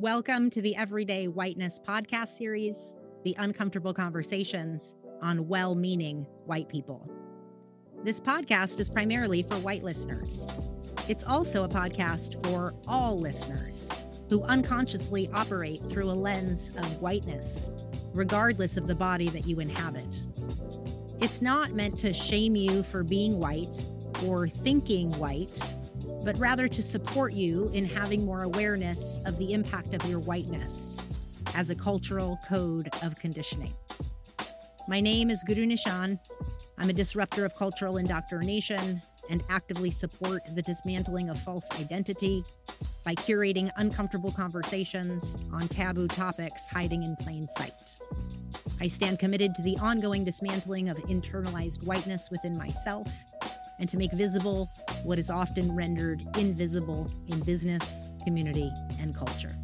Welcome to the Everyday Whiteness podcast series, The Uncomfortable Conversations on Well Meaning White People. This podcast is primarily for white listeners. It's also a podcast for all listeners who unconsciously operate through a lens of whiteness, regardless of the body that you inhabit. It's not meant to shame you for being white or thinking white but rather to support you in having more awareness of the impact of your whiteness as a cultural code of conditioning. My name is Guru Nischan. I'm a disruptor of cultural indoctrination and actively support the dismantling of false identity by curating uncomfortable conversations on taboo topics hiding in plain sight. I stand committed to the ongoing dismantling of internalized whiteness within myself and to make visible what is often rendered invisible in business, community, and culture.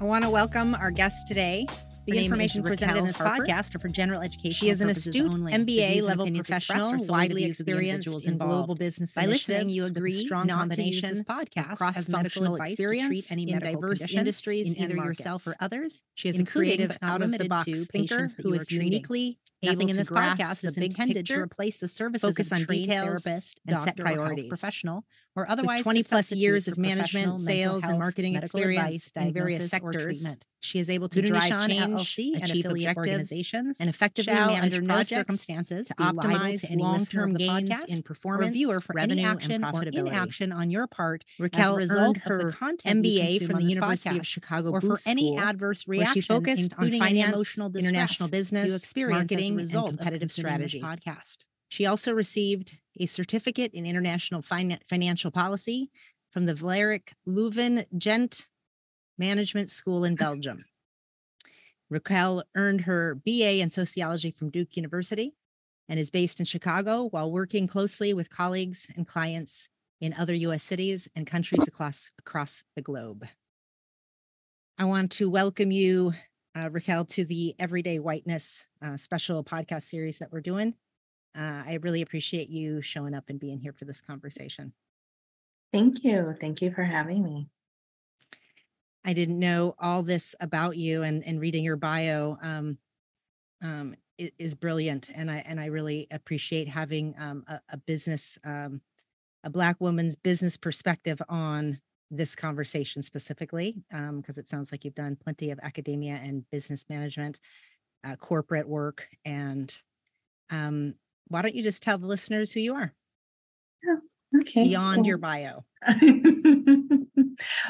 I want to welcome our guest today. The information presented in this Harper. podcast are for general education. She is an astute only. MBA level professional, widely experienced in global business. By listening, you agree strong not combination to this podcast cross functional experience any in diverse industries in either yourself or others. She is a creative, out of the box thinker who is uniquely Nothing in this podcast is intended picture, to replace the services focus on details therapist, and set priorities. Professional or otherwise With 20 plus years of management, sales, health, and marketing experience advice, in various sectors. She is able to Guru drive Nischan change, LLC achieve objectives, organizations, and effectively manage under no circumstances to optimize long-term gains in performance, reviewer for revenue, action, and profitability. Or inaction on your part Ricquel as a result her of the MBA from the University of Chicago or for any adverse reaction, she focused on finance, emotional international business, experience marketing, and competitive strategy. Podcast. She also received a certificate in international fin- financial policy from the Vlerick Leuven Gent Management School in Belgium. Ricquel earned her BA in sociology from Duke University and is based in Chicago while working closely with colleagues and clients in other US cities and countries across, across the globe. I want to welcome you, uh, Ricquel, to the Everyday Whiteness uh, special podcast series that we're doing. Uh, I really appreciate you showing up and being here for this conversation. Thank you. Thank you for having me. I didn't know all this about you, and and reading your bio um, um, is, is, brilliant, and I and I really appreciate having um, a, a, business, um, a Black woman's business perspective on this conversation specifically, because um, it sounds like you've done plenty of academia and business management, uh, corporate work, and um, why don't you just tell the listeners who you are? Oh, okay. Beyond cool. your bio.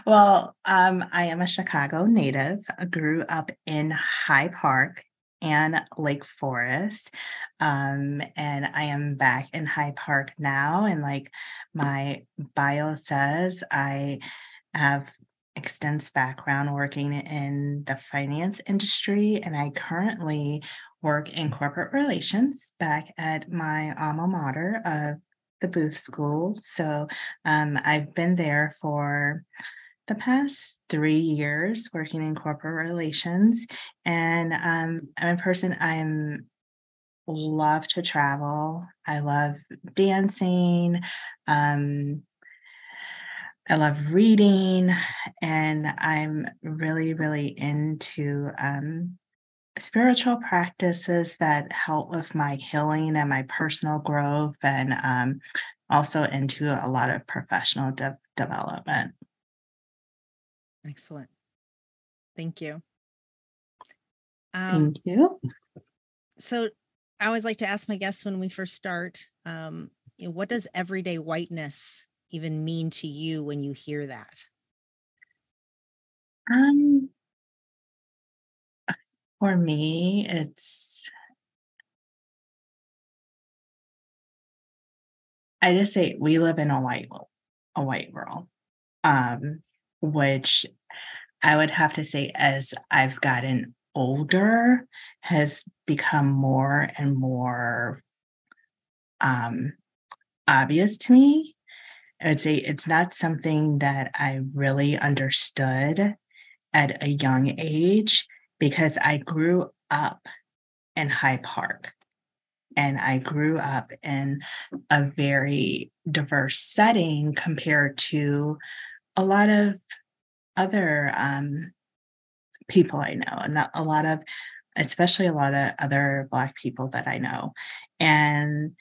well, um, I am a Chicago native. I grew up in Hyde Park and Lake Forest. Um, and I am back in Hyde Park now. And like my bio says, I have extensive background working in the finance industry, and I currently work in corporate relations back at my alma mater of the Booth School. So um, I've been there for the past three years working in corporate relations, and um, I'm a person I'm love to travel. I love dancing. Um, I love reading, and I'm really, really into um, spiritual practices that help with my healing and my personal growth, and um, also into a lot of professional de- development. Excellent. Thank you. Um, Thank you. So, I always like to ask my guests when we first start, um, you know, what does everyday whiteness even mean to you when you hear that? Um, for me, it's I just say we live in a white a white world, um, which I would have to say as I've gotten older has become more and more um, obvious to me. I would say it's not something that I really understood at a young age because I grew up in Hyde Park. and I grew up in a very diverse setting compared to a lot of other um, people I know, and a lot of, especially a lot of other Black people that I know, and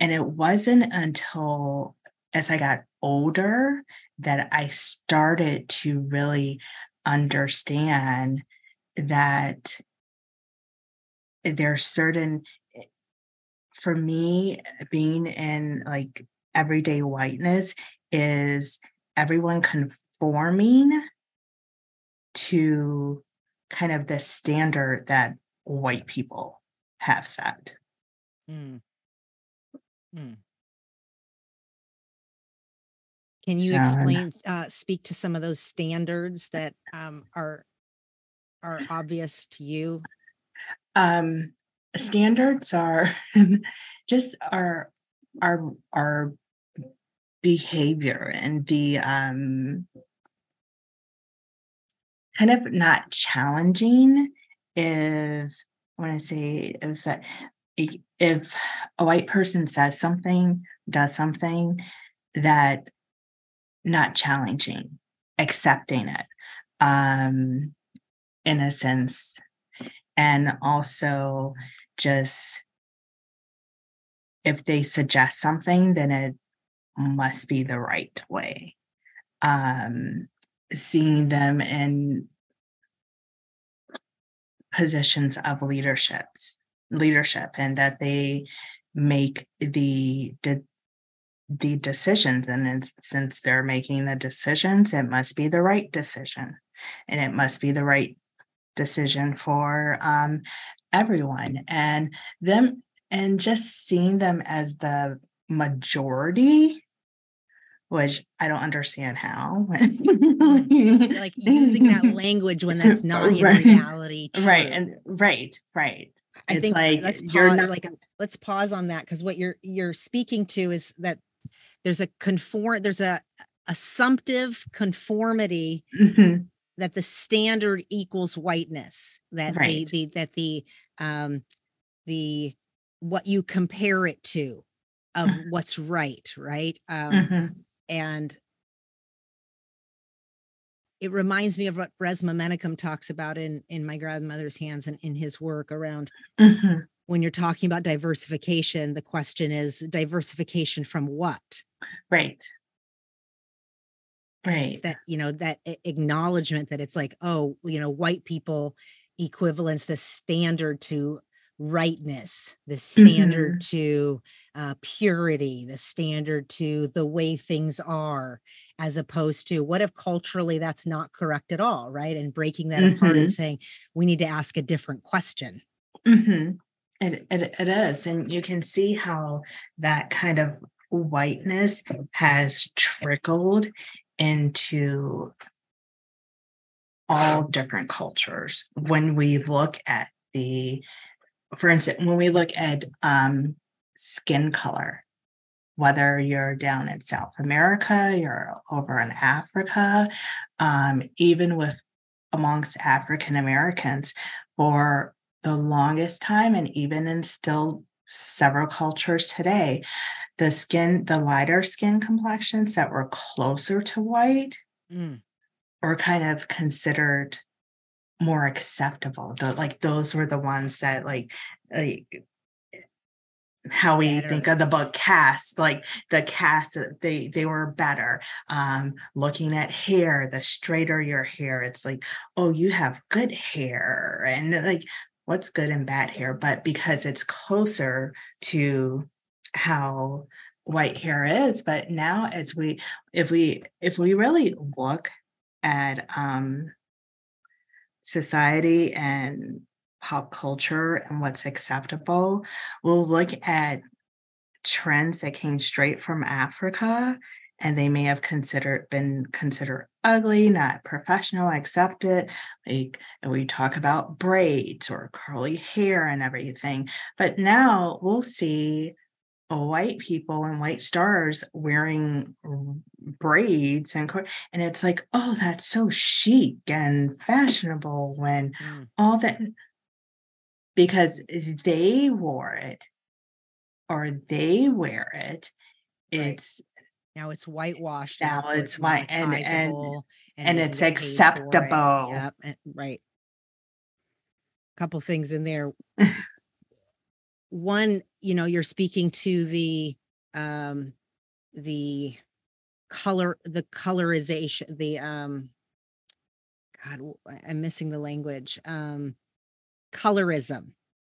and it wasn't until as I got older that I started to really understand that there are certain for me being in like everyday whiteness is everyone conforming to kind of the standard that white people have set. Mm. Mm. Can you so, explain, uh, speak to some of those standards that um, are are obvious to you? Um, standards are just our our our behavior and the um, kind of not challenging if I want to say it was that if a white person says something, does something that not challenging, accepting it um, in a sense, and also just if they suggest something, then it must be the right way. Um, seeing them in positions of leaderships leadership and that they make the the, the decisions and since they're making the decisions it must be the right decision and it must be the right decision for um, everyone and them and just seeing them as the majority which I don't understand how. like using that language when that's not right. in reality. True. Right. And right, right. I it's think like let's pause not- like let's pause on that because what you're you're speaking to is that there's a conform there's a assumptive conformity mm-hmm. That the standard equals whiteness that right. the, the that the um the what you compare it to of what's right right? Um mm-hmm. and it reminds me of what Resmaa Menakem talks about in in my grandmother's hands and in his work around mm-hmm. when you're talking about diversification the question is diversification from what? Right right it's that you know that acknowledgement that it's like oh you know white people equivalence the standard to rightness, the standard mm-hmm. to uh, purity, the standard to the way things are, as opposed to what if culturally that's not correct at all, right? And breaking that mm-hmm. apart and mm-hmm. saying we need to ask a different question. Mm-hmm. It, it, it is. And you can see how that kind of whiteness has trickled into all different cultures. When we look at the for instance, when we look at um, skin color, whether you're down in South America, you're over in Africa, um, even with amongst African Americans, for the longest time, and even in still several cultures today, the skin, the lighter skin complexions that were closer to white mm. were kind of considered more acceptable. The, like those were the ones that like like how we better. think of the book Caste like the cast uh, they they were better um looking at hair the straighter your hair it's like oh you have good hair and like what's good and bad hair but because it's closer to how white hair is but now as we if we if we really look at um society and pop culture and what's acceptable, we'll look at trends that came straight from Africa and they may have considered been considered ugly, not professional, accepted. Like we talk about braids or curly hair and everything. But now we'll see white people and white stars wearing braids and and it's like oh that's so chic and fashionable when mm. all that because they wore it or they wear it, it's now it's whitewashed. Now it's white and and and, and it's acceptable. It. Yep, and, right. Couple things in there. One, you know, you're speaking to the um the color the colorization the um god i'm missing the language um colorism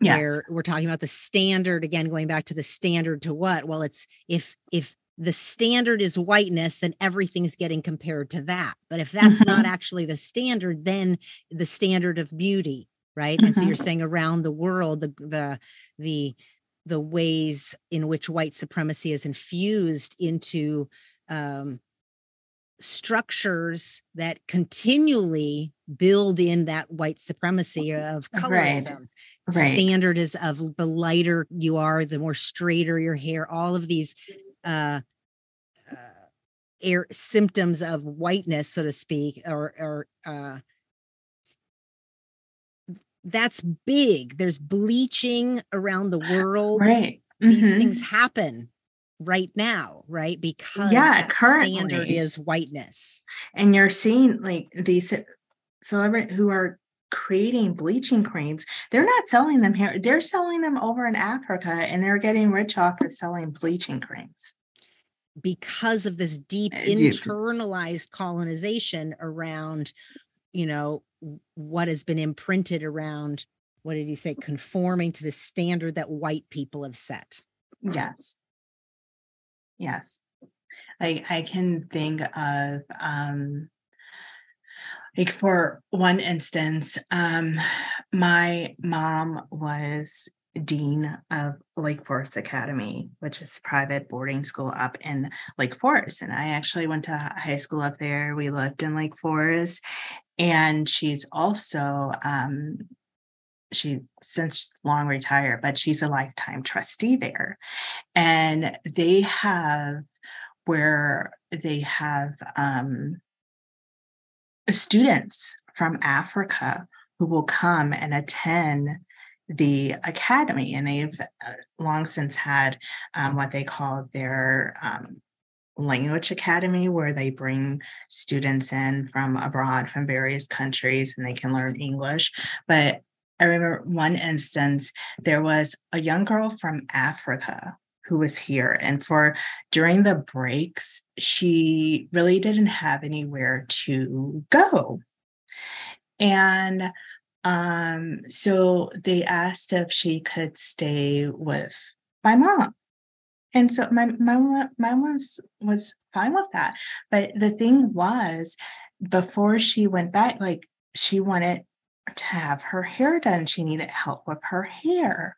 yes. where we're talking about the standard again going back to the standard to what well it's if if the standard is whiteness then everything's getting compared to that but if that's mm-hmm. not actually the standard then the standard of beauty right mm-hmm. and so you're mm-hmm. saying around the world the the the the ways in which white supremacy is infused into um, structures that continually build in that white supremacy of colorism. Right. right. Standard is of the lighter you are, the more straighter your hair, all of these uh, uh air symptoms of whiteness, so to speak, or or uh that's big. There's bleaching around the world. Right. These mm-hmm. things happen right now, right? Because yeah, currently standard is whiteness. And you're seeing like these celebrity who are creating bleaching creams, they're not selling them here. They're selling them over in Africa and they're getting rich off of selling bleaching creams. Because of this deep internalized colonization around, you know, what has been imprinted around what did you say conforming to the standard that white people have set yes Yes. I I can think of um like for one instance, um my mom was dean of Lake Forest Academy, which is private boarding school up in Lake Forest. And I actually went to high school up there. We lived in Lake Forest. And she's also um, she since long retired, but she's a lifetime trustee there. And they have where they have um, students from Africa who will come and attend the academy. And they've uh, long since had um, what they call their um, language academy where they bring students in from abroad from various countries and they can learn english but I remember one instance, there was a young girl from Africa who was here. And for during the breaks, she really didn't have anywhere to go. And um, so they asked if she could stay with my mom. And so my my my mom was was fine with that. But the thing was, before she went back, like she wanted to have her hair done. She needed help with her hair.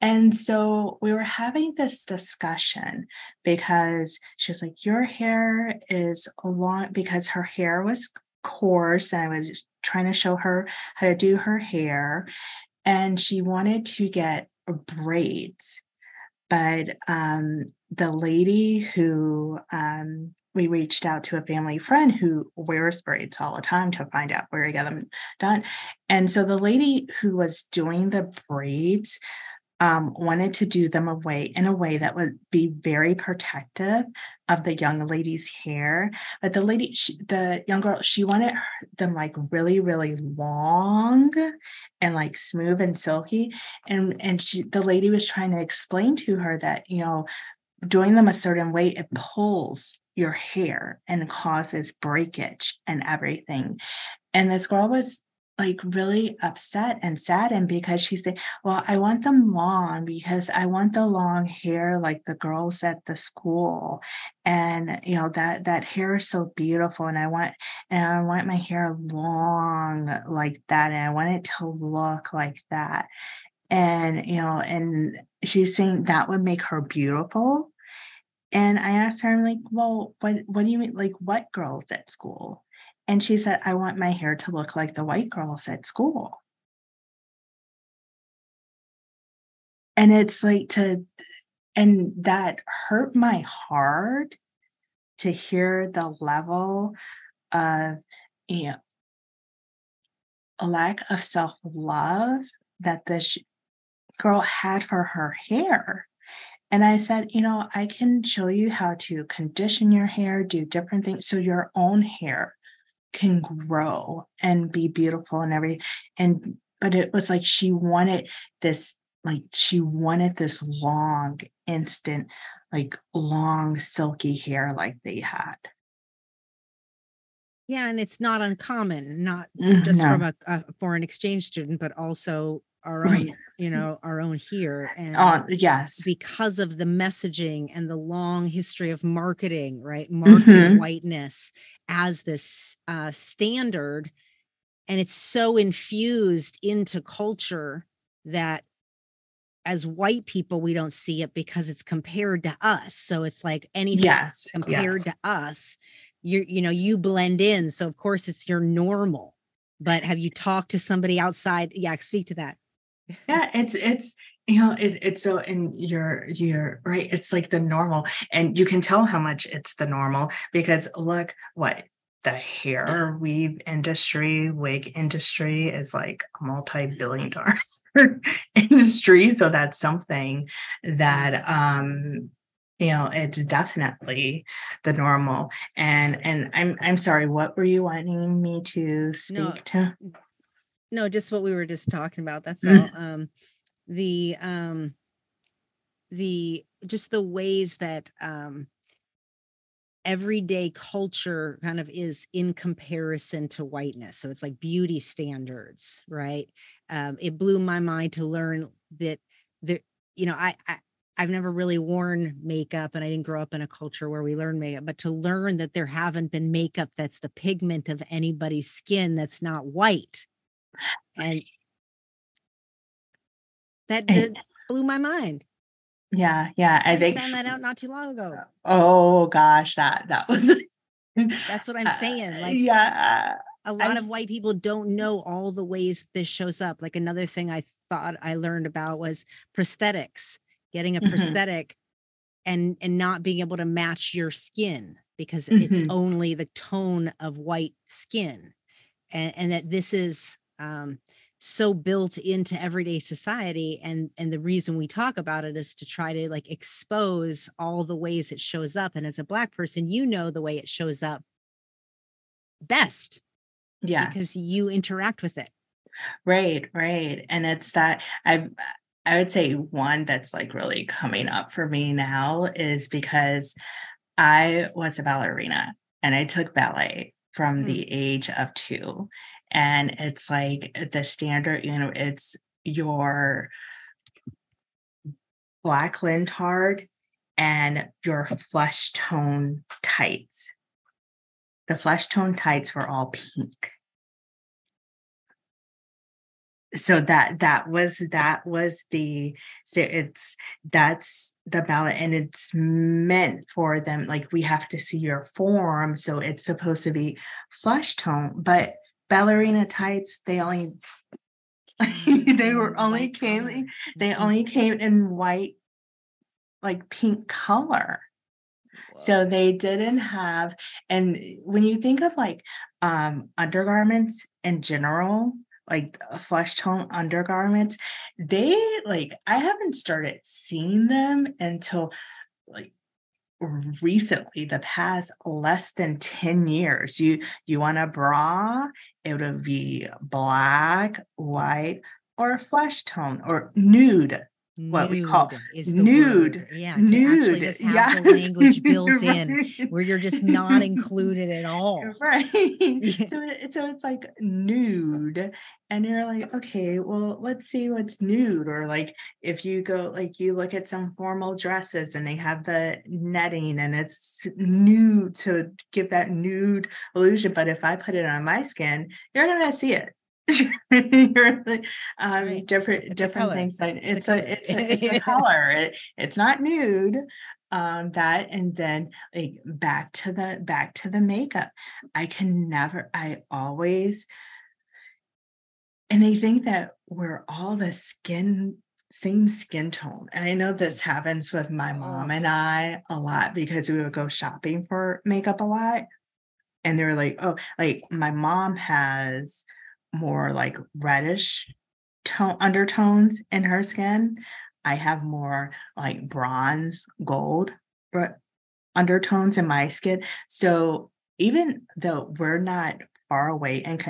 And so we were having this discussion because she was like, Your hair is long, because her hair was coarse. And I was trying to show her how to do her hair. And she wanted to get braids. But um, the lady who um, we reached out to a family friend who wears braids all the time to find out where to get them done. And so the lady who was doing the braids um, wanted to do them away in a way that would be very protective of the young lady's hair. But the lady, she, the young girl, she wanted them like really, really long and like smooth and silky. And and she, the lady was trying to explain to her that you know, doing them a certain way it pulls your hair and causes breakage and everything. And this girl was like really upset and saddened because she said, Well, I want them long because I want the long hair like the girls at the school. And you know, that that hair is so beautiful. And I want and I want my hair long like that. And I want it to look like that. And you know, and she's saying that would make her beautiful and I asked her, I'm like, well, what what do you mean? Like what girls at school? And she said, I want my hair to look like the white girls at school. And it's like to, and that hurt my heart to hear the level of, you know, a lack of self love that this girl had for her hair And I said, you know, I can show you how to condition your hair, do different things so your own hair can grow and be beautiful and everything. And but it was like she wanted this, like she wanted this long, instant, like long, silky hair like they had. Yeah, and it's not uncommon, not mm, just no. from a, a, foreign exchange student, but also our own, you know, our own here. And uh, yes, because of the messaging and the long history of marketing, right? Marketing mm-hmm. whiteness as this uh, standard, and it's so infused into culture that as white people we don't see it because it's compared to us so it's like anything yes, compared yes. to us you you know you blend in so of course it's your normal but have you talked to somebody outside yeah speak to that yeah it's it's you know it, it's so and you're you're right it's like the normal and you can tell how much it's the normal because look what the hair weave industry wig industry is like a multi-billion dollar industry so that's something that um you know it's definitely the normal and and i'm i'm sorry what were you wanting me to speak no, to no just what we were just talking about that's mm. all um the um the just the ways that um everyday culture kind of is in comparison to whiteness so it's like beauty standards right um it blew my mind to learn that the you know I, I I've never really worn makeup and I didn't grow up in a culture where we learn makeup, but to learn that there haven't been makeup that's the pigment of anybody's skin that's not white. And that, that blew my mind. Yeah, yeah. I, I think found that out not too long ago. Oh gosh, that that was that's what I'm uh, saying. Like yeah. A lot I, of white people don't know all the ways this shows up. Like another thing I thought I learned about was prosthetics getting a mm-hmm. prosthetic and and not being able to match your skin because mm-hmm. it's only the tone of white skin and, and that this is um, so built into everyday society and and the reason we talk about it is to try to like expose all the ways it shows up and as a black person you know the way it shows up best yeah because you interact with it right right and it's that i've I would say one that's like really coming up for me now is because I was a ballerina and I took ballet from mm. the age of two. And it's like the standard, you know, it's your black leotard and your flesh tone tights. The flesh tone tights were all pink so that that was that was the so it's that's the ballot and it's meant for them like we have to see your form so it's supposed to be flesh tone but ballerina tights they only they were only came they mm-hmm. only came in white like pink color. So they didn't have and when you think of like um undergarments in general like uh, flesh tone undergarments they like i haven't started seeing them until like recently the past less than 10 years. You you want a bra it would be black white or flesh tone or nude what nude we call is nude. Word. Yeah, nude. just have yes. the language built right. in where you're just not included at all. Right. Yeah. So, so it's like nude, and you're like, okay, well, let's see what's nude. Or like if you go, like you look at some formal dresses and they have the netting and it's nude to give that nude illusion. But if I put it on my skin, you're gonna see it. you're like, um, right. different it's different things. It's, it's a, it's a it's a color. It, it's not nude. Um, that and then like back to the back to the makeup. I can never. I always. And I think that we're all the skin same skin tone. And I know this happens with my mom oh. and I a lot because we would go shopping for makeup a lot. And they were like, oh, like my mom has more like reddish tone undertones in her skin. I have more like bronze, gold undertones in my skin. So even though we're not far away and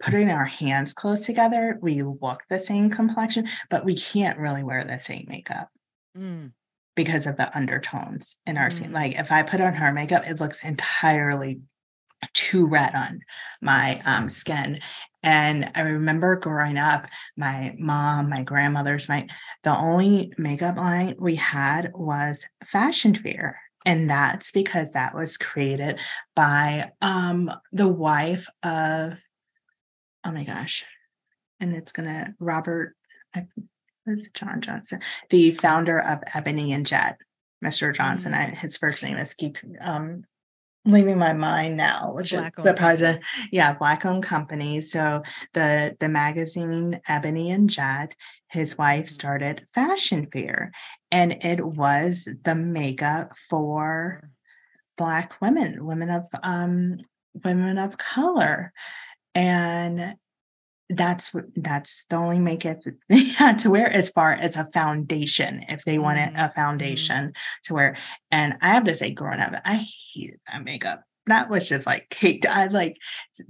putting our hands close together, we look the same complexion, but we can't really wear the same makeup. Mm. Because of the undertones in our mm. skin. Like if I put on her makeup, it looks entirely too red on my um, skin. And I remember growing up, my mom, my grandmother's, my the only makeup line we had was Fashion Fair. And that's because that was created by um, the wife of, oh my gosh, and it's gonna Robert, I, was John Johnson, the founder of Ebony and Jet, Mr. Johnson. Mm-hmm. I, his first name is keep um, leaving my mind now, which black is surprising. Yeah, black owned company. So the the magazine Ebony and Jet, his wife mm-hmm. started Fashion Fair, and it was the makeup for black women, women of um women of color. And that's that's the only makeup they had to wear as far as a foundation if they wanted mm-hmm. a mm-hmm. foundation to wear and i have to say growing up i hated that makeup that was just like caked i like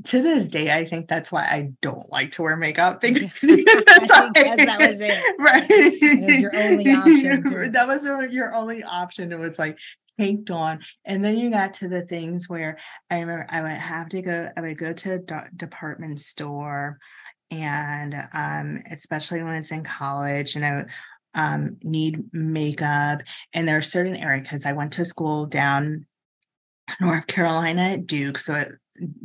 to this day i think that's why i don't like to wear makeup because, that was it right it was your only option that was your only option it was like caked on. And then you got to the things where I remember I would have to go, I would go to a department store and um, especially when it's in college, you know, um, need makeup. And there are certain areas because I went to school down North Carolina at Duke, so it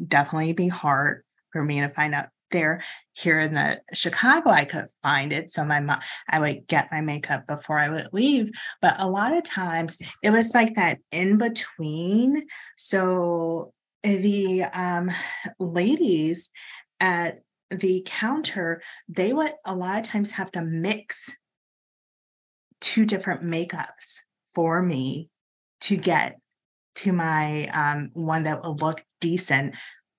definitely be hard for me to find out there. Here in the Chicago, I could find it. So my mom, I would get my makeup before I would leave. But a lot of times it was like that in between. So the um, ladies at the counter, they would a lot of times have to mix two different makeups for me to get to my um, one that will look decent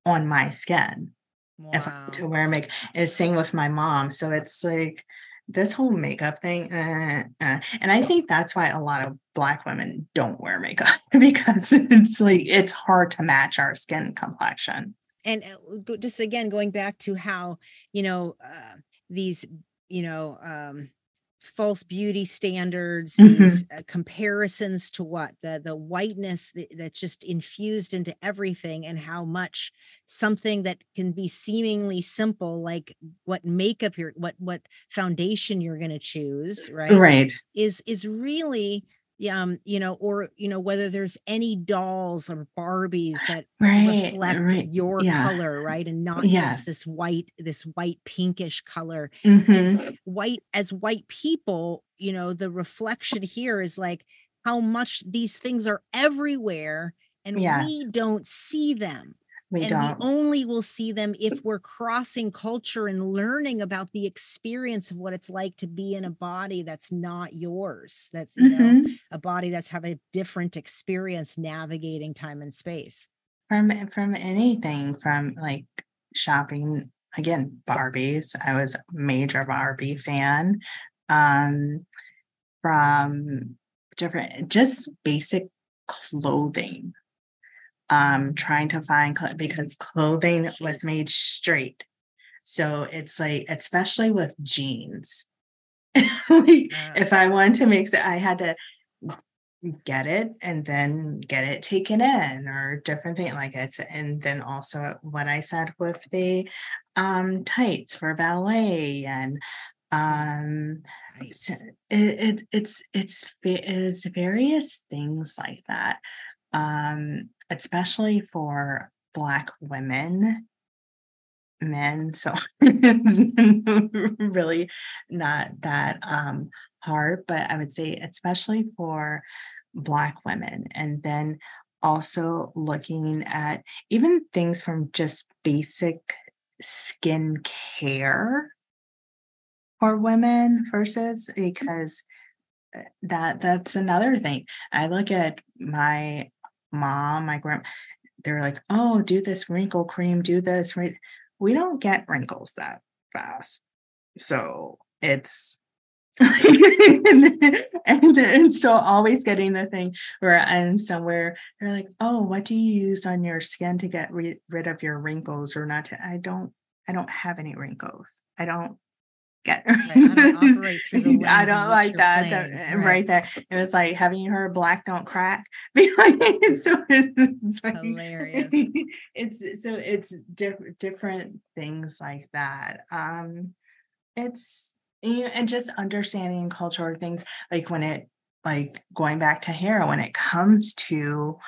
on my skin wow. if I to wear makeup. And same with my mom. So it's like this whole makeup thing. Uh, uh. And I think that's why a lot of Black women don't wear makeup because it's like it's hard to match our skin complexion and uh, just again going back to how you know uh, these you know um, false beauty standards mm-hmm. these uh, comparisons to what the the whiteness that, that's just infused into everything and how much something that can be seemingly simple like what makeup you're what what foundation you're going to choose right right is is really um you know or you know whether there's any dolls or barbies that right, reflect right. your yeah. color right and not yes. just this white this white pinkish color mm-hmm. white as white people you know the reflection here is like how much these things are everywhere and yes. we don't see them we and don't. we only will see them if we're crossing culture and learning about the experience of what it's like to be in a body that's not yours. That's you mm-hmm. know, a body that's have a different experience navigating time and space. From from anything, from like shopping again, Barbies. I was a major Barbie fan. Um, from different just basic clothing um, trying to find cl- because clothing was made straight. So it's like, especially with jeans, like yeah. if I wanted to mix it, I had to get it and then get it taken in or different thing like it's and then also what I said with the um tights for ballet and um nice. it, it it's it's it is various things like that um especially for Black women, men. So it's really not that um, hard, but I would say, especially for Black women. And then also looking at even things from just basic skin care for women versus because eh, that that's another thing i look at my mom, my grand, they're like, oh, do this wrinkle cream, do this. We don't get wrinkles that fast. So it's and, and, and still always getting the thing where I'm somewhere, they're like, oh, what do you use on your skin to get re- rid of your wrinkles or not to? I don't, I don't have any wrinkles. I don't get I don't, I don't like that, that right. right. there it was like having you heard black don't crack so it's like, hilarious it's so it's diff- different things like that um it's you know, and just understanding cultural things like when it like going back to hair when it comes to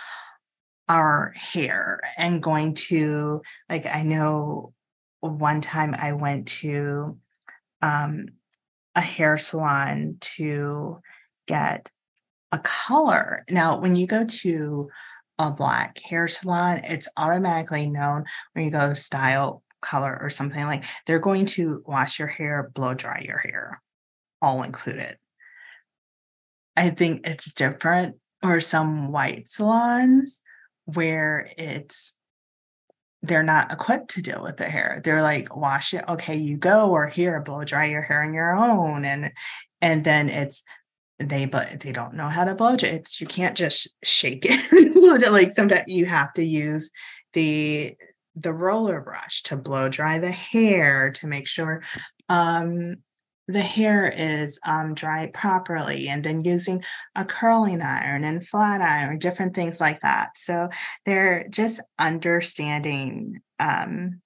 our hair and going to like i know one time i went to um, a hair salon to get a color. Now, when you go to a black hair salon, it's automatically known when you go style, color, or something like they're going to wash your hair, blow dry your hair, all included. I think it's different, or some white salons where it's they're not equipped to deal with the hair. They're like, wash it, okay, you go, or here, blow dry your hair on your own. And and then it's they but they don't know how to blow dry. It's you can't just shake it. like sometimes you have to use the the roller brush to blow dry the hair to make sure um the hair is um, dried properly and then using a curling iron and flat iron different things like that. So they're just understanding um,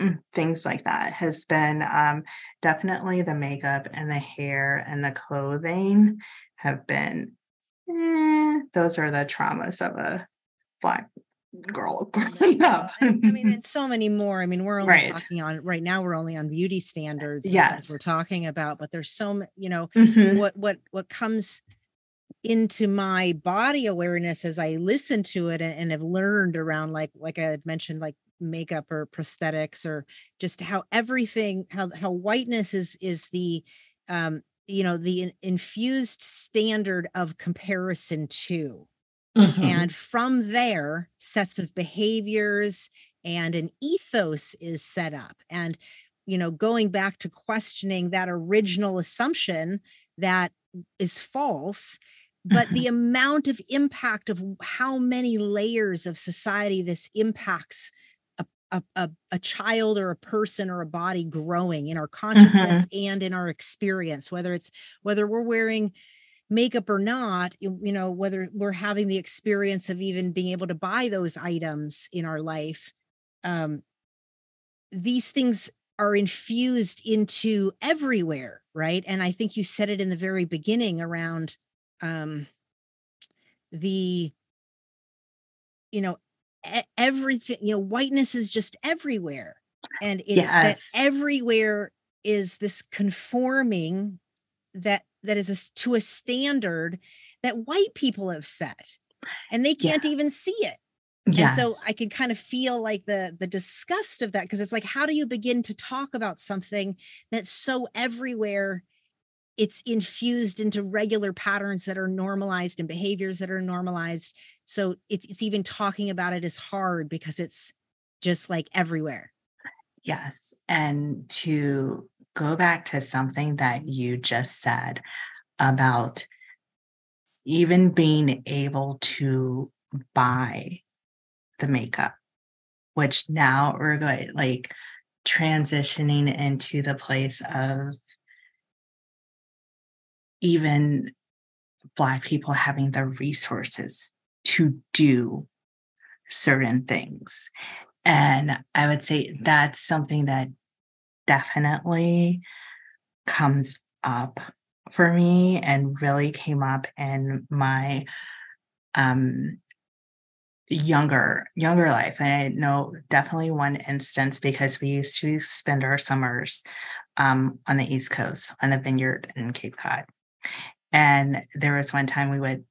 mm, things like that has been um, definitely the makeup and the hair and the clothing have been eh, those are the traumas of a black girl growing up. I, mean, and so many more. I mean, we're only right. talking on right now. We're only on beauty standards. Yes, we're talking about, but there's so many. You know, mm-hmm. what what what comes into my body awareness as I listen to it and, and have learned around like like I had mentioned like makeup or prosthetics or just how everything how how whiteness is is the um you know the infused standard of comparison to Mm-hmm. And from there, sets of behaviors and an ethos is set up. And, you know, going back to questioning that original assumption that is false, but mm-hmm. the amount of impact of how many layers of society this impacts a, a, a, child or a person or a body growing in our consciousness mm-hmm. and in our experience whether it's whether we're wearing makeup or not you know whether we're having the experience of even being able to buy those items in our life um these things are infused into everywhere right and i think you said it in the very beginning around um the you know everything you know whiteness is just everywhere and it's yes. that everywhere is this conforming that that is a, to a standard that white people have set and they can't yeah. even see it yes. and so i could kind of feel like the the disgust of that because it's like how do you begin to talk about something that's so everywhere it's infused into regular patterns that are normalized and behaviors that are normalized so it's, it's even talking about it is hard because it's just like everywhere yes and to go back to something that you just said about even being able to buy the makeup, which now we're going like transitioning into the place of even Black people having the resources to do certain things. And I would say that's something that definitely comes up for me and really came up in my um younger younger life. And i know definitely one instance because we used to spend our summers um, on the east coast on the vineyard in cape cod. And there was one time we would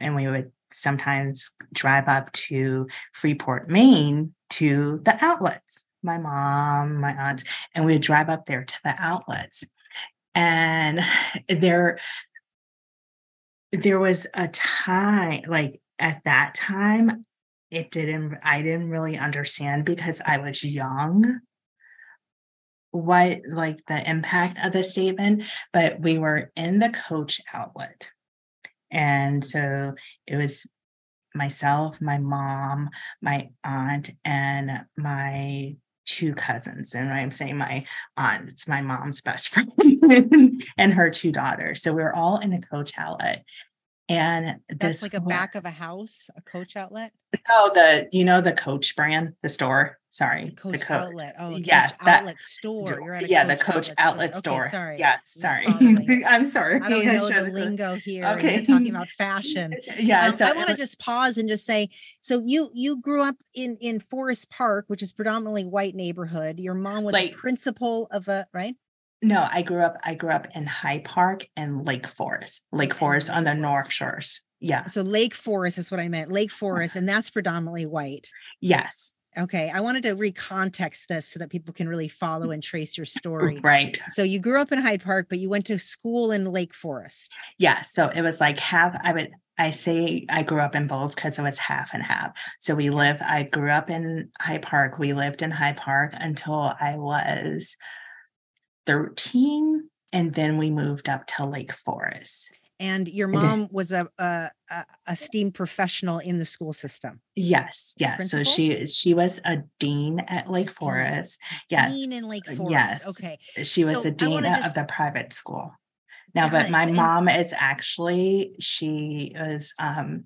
and we would sometimes drive up to freeport maine to the outlets my mom, my aunts, and we would drive up there to the outlets. And there, there was a time, like at that time, it didn't, I didn't really understand because I was young what like the impact of the statement, but we were in the coach outlet. And so it was myself, my mom, my aunt, and my two cousins. And I'm saying my aunt, it's my mom's best friend and her two daughters. So we are all in a coach outlet. And this that's like a back of a house, a coach outlet. Oh, the you know the Coach brand, the store. Sorry, the Coach the Co- outlet. Oh, yes, that outlet store. You're at yeah, the Coach outlet, outlet store. Okay, sorry, yes, sorry. I'm sorry. I don't know the lingo here. Okay, You're talking about fashion. yeah, um, so I want to just pause and just say, so you you grew up in in Forest Park, which is predominantly white neighborhood. Your mom was like, a principal of a right. No, I grew up. I grew up in Hyde Park and Lake Forest. Lake Forest on the North Shores. Yeah. So Lake Forest is what I meant. Lake Forest, and that's predominantly white. Yes. Okay. I wanted to recontext this so that people can really follow mm. and trace your story. Right. So you grew up in Hyde Park, but you went to school in Lake Forest. Yeah. So it was like half. I would. I say I grew up in both because it was half and half. So we live. I grew up in Hyde Park. We lived in Hyde Park until I was 13 and then we moved up to Lake Forest. And your mom was a, a, a STEAM professional in the school system. Yes, yes. So she she was a dean at Lake Forest. Yes, dean in Lake Forest. Yes, okay. She was so the dean of the private school. Now, but my mom is actually she was um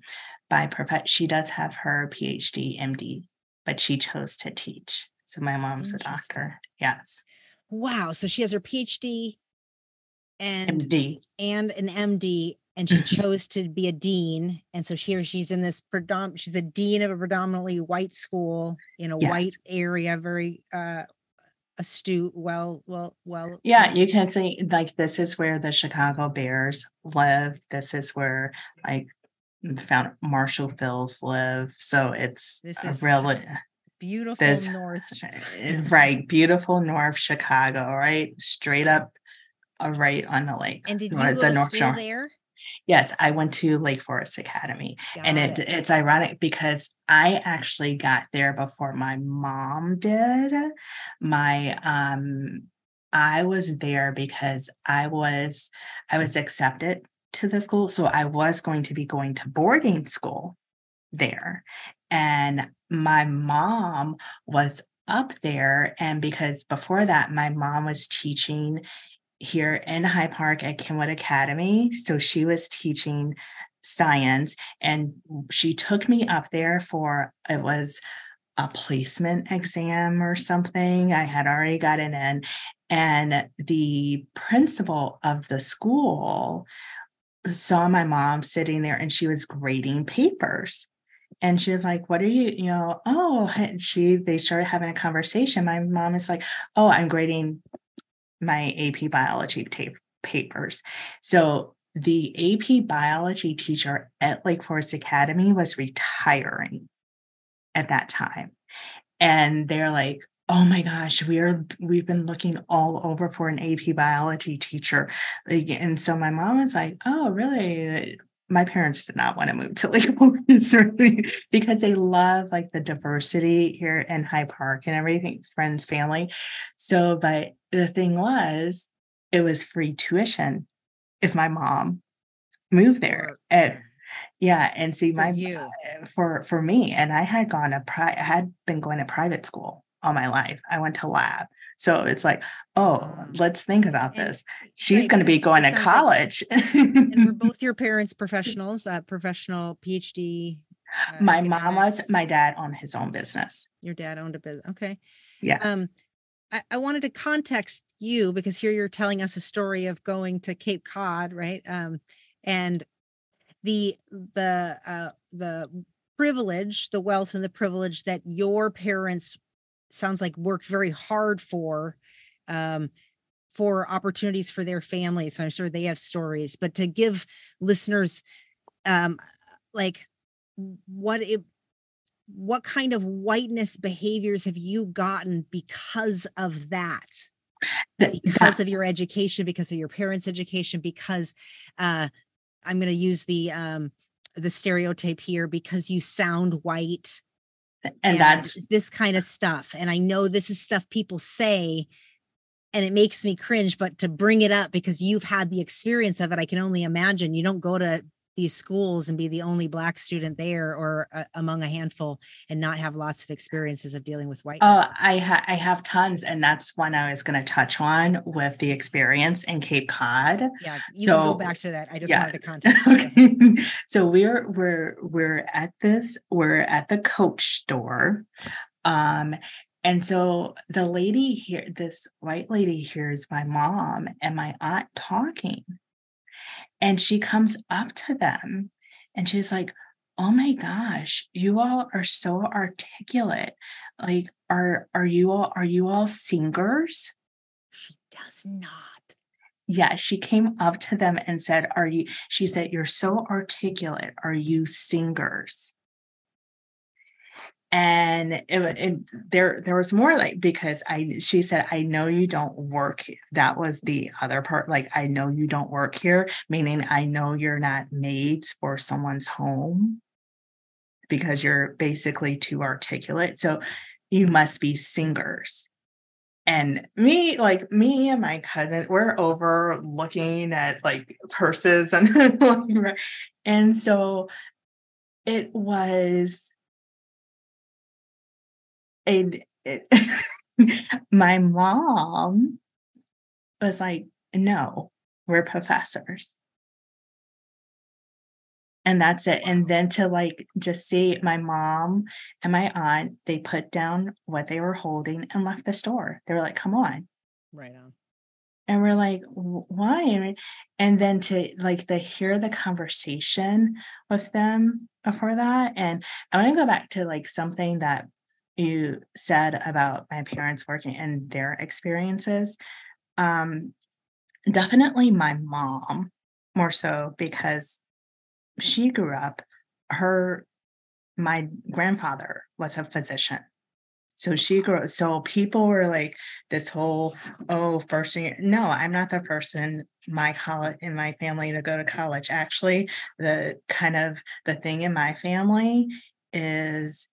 by profession. She does have her PhD, MD, but she chose to teach. So my mom's a doctor. Yes. Wow. So she has her PhD and MD and an MD, and she chose to be a dean. And so here she's in this predominant, she's a dean of a predominantly white school in a yes. white area, very uh astute, well, well, well. Yeah, you can say like this is where the Chicago Bears live. This is where like found Marshall Fields live. So it's this is really beautiful this, north right beautiful north chicago right straight up right on the lake and did you go the to north shore. there? Yes i went to lake forest academy got and it, it, it's ironic because i actually got there before my mom did. My um i was there because i was i was accepted to the school so i was going to be going to boarding school there. And my mom was up there. And because before that, my mom was teaching here in Hyde Park at Kenwood Academy. So she was teaching science and she took me up there for it was a placement exam or something. I had already gotten in. And the principal of the school saw my mom sitting there and she was grading papers and she was like what are you you know oh she they started having a conversation my mom is like oh i'm grading my ap biology papers. So the ap biology teacher at lake forest academy was retiring at that time. And they're like oh my gosh we are we've been looking all over for an ap biology teacher. And so my mom was like oh really? My parents did not want to move to Lake Forest because they love like the diversity here in Hyde Park and everything, friends, family. So, but the thing was, it was free tuition if my mom moved there. And yeah, and see my for you. Uh, for for me, and I had gone a pri- I had been going to private school all my life. I went to lab. So it's like, oh, let's think about and, this. She's right, going to be going to college. Like, and were both your parents professionals, uh, professional PhD? Uh, my mom was, my dad owned his own business. Your dad owned a business. Okay. Yes. Um, I, I wanted to context you because here you're telling us a story of going to Cape Cod, right? Um, and the the uh, the privilege, the wealth and the privilege that your parents sounds like worked very hard for um, for opportunities for their families. So I'm sure they have stories, but to give listeners um, like what it what kind of whiteness behaviors have you gotten because of that? because of your education, because of your parents' education, because uh, I'm going to use the um, the stereotype here because you sound white and, and that's this kind of stuff and i know this is stuff people say and it makes me cringe but to bring it up because you've had the experience of it i can only imagine you don't go to these schools and be the only black student there or uh, among a handful and not have lots of experiences of dealing with white oh i ha- i have tons and that's one i was going to touch on with the experience in cape cod yeah you so, can go back to that i just yeah. wanted to context okay. so we're we're we're at this we're at the coach store um and so the lady here this white lady hears my mom and my aunt talking and she comes up to them and she's like, Oh my gosh, you all are so articulate. Like, are are you all are you all singers? She does not. Yeah, she came up to them and said, Are you? She said, You're so articulate. Are you singers? And it, it, there there was more like because i she said i know you don't work that was the other part like i know you don't work here meaning i know you're not made for someone's home because you're basically too articulate. So you must be singers. And me like me and my cousin we're over looking at like purses and and so it was and it, my mom was like, no, we're professors. And that's it. And then to like just see my mom and my aunt, they put down what they were holding and left the store. They were like, come on. Right on. And we're like, why? And then to like the hear the conversation with them before that. And I want to go back to like something that you said about my parents working and their experiences. Um, definitely my mom, more so because she grew up, her, my grandfather was a physician. So she grew so people were like this whole, oh, first year. No, I'm not the in my college in my family to go to college. Actually, the kind of the thing in my family is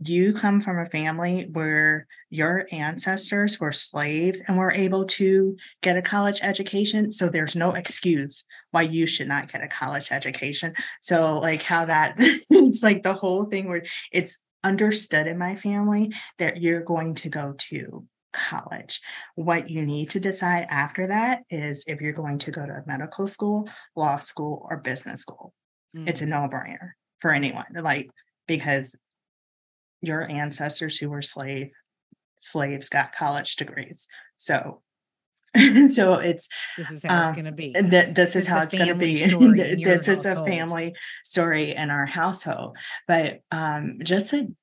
you come from a family where your ancestors were slaves and were able to get a college education. So there's no excuse why you should not get a college education. So, like, how that it's like the whole thing where it's understood in my family that you're going to go to college. What you need to decide after that is if you're going to go to medical school, law school, or business school. Mm. It's a mm. no brainer for anyone. Like, because your ancestors who were slave slaves got college degrees. So so it's this is how um, it's going to be. Th- this, this, is how it's going to be. this is a family story in our household. But um, just to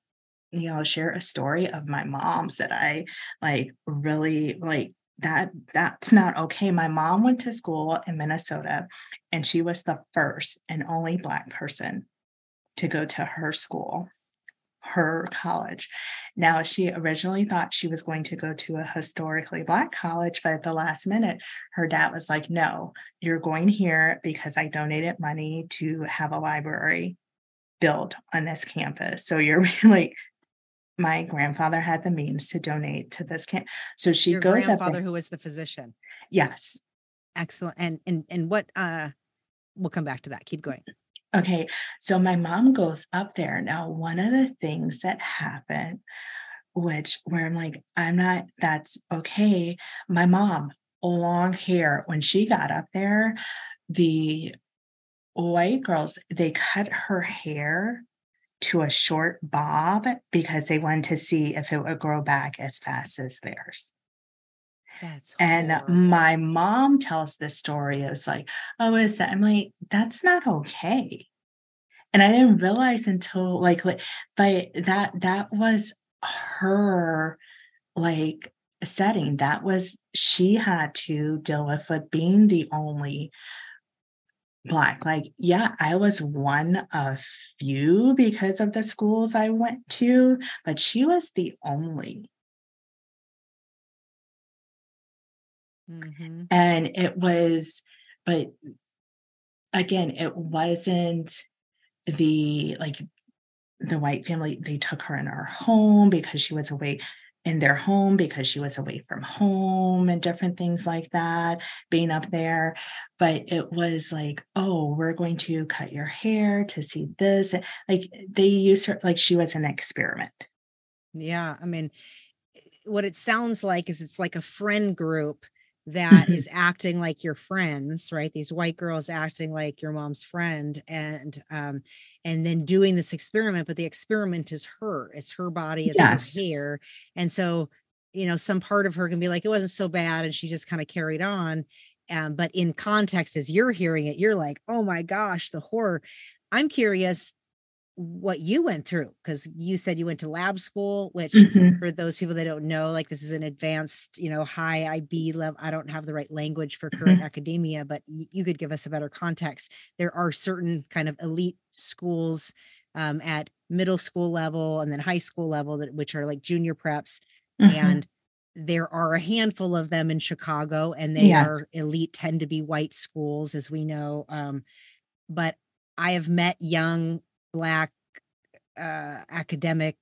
you know share a story of my mom's that I like really like that that's not okay. My mom went to school in Minnesota and she was the first and only black person to go to her school her college. Now, she originally thought she was going to go to a historically Black college, but at the last minute, her dad was like, No, you're going here because I donated money to have a library built on this campus. So you're like, my grandfather had the means to donate to this camp. So she Your goes grandfather who was the physician. Yes. Excellent. And and and what uh we'll come back to that. Keep going. Okay, so my mom goes up there. Now, one of the things that happened, which where I'm like, I'm not, that's okay. My mom, long hair, when she got up there, the white girls, they cut her hair to a short bob because they wanted to see if it would grow back as fast as theirs. That's and my mom tells this story. It's like, oh, is that? I'm like, that's not okay. And I didn't realize until like, but that that was her like setting. That was she had to deal with it being the only black like yeah i was one of few because of the schools i went to but she was the only Mm-hmm. And it was, but again, it wasn't the like the white family, they took her in our home because she was away in their home because she was away from home and different things like that, being up there. But it was like, oh, we're going to cut your hair to see this. Like they used her like she was an experiment. Yeah. I mean, what it sounds like is it's like a friend group that is acting like your friends right? These white girls acting like your mom's friend and um and then doing this experiment but the experiment is her it's her body it's yes. her hair. And so you know some part of her can be like it wasn't so bad and she just kind of carried on um but in context as you're hearing it you're like oh my gosh the horror. I'm curious what you went through because you said you went to lab school which mm-hmm. for those people that don't know like this is an advanced you know high ib level i don't have the right language for current mm-hmm. academia but you, you could give us a better context there are certain kind of elite schools um, at middle school level and then high school level that which are like junior preps mm-hmm. and there are a handful of them in chicago and they yes. are elite tend to be white schools as we know um, but i have met young black uh, academic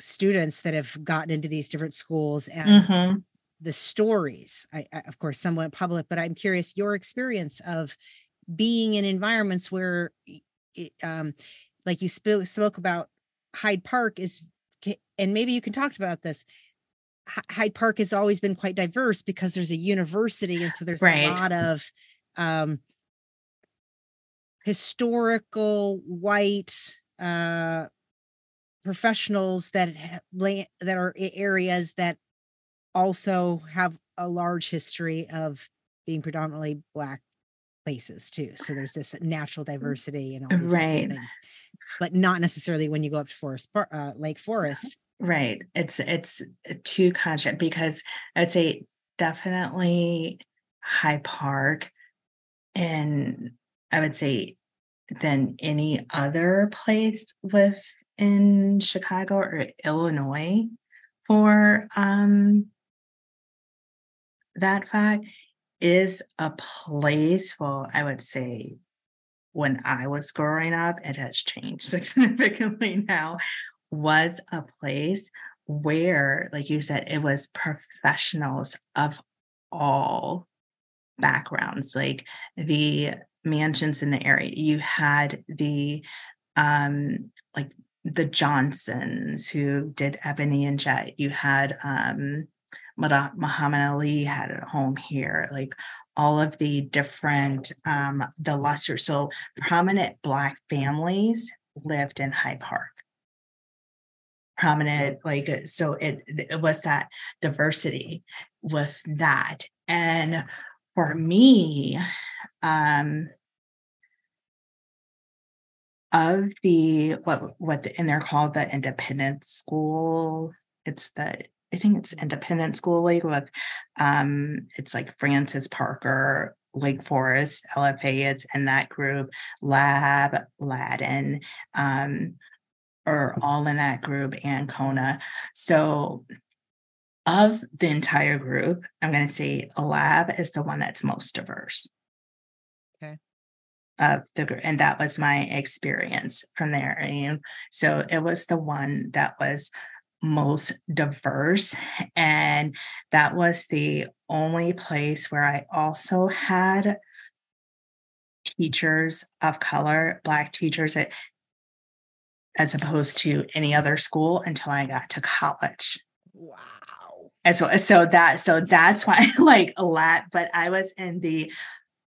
students that have gotten into these different schools and mm-hmm. the stories I, I, of course somewhat public but i'm curious your experience of being in environments where it, um, like you spoke spoke about hyde park is and maybe you can talk about this hyde park has always been quite diverse because there's a university and so there's right. a lot of um, historical white uh, professionals that that are areas that also have a large history of being predominantly black places too. So there's this natural mm, diversity and all these right. things, but not necessarily when you go up to Forest uh, Lake Forest. Right. It's it's too conscious because I'd say definitely Hyde Park and I would say than any other place within Chicago or Illinois for um, that fact is a place, well, I would say when I was growing up, it has changed significantly now, was a place where, like you said, it was professionals of all backgrounds. Like the mansions in the area. You had the um like the Johnsons who did Ebony and Jet. You had um Muhammad Ali had a home here. Like all of the different um the lesser so prominent black families lived in Hyde Park prominent like so it it was that diversity with that and for me um, of the what what the, and they're called the independent school. It's the I think it's independent school league with um it's like Francis Parker, Lake Forest, LFA, it's in that group, Lab, Latin, um, are all in that group, and Kona. So of the entire group, I'm going to say a Lab is the one that's most diverse of the group and that was my experience from there and so it was the one that was most diverse and that was the only place where i also had teachers of color black teachers at, as opposed to any other school until i got to college. Wow. And so so that so that's why like a lot but i was in the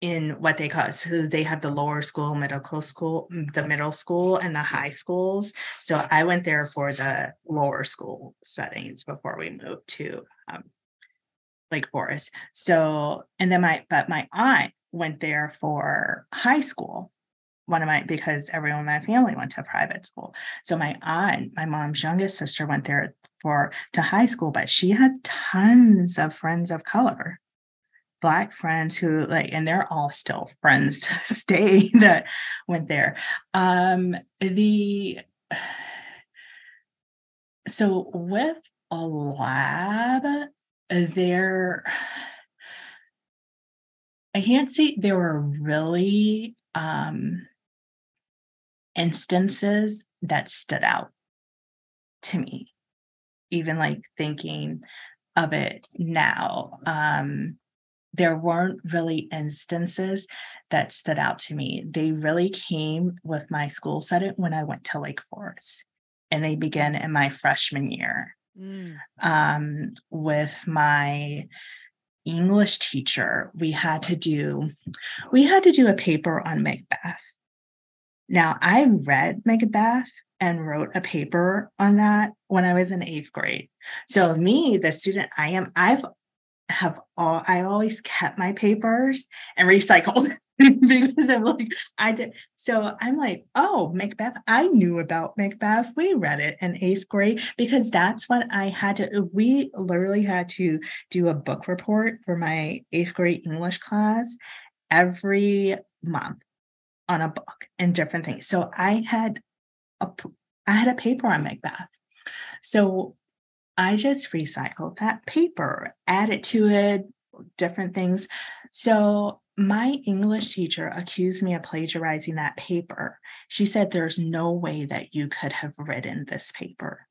in what they call so they have the lower school medical school mm, the middle school and the high schools. So i went there for the lower school settings before we moved to um, lake forest. So and then my but my aunt went there for high school one of my because everyone in my family went to private school. So my aunt my mom's youngest sister went there for to high school but she had tons of friends of color black friends who like and they're all still friends to stay that went there um the so with a lab there i can't say there were really um instances that stood out to me even like thinking of it now. Um, there weren't really instances that stood out to me. They really came with my school setting when I went to Lake Forest, and they began in my freshman year mm. um, with my English teacher. We had to do we had to do a paper on Macbeth. Now I read Macbeth and wrote a paper on that when I was in eighth grade. So me, the student I am, I've have all I always kept my papers and recycled because I'm like, I did. So I'm like, oh, Macbeth. I knew about Macbeth. We read it in eighth grade because that's what I had to. We literally had to do a book report for my eighth grade English class every month on a book and different things. So I had a I had a paper on Macbeth. So I just recycled that paper, added to it, different things. So my English teacher accused me of plagiarizing that paper. She said, There's no way that you could have written this paper.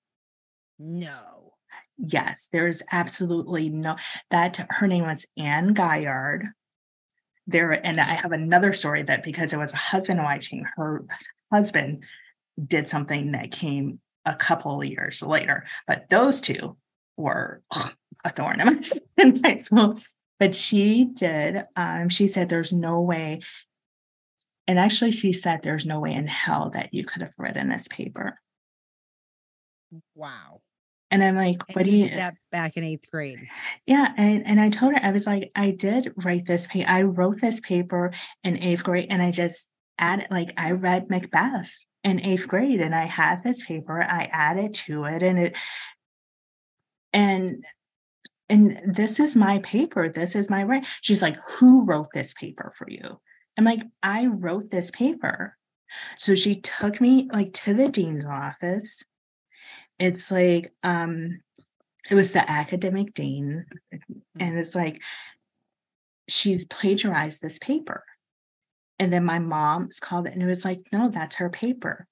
No. Yes, there's absolutely no that her name was Anne Gaillard. There, and I have another story that because it was a husband wife team, her husband did something that came a couple of years later. But those two were ugh, a thorn in my side. But she did. Um, she said, "There's no way." And actually, she said, "There's no way in hell that you could have written this paper." Wow. And I'm like, what do you that back in eighth grade? Yeah. And, and I told her, I was like, I did write this paper. I wrote this paper in eighth grade and I just added like I read Macbeth in eighth grade and I had this paper, I added to it and it and and this is my paper. This is my right. She's like, who wrote this paper for you? I'm like, I wrote this paper. So she took me like to the dean's office. It's like, um, it was the academic dean, and it's like she's plagiarized this paper. And then my mom's called it and it was like, no, that's her paper.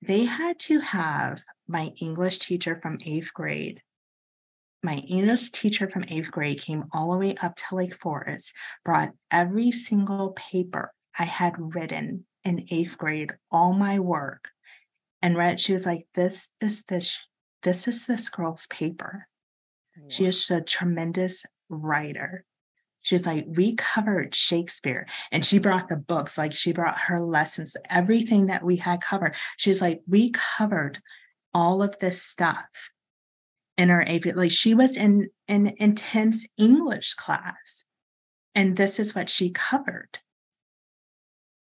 They had to have my English teacher from eighth grade. My English teacher from eighth grade came all the way up to Lake Forest, brought every single paper I had written in eighth grade, all my work, and read. She was like, "This is this. This is this girl's paper. Wow. She is a tremendous writer. She's like, we covered Shakespeare. And she brought the books, like she brought her lessons, everything that we had covered. She's like, we covered all of this stuff in our AP. Like she was in an intense English class. And this is what she covered.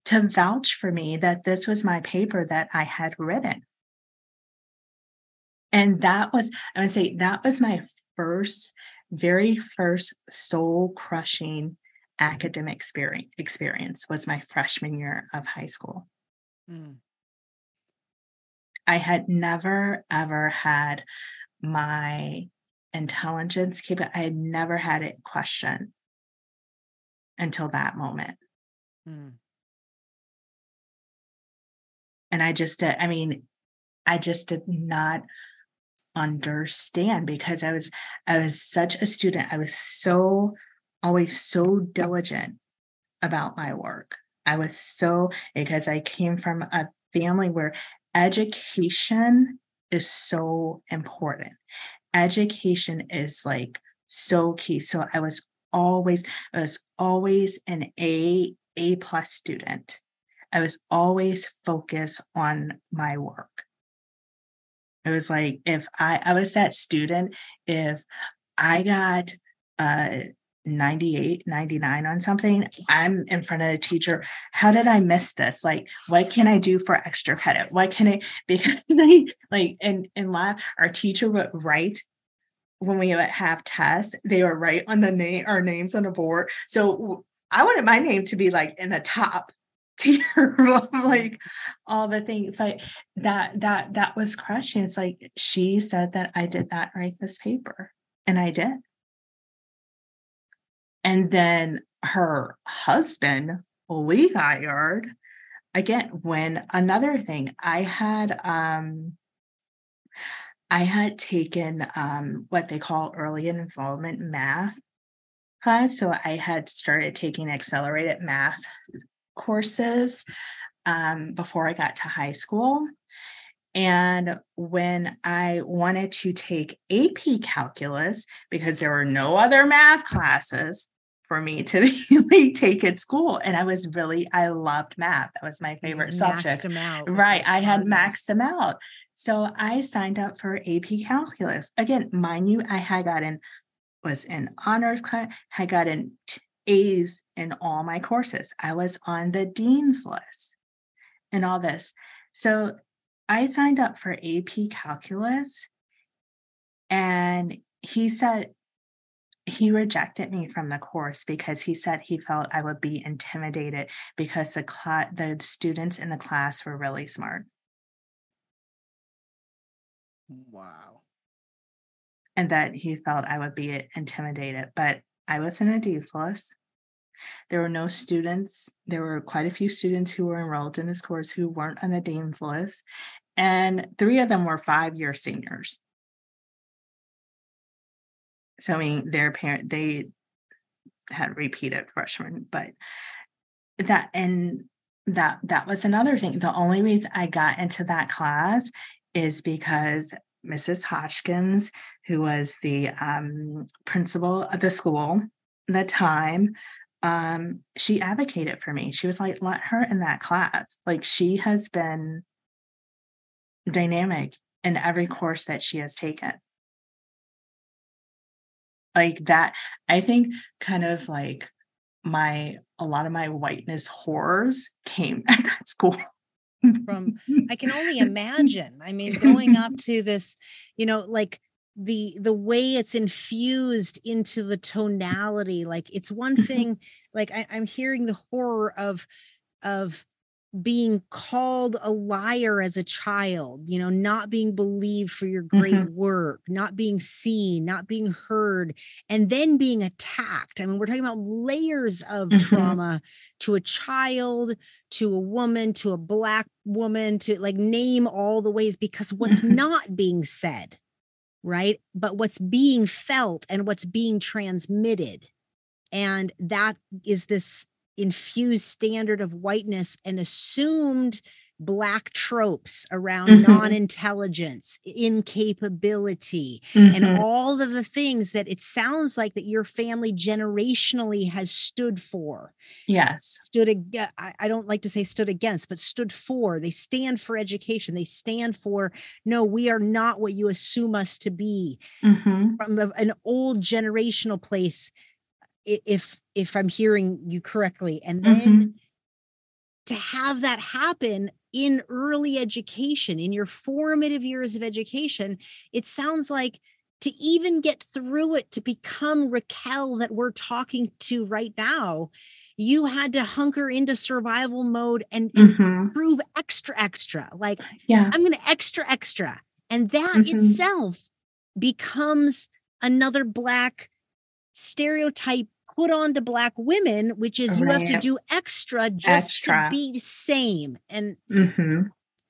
To vouch for me that this was my paper that I had written. And that was, I would say, that was my first very first soul crushing academic experience, experience was my freshman year of high school. Mm. I had never, ever had my intelligence keep it. I had never had it questioned until that moment. Mm. And I just did, I mean, I just did not understand because I was I was such a student. I was so always so diligent about my work. I was so because I came from a family where education is so important. Education is like so key. So I was always I was always an A A plus student. I was always focused on my work. It was like if I I was that student, if I got uh 98 99 on something i'm in front of the teacher how did i miss this? Like what can i do for extra credit? What can i because they like in in lab our teacher would write when we would have tests they would write on the name our names on the board. So i wanted my name to be like in the top of like all the things but that that that was crushing it's like she said that i did not write this paper and i did and then her husband lee Gaillard, again when another thing i had um I had taken um, what they call early involvement math class. So I had started taking accelerated math courses um, before I got to high school. And when I wanted to take AP calculus, because there were no other math classes for me to really take at school, and I was really, I loved math. That was my favorite subject. Right. I had maxed them out. So I signed up for AP calculus. Again, mind you, I had gotten was in honors class, had gotten A's in all my courses. I was on the dean's list and all this. So I signed up for AP Calculus and he said he rejected me from the course because he said he felt I would be intimidated because the cl- the students in the class were really smart. Wow. And that he felt I would be intimidated, but I was in a D's list. There were no students. There were quite a few students who were enrolled in this course who weren't on the Dean's list. And three of them were five year seniors. So, I mean, their parent, they had repeated freshmen, but that, and that, that was another thing. The only reason I got into that class is because Mrs. Hodgkins, who was the um, principal of the school at the time, um, she advocated for me. She was like, let her in that class. Like she has been dynamic in every course that she has taken. Like that, I think kind of like my a lot of my whiteness horrors came at that school. From I can only imagine. I mean, going up to this, you know, like the the way it's infused into the tonality like it's one mm-hmm. thing like I, i'm hearing the horror of of being called a liar as a child, you know, not being believed for your great mm-hmm. work, not being seen, not being heard, and then being attacked. I mean, we're talking about layers of mm-hmm. trauma to a child, to a woman, to a black woman, to like name all the ways because what's not being said right? But what's being felt and what's being transmitted. And that is this infused standard of whiteness and assumed black tropes around mm-hmm. non-intelligence incapability mm-hmm. and all of the things that it sounds like that your family generationally has stood for yes stood ag- I don't like to say stood against but stood for they stand for education they stand for no we are not what you assume us to be mm-hmm. from an old generational place if if i'm hearing you correctly and then mm-hmm. to have that happen in early education, in your formative years of education, it sounds like to even get through it to become Ricquel that we're talking to right now, you had to hunker into survival mode and, and mm-hmm. prove extra, extra. Like, yeah, I'm going to extra, extra. And that mm-hmm. itself becomes another Black stereotype put on to black women which is you have to do extra just extra. to be same and mm-hmm.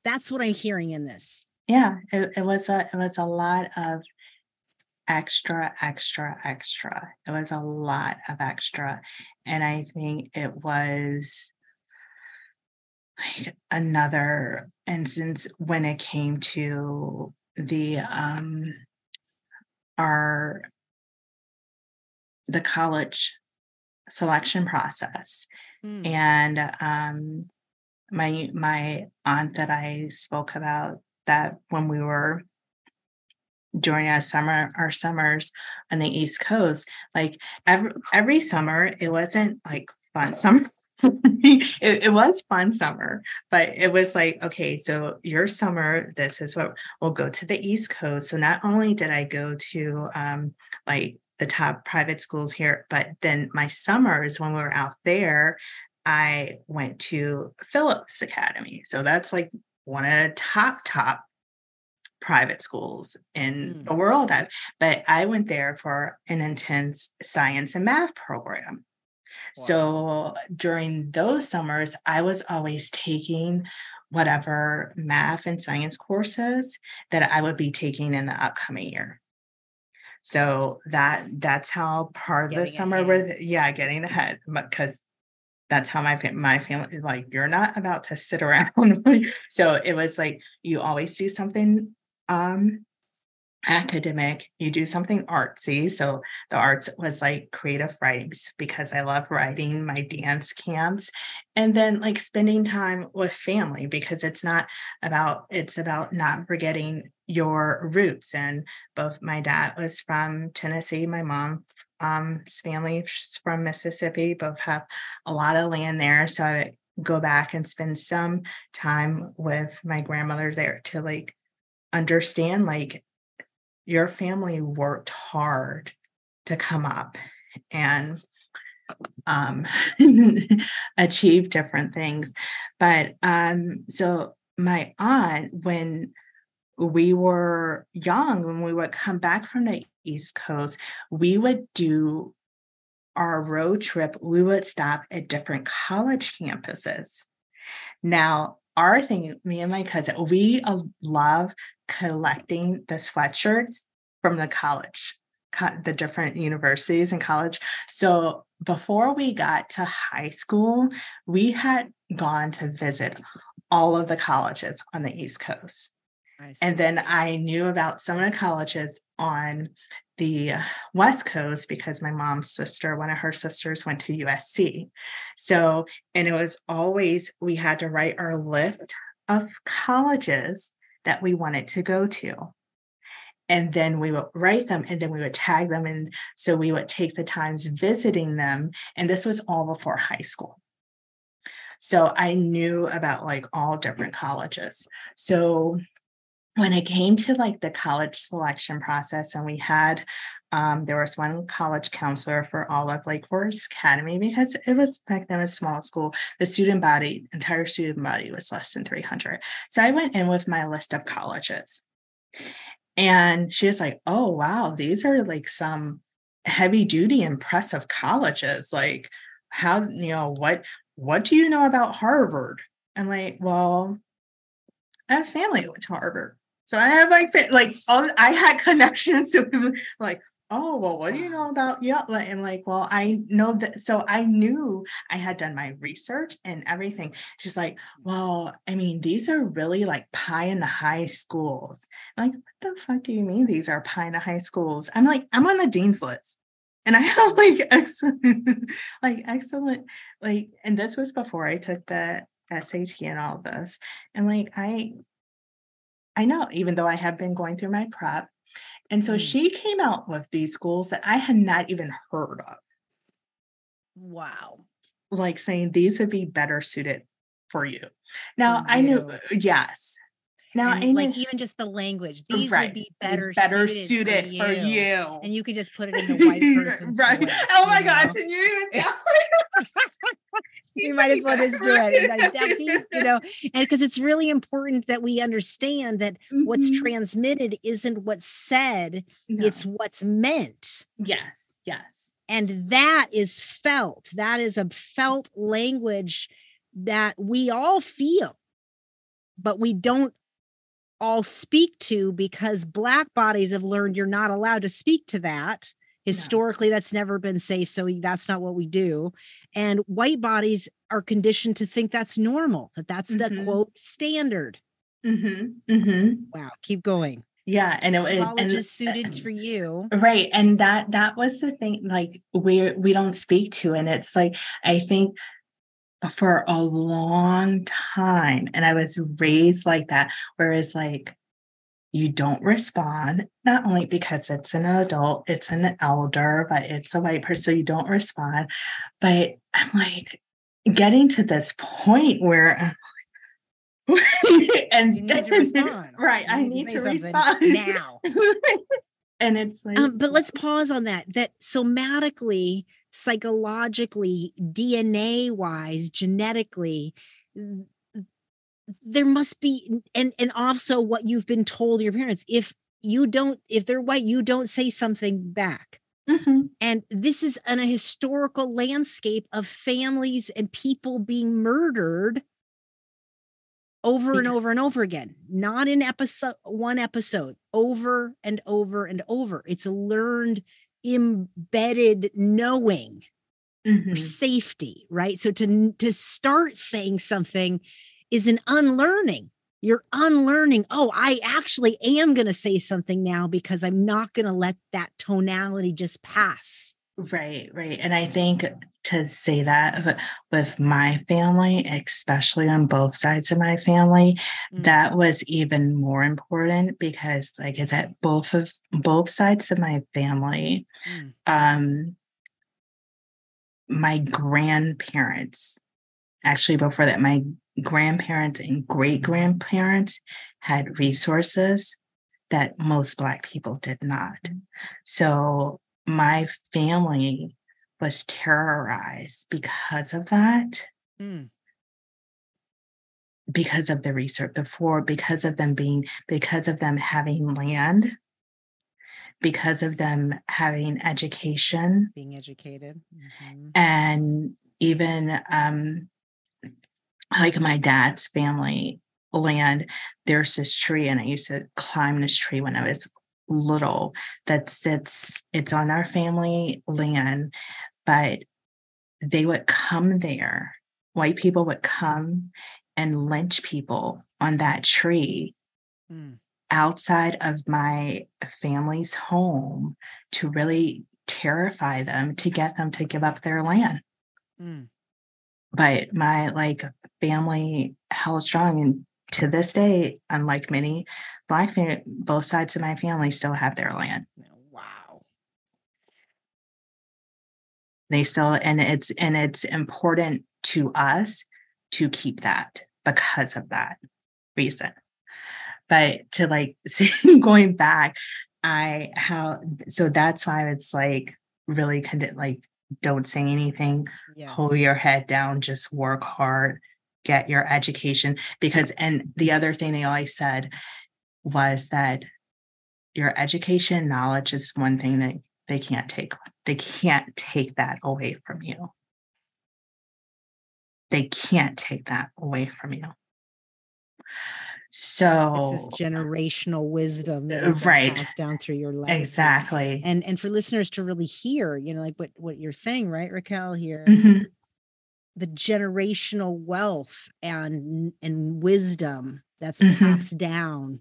that's what i'm hearing in this yeah it, it was a it was a lot of extra extra extra it was a lot of extra and i think it was like another instance when it came to the um our the college selection process. Mm. And um, my my aunt that I spoke about that when we were during our summer our summers on the East Coast, like every every summer, it wasn't like fun summer. it, it, was fun summer, but it was like, okay, so your summer, this is what we'll go to the East Coast. So not only did I go to um, like the top private schools here. But then my summers, when we were out there, I went to Phillips Academy. So that's like one of the top, top private schools in mm. the world. But I went there for an intense science and math program. Wow. So during those summers, I was always taking whatever math and science courses that I would be taking in the upcoming year. So that that's how part of getting the summer with yeah, getting ahead because that's how my my family is like you're not about to sit around. so it was like you always do something um academic, you do something artsy. So the arts was like creative writing because I love writing my dance camps and then like spending time with family because it's not about it's about not forgetting your roots and both my dad was from Tennessee, my mom um family from Mississippi, both have a lot of land there. So I go back and spend some time with my grandmother there to like understand like your family worked hard to come up and um, achieve different things. But um, so my aunt, when we were young, when we would come back from the East Coast, we would do our road trip, we would stop at different college campuses. Now, our thing, me and my cousin, we uh, love collecting the sweatshirts from the college, the different universities and college. So before we got to high school, we had gone to visit all of the colleges on the East Coast. And then I knew about some of the colleges on the uh, West Coast because my mom's sister, one of her sisters, went to USC. So, and it was always, we had to write our list of colleges that we wanted to go to. And then we would write them and then we would tag them. And so we would take the times visiting them. And this was all before high school. So I knew about like all different colleges. So when it came to like the college selection process and we had um, there was one college counselor for all of lake forest academy because it was back then a small school. The student body entire student body was less than 300 so i went in with my list of colleges. And she was like oh wow these are like some heavy duty impressive colleges. Like how you know what what do you know about harvard? I'm like well I have family who went to Harvard. So I have like like all I had connections to people like, oh well, what do you know about yeah? And like, well, I know that so I knew I had done my research and everything. She's like, mm. well, I mean, these are really like pie in the high schools. I'm like, what the fuck do you mean these are pie in the high schools? I'm like, I'm on the dean's list. And I have like excellent, like excellent, like, and this was before I took the SAT and all this. And like I I know, even though I have been going through my prep. And so mm. she came out with these schools that I had not even heard of. Wow. Like saying these would be better suited for you. Now I knew, yes. Now and like even just the language, these right. would be better, better suited, suited for, you. for, you. And you could just put it in the white person's right. Voice, oh my gosh. And you even you might as well just do it. you know, and because it's really important that we understand that mm-hmm. what's transmitted isn't what's said, no. it's what's meant. Yes, yes. And that is felt. That is a felt language that we all feel, but we don't all speak to because Black bodies have learned you're not allowed to speak to that Historically, no. that's never been safe. So that's not what we do. And white bodies are conditioned to think that's normal, that that's mm-hmm. the quote standard. Mm-hmm. Mm-hmm. Wow. Keep going. Yeah. And it, college and, is suited for you. Right. And that, that was the thing, like we, we don't speak to, and it's like, I think for a long time, and I was raised like that, whereas like, you don't respond, not only because it's an adult, it's an elder, but it's a white person, so you don't respond. But I'm like getting to this point where and you need to respond. Right. I need to respond now. and it's like um, but let's pause on that. That somatically, psychologically, DNA wise, genetically, there must be and and also what you've been told your parents if you don't if they're white you don't say something back mm-hmm. and this is an, a historical landscape of families and people being murdered over and over and over again, not in episode one episode, over and over and over. It's a learned, embedded knowing mm-hmm. safety, right? So to to start saying something is an unlearning. You're unlearning. Oh, I actually am going to say something now because I'm not going to let that tonality just pass. Right, right. And I think to say that with my family, especially on both sides of my family, mm. that was even more important because like I said, both of both sides of my family, mm. um, my grandparents, actually before that, my grandparents and great grandparents had resources that most Black people did not. Mm. So my family was terrorized because of that. Mm. Because of the research before, because of them being, because of them having land, because of them having education, being educated, mm-hmm. and even um, like my dad's family land, there's this tree, and I used to climb this tree when I was little that sits, it's on our family land, but they would come there. White people would come and lynch people on that tree mm. outside of my family's home to really terrify them to get them to give up their land. Mm. But my like family held strong and to this day, unlike many black both sides of my family still have their land. Wow. They still, and it's and it's important to us to keep that because of that reason. But to like going back, I how so that's why it's like really kind of like don't say anything, yes. hold your head down, just work hard, get your education. Because and the other thing they always said was that your education knowledge is one thing that they can't take they can't take that away from you they can't take that away from you so this is generational wisdom that is right passed down through your life exactly and and for listeners to really hear you know like what what you're saying right Ricquel here mm-hmm. the generational wealth and and wisdom that's mm-hmm. passed down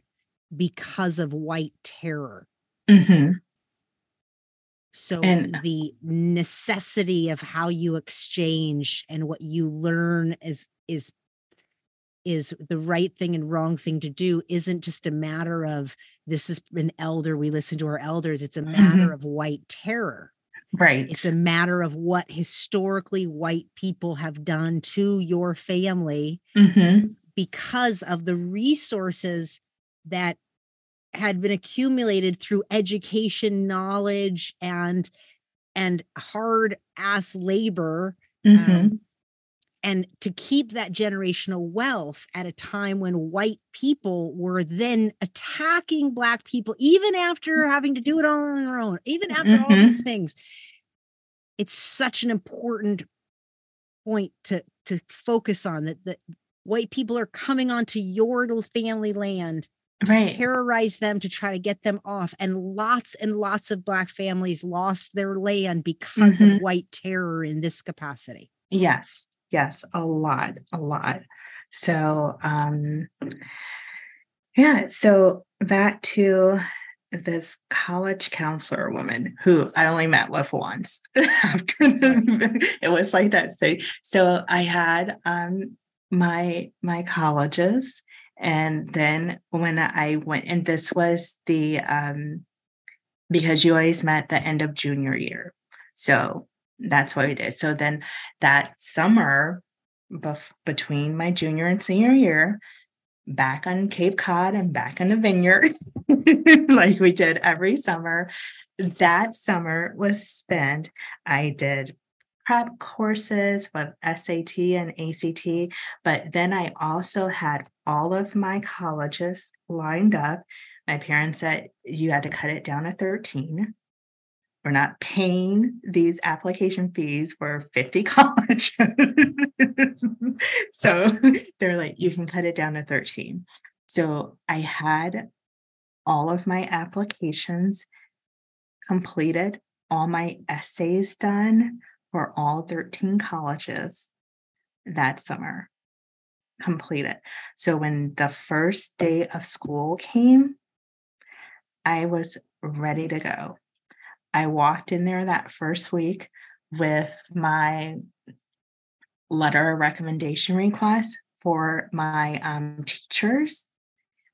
because of white terror. Mm-hmm. So and, the necessity of how you exchange and what you learn is is is the right thing and wrong thing to do isn't just a matter of this is an elder we listen to our elders it's a matter mm-hmm. of white terror right it's a matter of what historically white people have done to your family mm-hmm. because of the resources that had been accumulated through education knowledge and and hard ass labor mm-hmm. um, and to keep that generational wealth at a time when white people were then attacking black people even after having to do it all on their own even after mm-hmm. all these things it's such an important point to to focus on that that white people are coming onto your little family land right. terrorize them to try to get them off. And lots and lots of Black families lost their land because mm-hmm. of white terror in this capacity. Yes, yes, a lot, a lot. So, um, yeah, so that to this college counselor woman who I only met with once after the, it was like that. So, so I had um my my colleges and then when I went, and this was the, um, because you always met the end of junior year. So that's what we did. So then that summer bef- between my junior and senior year, back on Cape Cod and back in the vineyard, like we did every summer. That summer was spent, I did prep courses with SAT and ACT, but then I also had all of my colleges lined up. My parents said you had to cut it down to 13. we're not paying these application fees for 50 colleges. so they're like, you can cut it down to 13. So I had all of my applications completed, all my essays done for all 13 colleges that summer completed. So when the first day of school came, I was ready to go. I walked in there that first week with my letter recommendation request for my um, teachers.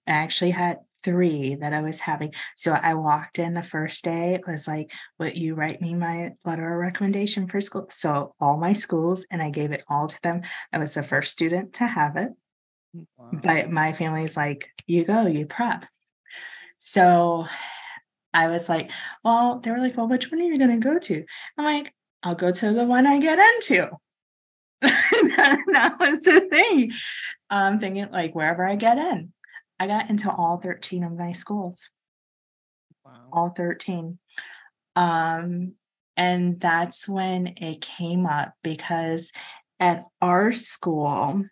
I actually had three that I was having. So I walked in the first day, it was like, Would you write me my letter of recommendation for school? So all my schools, and I gave it all to them. I was the first student to have it. Mm, wow. But my family's like, You go, you prep. So I was like, Well, they were like, Well, which one are you going to go to? I'm like, I'll go to the one I get into. that, that was the thing. I'm thinking, like, wherever I get in. I got into all 13 of my schools. Wow. All 13. Um, and that's when it came up because at our school,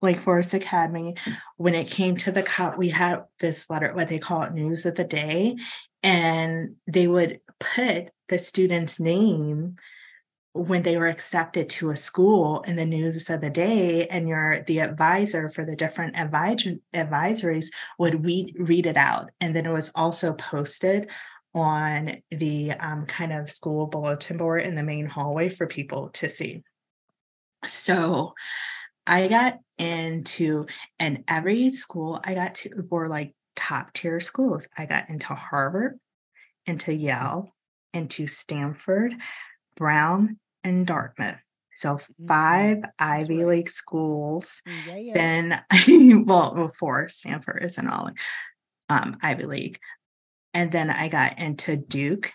Lake Forest Academy, when it came to the cut, we had this letter, what they call it news of the day, and they would put the student's name when they were accepted to a school in the news of the day and your the advisor for the different advisor, advisories would read, read it out. And then it was also posted on the um, kind of school bulletin board in the main hallway for people to see. So i got into and every school i got to were like top tier schools. I got into harvard into yale into stanford brown and Dartmouth. So mm-hmm. 5 Ivy right. League schools. Mm, yeah, yeah. Then, well, before Stanford is an all um, Ivy League. And then I got into Duke.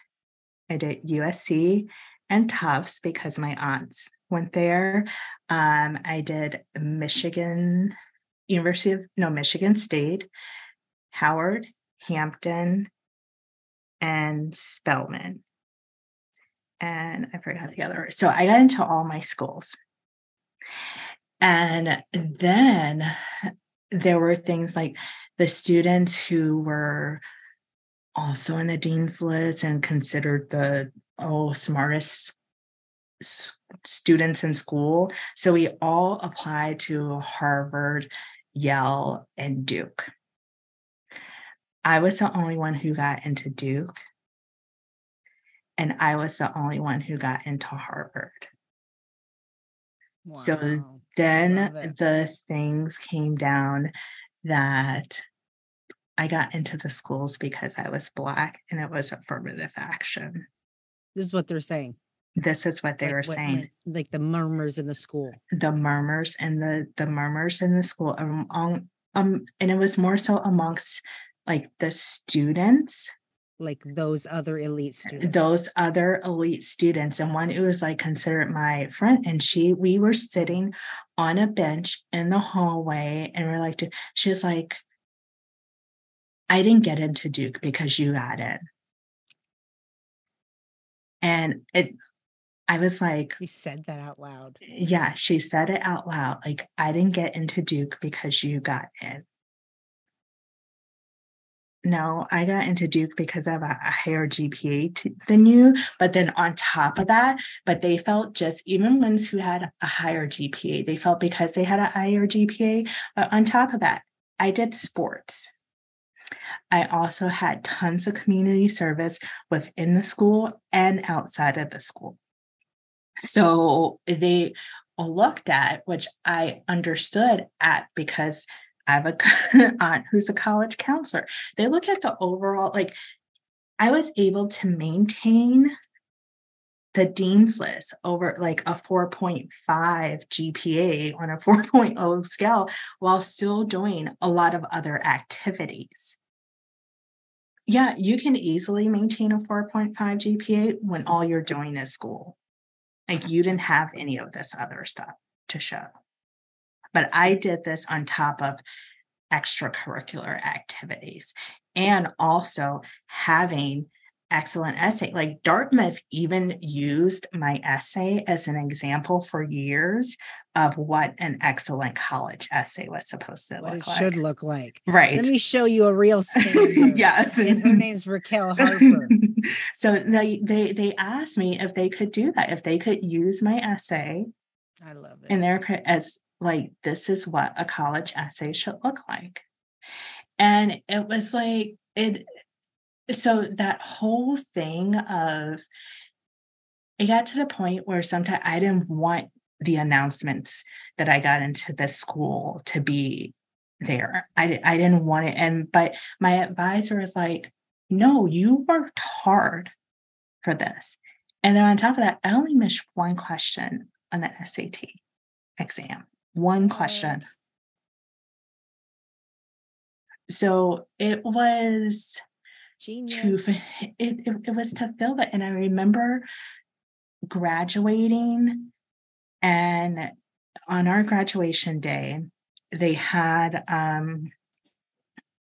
I did USC and Tufts because my aunts went there. Um, I did Michigan, University of, no, Michigan State, Howard, Hampton, and Spelman and I forgot the other. So I got into all my schools. And then there were things like the students who were also in the dean's list and considered the oh smartest students in school. So we all applied to Harvard, Yale, and Duke. I was the only one who got into Duke and I was the only one who got into Harvard. Wow. So then the things came down that I got into the schools because I was Black and it was affirmative action. This is what they're saying. This is what they like, were what, saying. Like the murmurs in the school. The murmurs and the the murmurs in the school um, um, um and it was more so amongst like the students like those other elite students. Those other elite students and one who was like considered my friend and she we were sitting on a bench in the hallway and we're like she was like i didn't get into duke because you got in. And it i was like she said that out loud. Yeah she said it out loud like i didn't get into duke because you got in no, I got into Duke because I have a, higher GPA t- than you. But then on top of that, but they felt just even ones who had a higher GPA, they felt because they had a higher GPA. But on top of that, I did sports. I also had tons of community service within the school and outside of the school. So they looked at, which I understood at because I have a aunt who's a college counselor. They look at the overall, like, I was able to maintain the dean's list over like a 4.5 GPA on a 4.0 scale while still doing a lot of other activities. Yeah, you can easily maintain a 4.5 GPA when all you're doing is school. Like you didn't have any of this other stuff to show. But I did this on top of extracurricular activities and also having excellent essay. Like Dartmouth even used my essay as an example for years of what an excellent college essay was supposed to what look it like. Should look like. Right. Let me show you a real standard. yes. And her name's Ricquel Harper. so they they they asked me if they could do that, if they could use my essay. I love it. In their as like this is what a college essay should look like. And it was like it so that whole thing of it got to the point where sometimes I didn't want the announcements that I got into the school to be there. I, I didn't want it. And but my advisor was like, no, you worked hard for this. And then on top of that, I only missed one question on the SAT exam. One question. So it was Genius. to it, it, it was to fill it. And I remember graduating and on our graduation day, they had um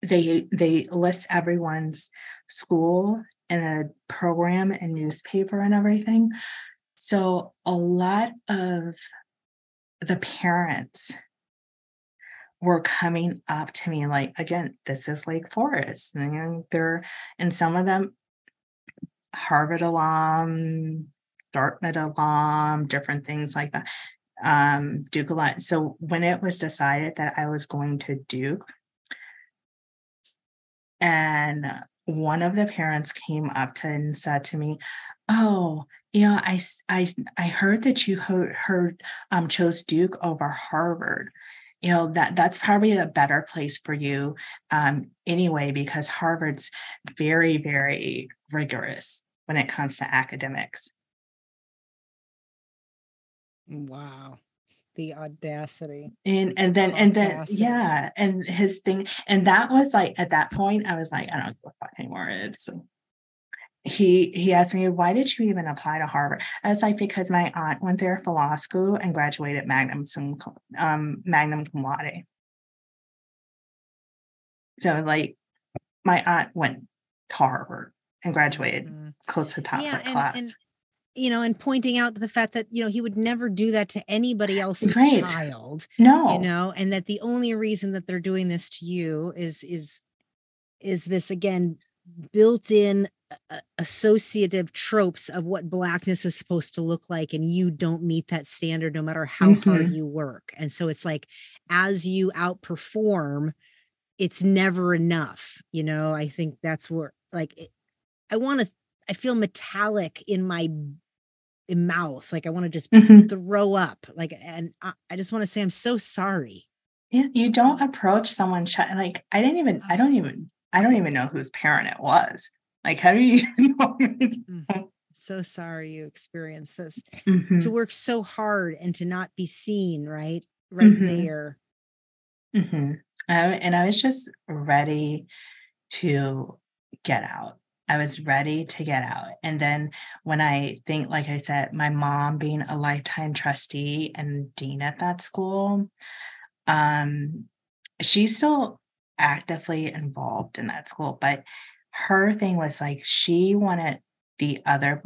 they they list everyone's school and a program and newspaper and everything. So a lot of the parents were coming up to me like again this is lake forest and they're and some of them harvard alum dartmouth alum different things like that um duke alum. So when it was decided that i was going to duke and one of the parents came up to and said to me oh yeah i i i heard that you heard, um chose duke over harvard. You know that that's probably a better place for you um, anyway because harvard's very very rigorous when it comes to academics. Wow. The audacity. And and then and then yeah and his thing and that was like at that point i was like i don't give a fuck anymore. It's he he asked me why did you even apply to harvard i was like because my aunt went there for law school and graduated magnum sum um magnum cum laude so like my aunt went to harvard and graduated mm-hmm. close to top yeah, of class and, you know and pointing out the fact that you know he would never do that to anybody else's right. child no you know and that the only reason that they're doing this to you is is is this again built in associative tropes of what blackness is supposed to look like and you don't meet that standard no matter how mm-hmm. hard you work and so it's like as you outperform it's never enough you know i think that's where like it, i want to i feel metallic in my in mouth like i want to just mm-hmm. throw up like and I, I just want to say i'm so sorry yeah you don't approach someone like i didn't even i don't even i don't even know whose parent it was like, how do you know? Mm-hmm. so sorry you experienced this. Mm-hmm. To work so hard and to not be seen, right? Right mm-hmm. there. Mm-hmm. and I was just ready to get out. I was ready to get out. And then when I think, like I said, my mom being a lifetime trustee and dean at that school, um, she's still actively involved in that school, but her thing was like she wanted the other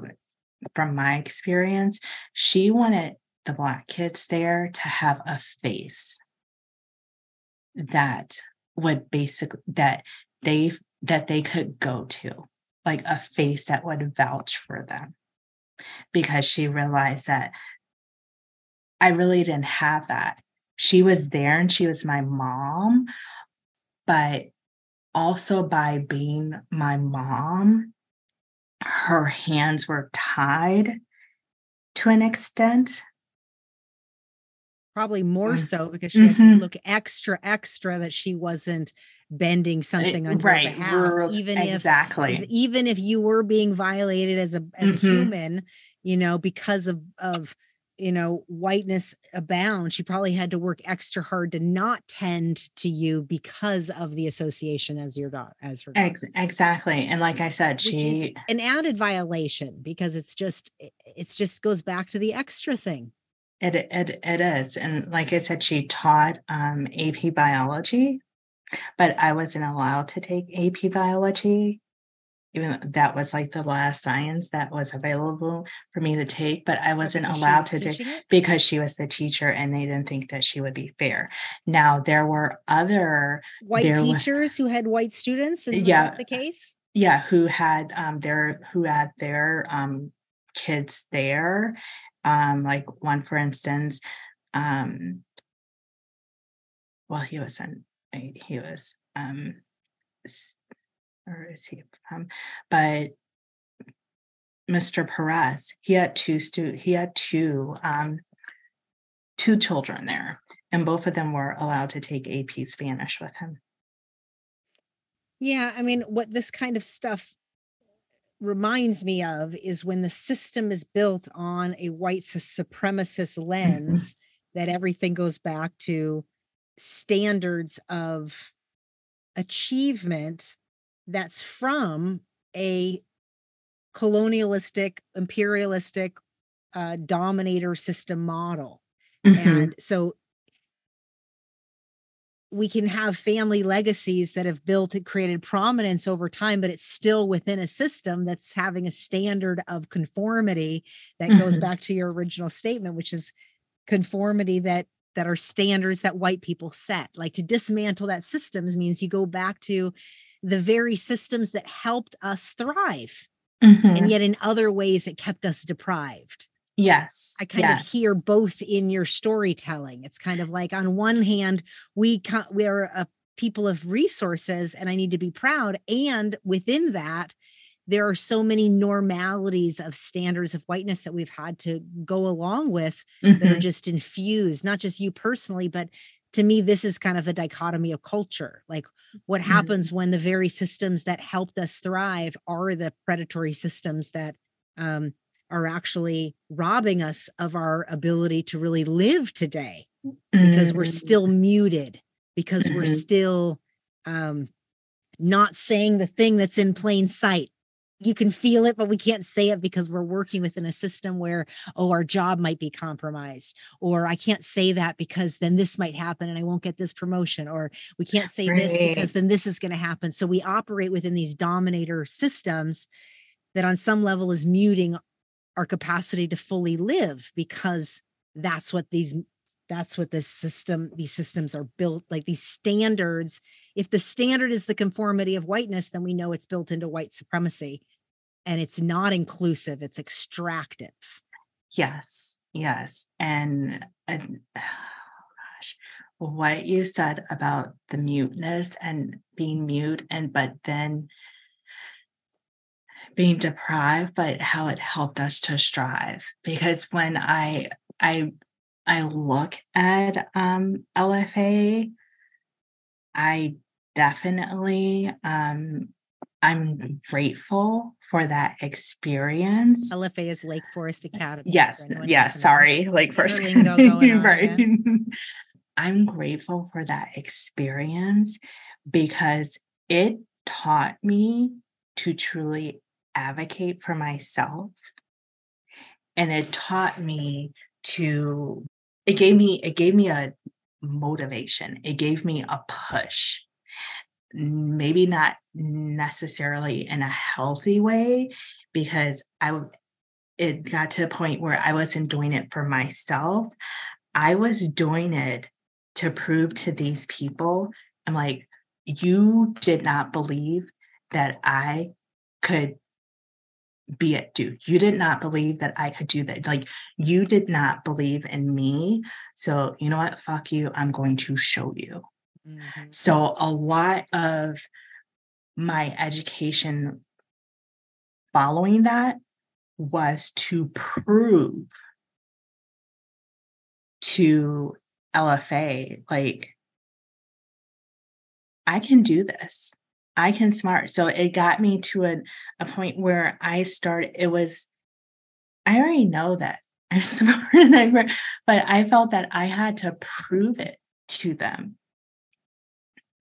from my experience she wanted the black kids there to have a face that would basically that they that they could go to like a face that would vouch for them because she realized that I really didn't have that. She was there and she was my mom, but also by being my mom, her hands were tied to an extent. Probably more mm. so because she mm-hmm. had to look extra, extra that she wasn't bending something on right. your behalf. Rules. Even exactly. if even if you were being violated as a as mm-hmm. a human, you know, because of of you know whiteness abound she probably had to work extra hard to not tend to you because of the association as your daughter as her exactly and like i said she an added violation because it's just it's just goes back to the extra thing. It it, it is and like i said she taught um, ap biology but i wasn't allowed to take ap biology even that was like the last science that was available for me to take, but I wasn't allowed to take because she was the teacher and they didn't think that she would be fair. Now there were other white teachers who had white students. yeah, the case. Yeah, who had um their who had their um kids there. Um, like one, for instance, um, well, he wasn't. He was um or is he from? But Mr. Perez, he had two stu- he had two um, two children there, and both of them were allowed to take AP Spanish with him. Yeah, I mean, what this kind of stuff reminds me of is when the system is built on a white supremacist mm-hmm. lens, mm-hmm. that everything goes back to standards of achievement that's from a colonialistic, imperialistic uh, dominator system model. Mm-hmm. And so we can have family legacies that have built and created prominence over time, but it's still within a system that's having a standard of conformity that mm-hmm. goes back to your original statement, which is conformity that that are standards that white people set. Like to dismantle that systems means you go back to the very systems that helped us thrive. Mm-hmm. And yet, in other ways, it kept us deprived. Yes. I kind yes. of hear both in your storytelling. It's kind of like, on one hand, we we are a people of resources, and I need to be proud. And within that, there are so many normalities of standards of whiteness that we've had to go along with mm-hmm. that are mm-hmm. just infused, not just you personally, but to me, this is kind of the dichotomy of culture. Like what mm-hmm. happens when the very systems that helped us thrive are the predatory systems that um, are actually robbing us of our ability to really live today because mm-hmm. we're still muted, because mm-hmm. we're still um, not saying the thing that's in plain sight you can feel it, but we can't say it because we're working within a system where, oh, our job might be compromised, or I can't say that because then this might happen and I won't get this promotion, or we can't say right. this because then this is going to happen. So we operate within these dominator systems that on some level is muting our capacity to fully live because that's what these that's what this system these systems are built like these standards if the standard is the conformity of whiteness then we know it's built into white supremacy and it's not inclusive it's extractive. Yes yes and, and oh gosh what you said about the muteness and being mute and but then being deprived but how it helped us to strive because when i i I look at um, LFA, I definitely um, I'm grateful for that experience. LFA is Lake Forest Academy. Yes, yes. Sorry, Lake Forest. right. I'm grateful for that experience because it taught me to truly advocate for myself. And it taught me to it gave me it gave me a motivation. It gave me a push. Maybe not necessarily in a healthy way because i it got to a point where i wasn't doing it for myself. I was doing it to prove to these people i'm like you did not believe that i could be it, Duke. You did not believe that I could do that. Like you did not believe in me. So you know what? Fuck you. I'm going to show you. Mm-hmm. So a lot of my education following that was to prove to LFA like I can do this. I can smart. So it got me to a, a point where I started, it was, I already know that I'm smart and I'm, but I felt that I had to prove it to them.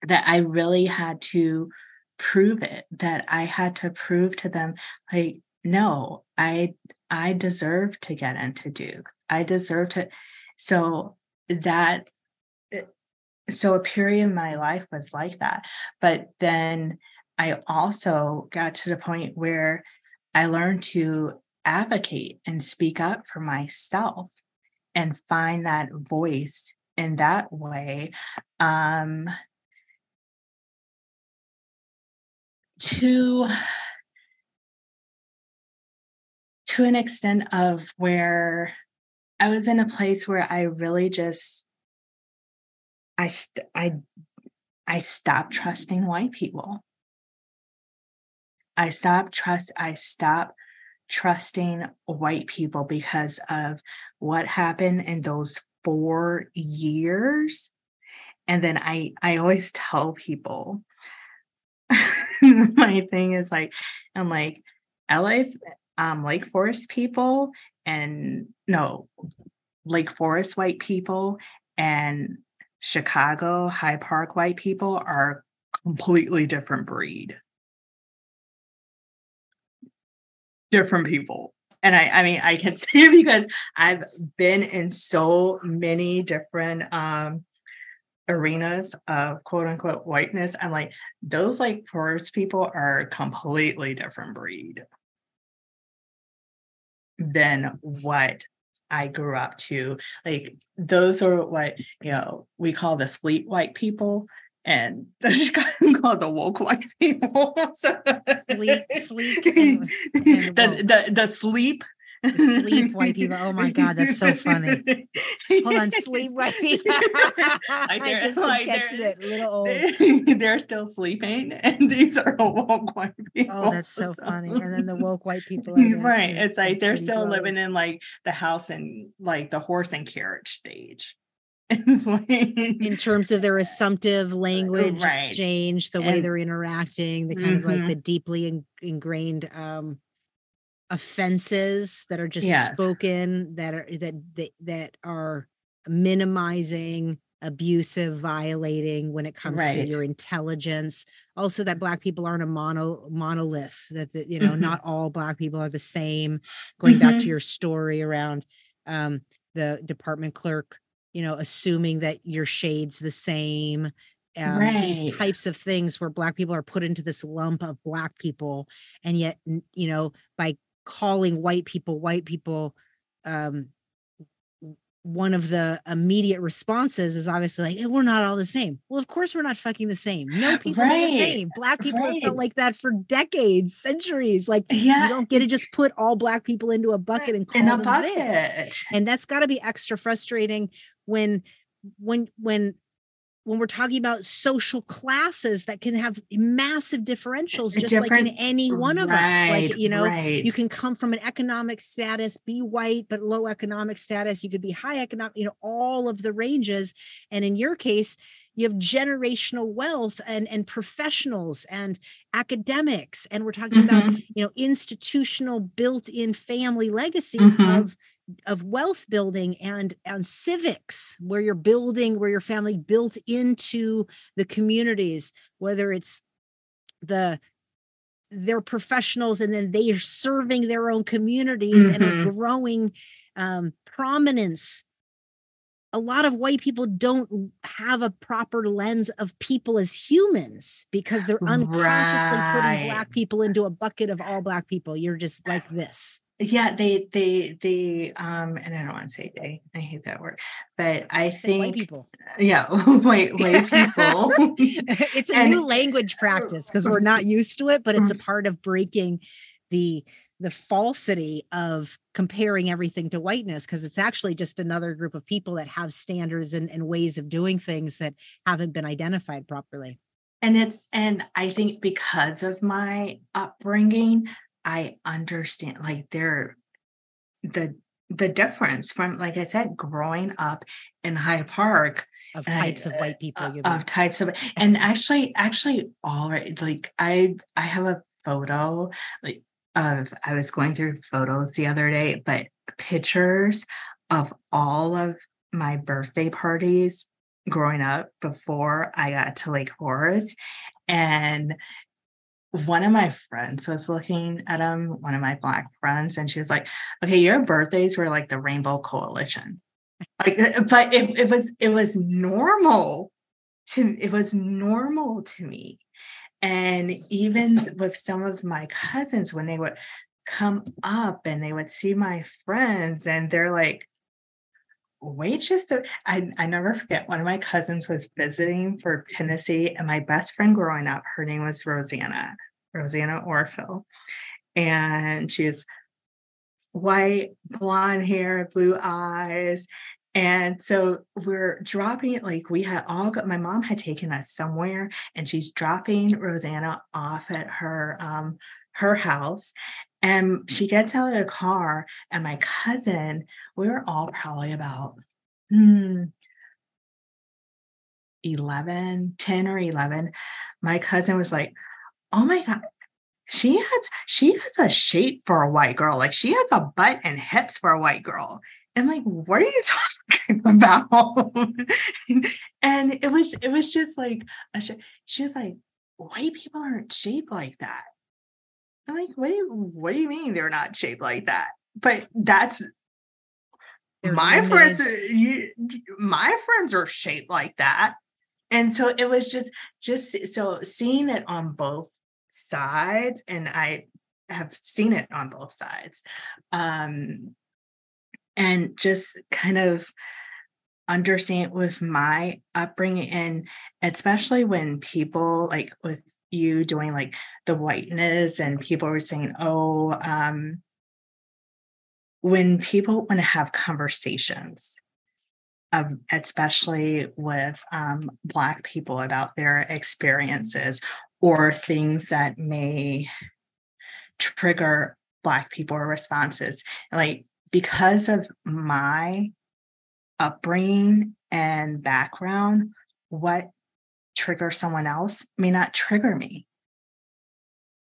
That I really had to prove it, that I had to prove to them, like, no, I I deserve to get into Duke. I deserve to. So that so a period in my life was like that but then I also got to the point where I learned to advocate and speak up for myself and find that voice in that way. Um, to to an extent of where I was in a place where I really just I st- I I stopped trusting white people. I stopped trust I stopped trusting white people because of what happened in those 4 years. And then I I always tell people my thing is like I'm like LA um, Lake Forest people and no, Lake Forest white people and Chicago Hyde Park white people are completely different breed. Different people. And I, I mean, I can say because I've been in so many different um, arenas of quote unquote whiteness. I'm like, those Lake Forest people are completely different breed than what I grew up to. Like those are what you know we call the sleep white people, and the Chicago called the woke white people. so, sleep, sleep, and, and the, the the sleep sleep white people. Oh my god, that's so funny. Hold on, sleep white people. I just like catching it. Little old. They're still sleeping, and these are woke white people. Oh, that's so, so. funny. And then the woke white people, right? It's like they're still living in like the house and like the horse and carriage stage. Like, in terms of their assumptive language right. exchange, the way and, they're interacting, the kind mm-hmm. of like mm-hmm. the deeply in, ingrained um offenses that are just yes. spoken that are that, that that are minimizing abusive violating when it comes right. to your intelligence also that black people aren't a mono monolith that the, you know mm-hmm. not all black people are the same going mm-hmm. back to mm-hmm. your story around um, the department clerk you know assuming that your shade's the same um, right. these types of things where black people are put into this lump of black people and yet you know by calling white people white people um, one of the immediate responses is obviously like, hey, we're not all the same. Well, of course we're not fucking the same. No people right. are the same. Black people right. have felt like that for decades, centuries. Like yeah. you don't get to just put all black people into a bucket and call In them bucket. this. And that's got to be extra frustrating when when when when we're talking about social classes that can have massive differentials just Different, like in any one of right, us like you know right. you can come from an economic status be white but low economic status you could be high economic you know all of the ranges and in your case you have generational wealth and and professionals and academics and we're talking mm-hmm. about you know institutional built-in family legacies mm-hmm. of of wealth building and and civics where you're building where your family built into the communities whether it's the they're professionals and then they are serving their own communities mm-hmm. and are mm-hmm. growing um, prominence a lot of white people don't have a proper lens of people as humans because they're unconsciously right. putting black people into a bucket of all black people you're just like this yeah they they they um and i don't want to say they i hate that word but i think white people. yeah white white people. It's a and, new language practice because we're not used to it but it's a mm. part of breaking the the falsity of comparing everything to whiteness because it's actually just another group of people that have standards and, and ways of doing things that haven't been identified properly. And it's and i think because of my upbringing I understand like there the the difference from like I said, growing up in Hyde Park of types I, of white people uh, of types of and actually actually all right like I I have a photo like of I was going through photos the other day, but pictures of all of my birthday parties growing up before I got to Lake Forest. And one of my friends was looking at him, one of my black friends, and she was like, "Okay, your birthdays were like the Rainbow Coalition." Like, uh, but it, it was it was normal to it was normal to me, And even with some of my cousins, when they would come up and they would see my friends, and they're like, a, I, I never forget one of my cousins was visiting for Tennessee, and my best friend growing up, her name was Rosanna, Rosanna Orville. And she was white, blonde hair, blue eyes. And so we're dropping it like we had all got my mom had taken us somewhere and she's dropping Rosanna off at her um her house. And she gets out of the car, and my cousin, we were all probably about hmm, 11, 10 or 11. My cousin was like, Oh my God, she has she has a shape for a white girl. Like she has a butt and hips for a white girl. And like, what are you talking about? and it was it was just like a sh- she was like, white people aren't shaped like that. I'm like, what do you what do you mean they're not shaped like that? But that's They're my friends. You, my friends are shaped like that, and so it was just just so seeing it on both sides, and I have seen it on both sides, um, and just kind of understand with my upbringing and especially when people like with you doing like the whiteness and people were saying oh um when people want to have conversations um, especially with um, black people about their experiences or things that may trigger black people responses like because of my upbringing and background what trigger someone else may not trigger me.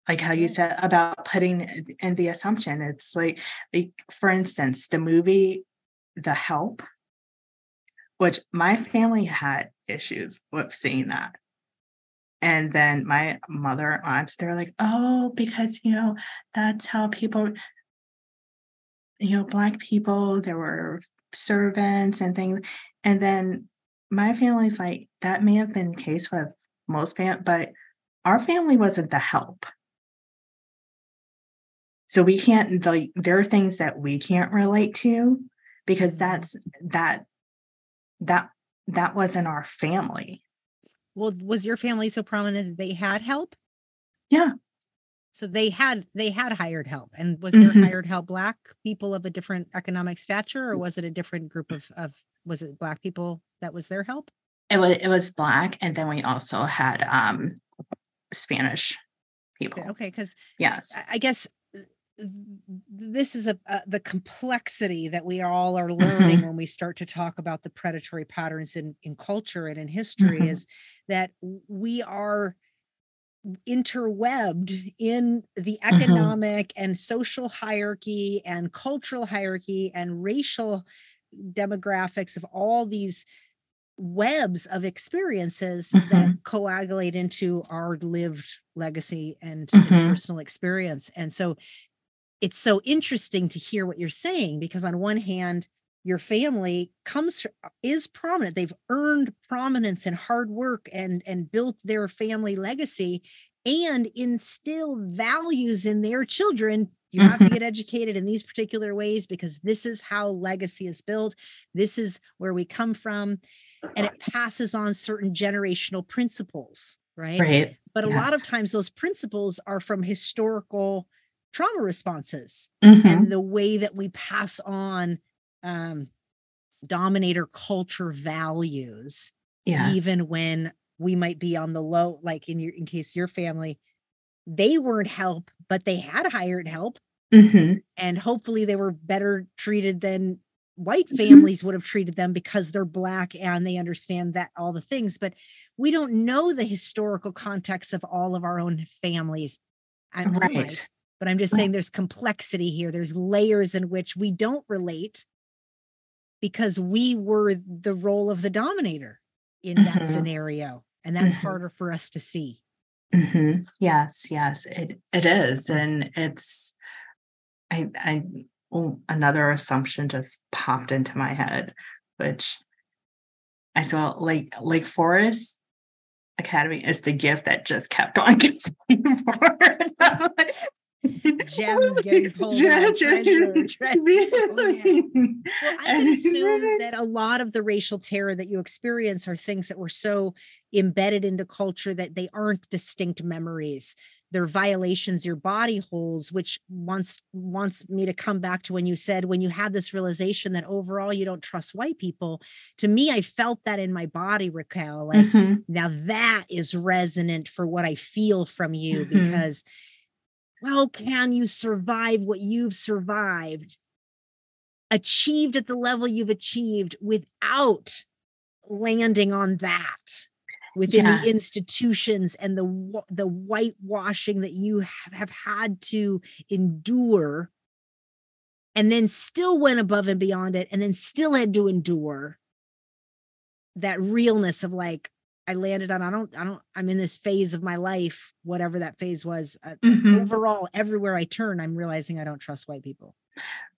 Like how you said about putting in the assumption it's like, like for instance the movie the help which my family had issues with seeing that. And then my mother aunts they're like oh because you know that's how people you know black people there were servants and things. And then my family's like that may have been the case with most fam, but our family wasn't the help. So we can't the there are things that we can't relate to because that's that that that wasn't our family. Well, was your family so prominent that they had help? Yeah. So they had they had hired help. And was there mm-hmm. hired help black people of a different economic stature or was it a different group of of was it black people that was their help? It was it was black, and then we also had um Spanish people. Okay, because yes, I guess this is a, a, the complexity that we all are learning mm-hmm. when we start to talk about the predatory patterns in in culture and in history mm-hmm. is that we are interwebbed in the mm-hmm. economic mm-hmm. and social hierarchy and cultural hierarchy and racial demographics of all these webs of experiences mm-hmm. that coagulate into our lived legacy and, mm-hmm. and, personal experience. And so it's so interesting to hear what you're saying because on one hand, your family comes is prominent. They've earned prominence and hard work and and built their family legacy and instill values in their children you have to mm-hmm. get educated in these particular ways because this is how legacy is built. This is where we come from. And it passes on certain generational principles, right? Right. But a lot of times those principles are from historical trauma responses mm-hmm. and the way that we pass on um, dominator culture values, yes. even when we might be on the low, like in your in case your family they weren't help, but they had hired help. Mm-hmm. And hopefully they were better treated than white mm-hmm. families mm-hmm. would have treated them because they're black and they understand that all the things. But we don't know the historical context of all of our own families. I'm right. right. But I'm just saying there's complexity here. There's layers in which we don't relate because we were the role of the dominator in that mm-hmm. scenario. And that's mm-hmm. harder for us to see. Mm-hmm. Yes, yes, it it is, and it's. I I another assumption just popped into my head, which I saw Lake Lake Forest Academy is the gift that just kept on giving forward. gems getting pulled out. Treasure, treasure. Oh, yeah. Well, I can assume that a lot of the racial terror that you experience are things that were so embedded into culture that they aren't distinct memories. They're violations your body holds, which wants wants me to come back to when you said when you had this realization that overall you don't trust white people. To me, I felt that in my body, Ricquel. Like mm-hmm. now that is resonant for what I feel from you mm-hmm. because how can you survive what you've survived, achieved at the level you've achieved without landing on that? within yes. the institutions and the the whitewashing that you have, have had to endure and then still went above and beyond it and then still had to endure that realness of like I landed on I don't I don't I'm in this phase of my life whatever that phase was uh, mm-hmm. overall everywhere I turn I'm realizing I don't trust white people.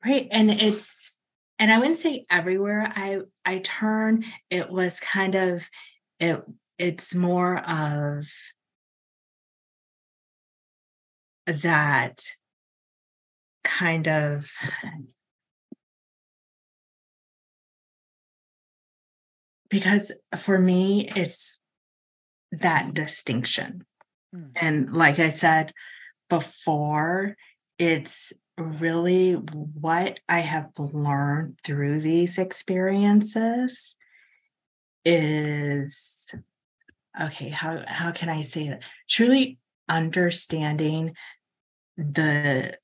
Right and it's and I wouldn't say everywhere I I turn it was kind of it it's more of that kind of because for me it's that distinction. Mm. and like i said before it's really what i have learned through these experiences is okay how how can i say that? Truly understanding the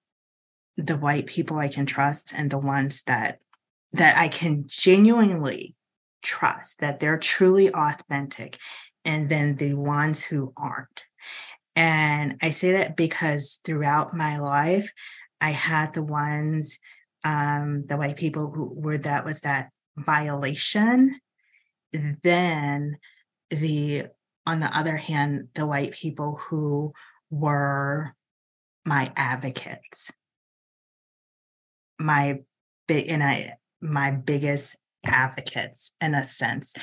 the white people i can trust and the ones that that i can genuinely trust that they're truly authentic and then the ones who aren't. And I say that because throughout my life, I had the ones, um, the white people who were that was that violation. Then the on the other hand, the white people who were my advocates, my big and I my biggest advocates in a sense.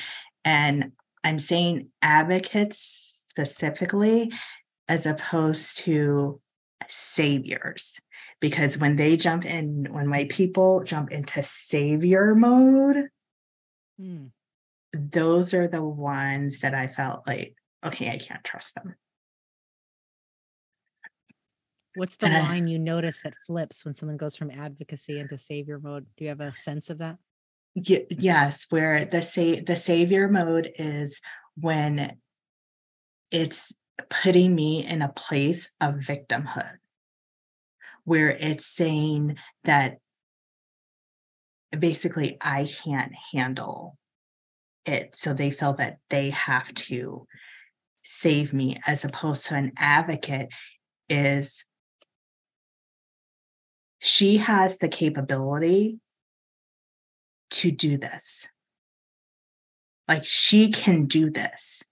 And I'm saying advocates specifically as opposed to saviors. Because when they jump in, when white people jump into savior mode, mm. those are the ones that I felt like, okay, I can't trust them. What's the line you notice that flips when someone goes from advocacy into savior mode? Do you have a sense of that? Mm-hmm. yes where the sa- the savior mode is when it's putting me in a place of victimhood. Where it's saying that basically I can't handle it so they feel that they have to save me as opposed to an advocate is she has the capability to do this. Like she can do this.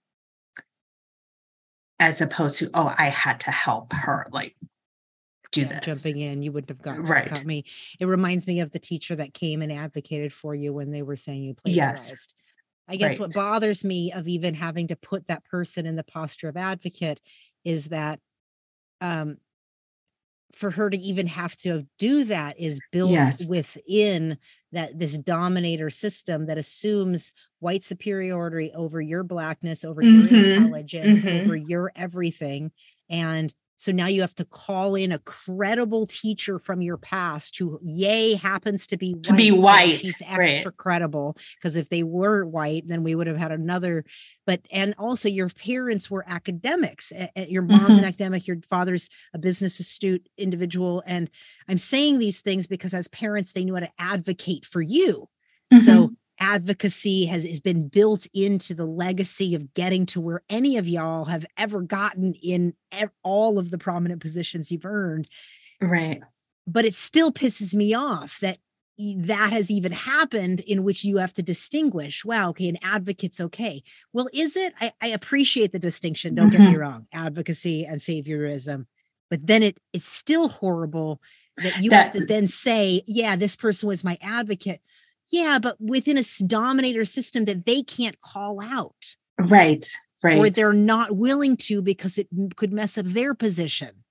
As opposed to, oh, I had to help her like do yeah, this. Jumping in, you wouldn't have gotten right. me. It reminds me of the teacher that came and advocated for you when they were saying you plagiarized. Yes. I guess right. what bothers me of even having to put that person in the posture of advocate is that um, for her to even have to do that is built yes. within that this dominator system that assumes white superiority over your blackness over mm-hmm. your intelligence mm-hmm. over your everything and so now you have to call in a credible teacher from your past who, yay, happens to be to white, be white. So she's extra right. credible because if they were white, then we would have had another. But and also your parents were academics. Your mom's mm-hmm. an academic. Your father's a business astute individual. And I'm saying these things because as parents, they knew how to advocate for you. Mm-hmm. So advocacy has, has been built into the legacy of getting to where any of y'all have ever gotten in all of the prominent positions you've earned. Right. But it still pisses me off that that has even happened in which you have to distinguish wow okay an advocate's okay well is it i, I appreciate the distinction don't mm-hmm. get me mm-hmm. wrong advocacy and saviorism but then it it's still horrible that you that, have to then say yeah this person was my advocate yeah, but within a dominator system that they can't call out. Right. right. or they're not willing to because it could mess up their position.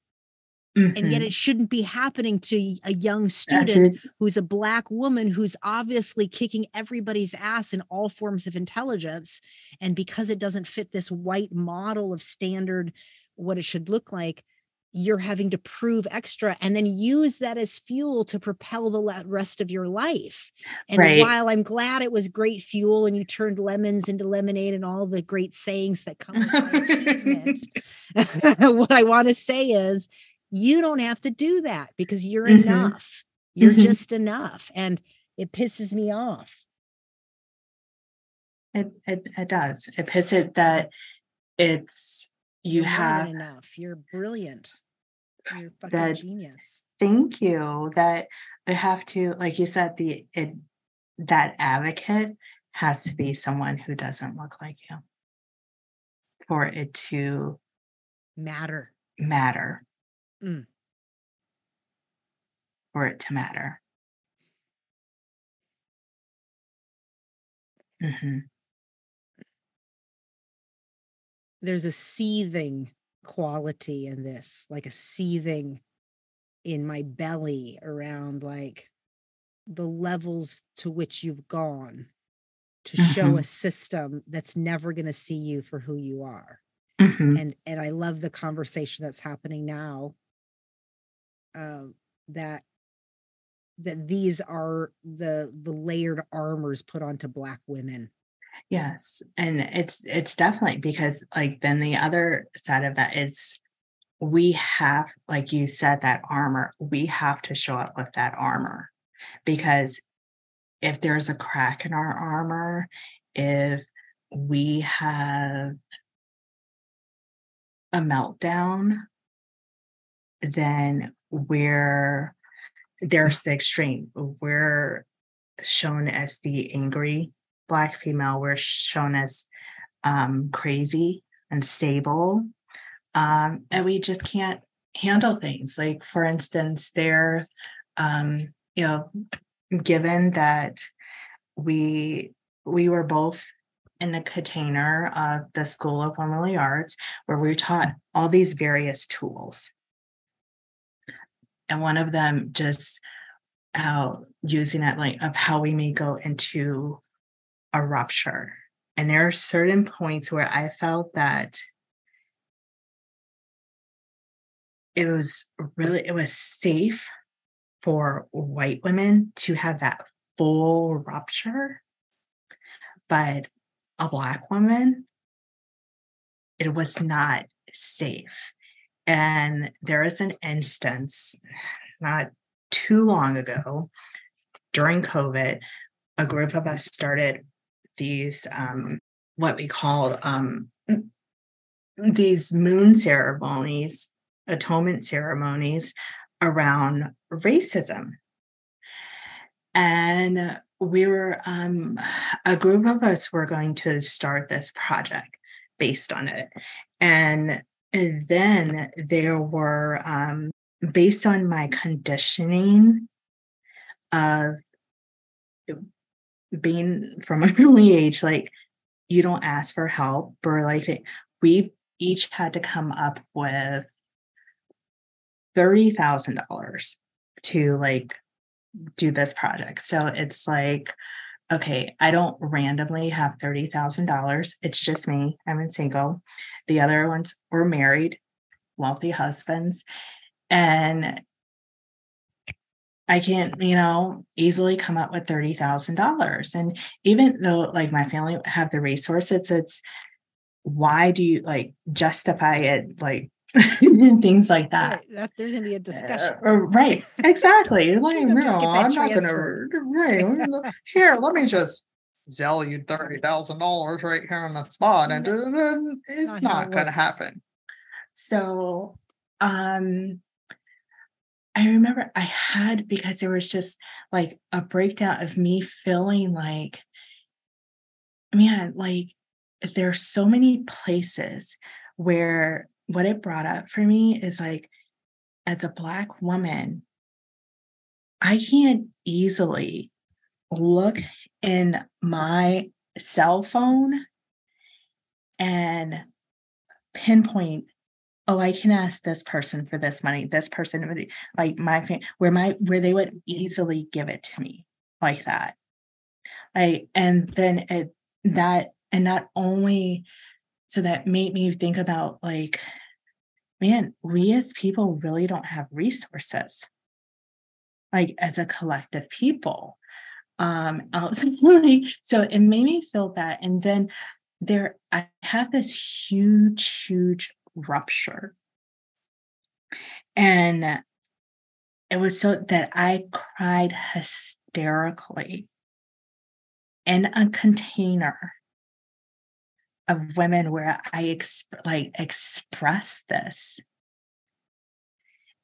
Mm-hmm. And yet mm-hmm. it shouldn't be happening to a young student who's a black woman who's obviously kicking everybody's ass in all forms of intelligence. And because it doesn't fit this white model of standard, what it should look like, you're having to prove extra and then use that as fuel to propel the rest of your life. And right. while I'm glad it was great fuel and you turned lemons into lemonade and all the great sayings that come with what I want to say is you don't have to do that because you're mm-hmm. enough. You're mm-hmm. just enough. And it pisses me off. It, it it does. It pisses that it's you you're have enough. You're brilliant. You're fucking that, genius. Thank you. That I have to, like you said, the it that advocate has to be someone who doesn't look like you for it to matter. Matter. Mm. For it to matter. Mm-hmm. There's a seething quality in this, like a seething in my belly around like the levels to which you've gone to mm-hmm. show a system that's never going to see you for who you are. Mm-hmm. And and I love the conversation that's happening now. Um, that that these are the the layered armors put onto black women Yes. And it's it's definitely because like then the other side of that is we have like you said that armor, we have to show up with that armor because if there's a crack in our armor, if we have a meltdown, then we're there's the extreme. We're shown as the angry black female we're shown as um, crazy and stable um, and we just can't handle things. Like for instance they're um, you know given that we we were both in the container of the school of womanly arts where we were taught all these various tools. And one of them just how using it like of how we may go into a rupture. And there are certain points where I felt that it was really it was safe for white women to have that full rupture but a black woman it was not safe and there is an instance not too long ago during covid a group of us started these um, what we call um, these moon ceremonies, atonement ceremonies around racism. And we were, um, a group of us were going to start this project based on it. And then there were, um, based on my conditioning of being from an early age, like you don't ask for help or like we each had to come up with thirty thousand dollars to like do this project. So it's like, okay, I don't randomly have thirty thousand dollars. It's just me. I'm in single. The other ones were married, wealthy husbands. And I can't, you know, easily come up with $30,000. And even though like my family have the resources, it's why do you like justify it like and things like that. Right. that. There's gonna be a discussion. Uh, right. Exactly. like, no, I'm not gonna right. here, let me just sell you thirty thousand dollars right here on the spot. And, it's not, not gonna happen. So um I remember I had because there was just like a breakdown of me feeling like, man, like there are so many places where what it brought up for me is like, as a Black woman, I can't easily look in my cell phone and pinpoint oh i can ask this person for this money this person would like my where my where they would easily give it to me like that. I and then it that and not only so that made me think about like man we as people really don't have resources. Like as a collective people um outside so it made me feel that and then there i had this huge huge rupture and it was so that i cried hysterically in a container of women where I exp- like express this.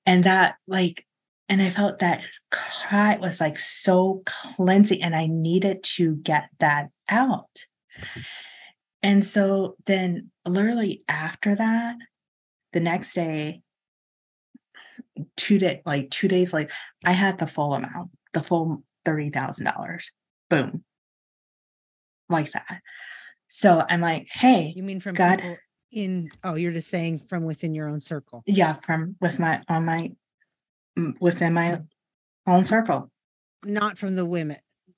And that like, and I felt that cry was like so cleansing and I needed to get that out. Mm-hmm. And so then literally after that, the next day, two day, like two days later, I had the full amount, the full $30,000. Boom like that. So I'm like, hey, you mean from God in oh, you're just saying from within your own circle. Yeah, from with my on my within my mm. own circle. Not from the women.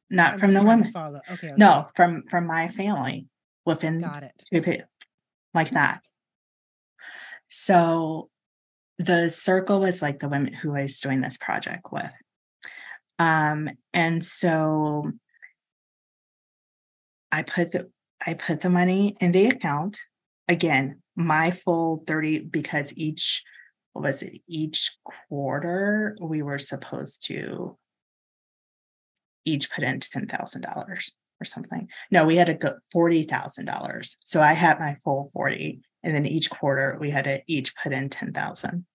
Not I'm from the women. Follow. Okay, okay, No, from from my family within got it. Like that. So the circle was like the women who I was doing this project with. Um, and so I put the I put the money in the account. Again, my full 30 because each what was it? Each quarter we were supposed to each put in ten thousand dollars or something. No, we had to go forty thousand dollars. So I had my full 40. And then each quarter we had to each put in ten thousand.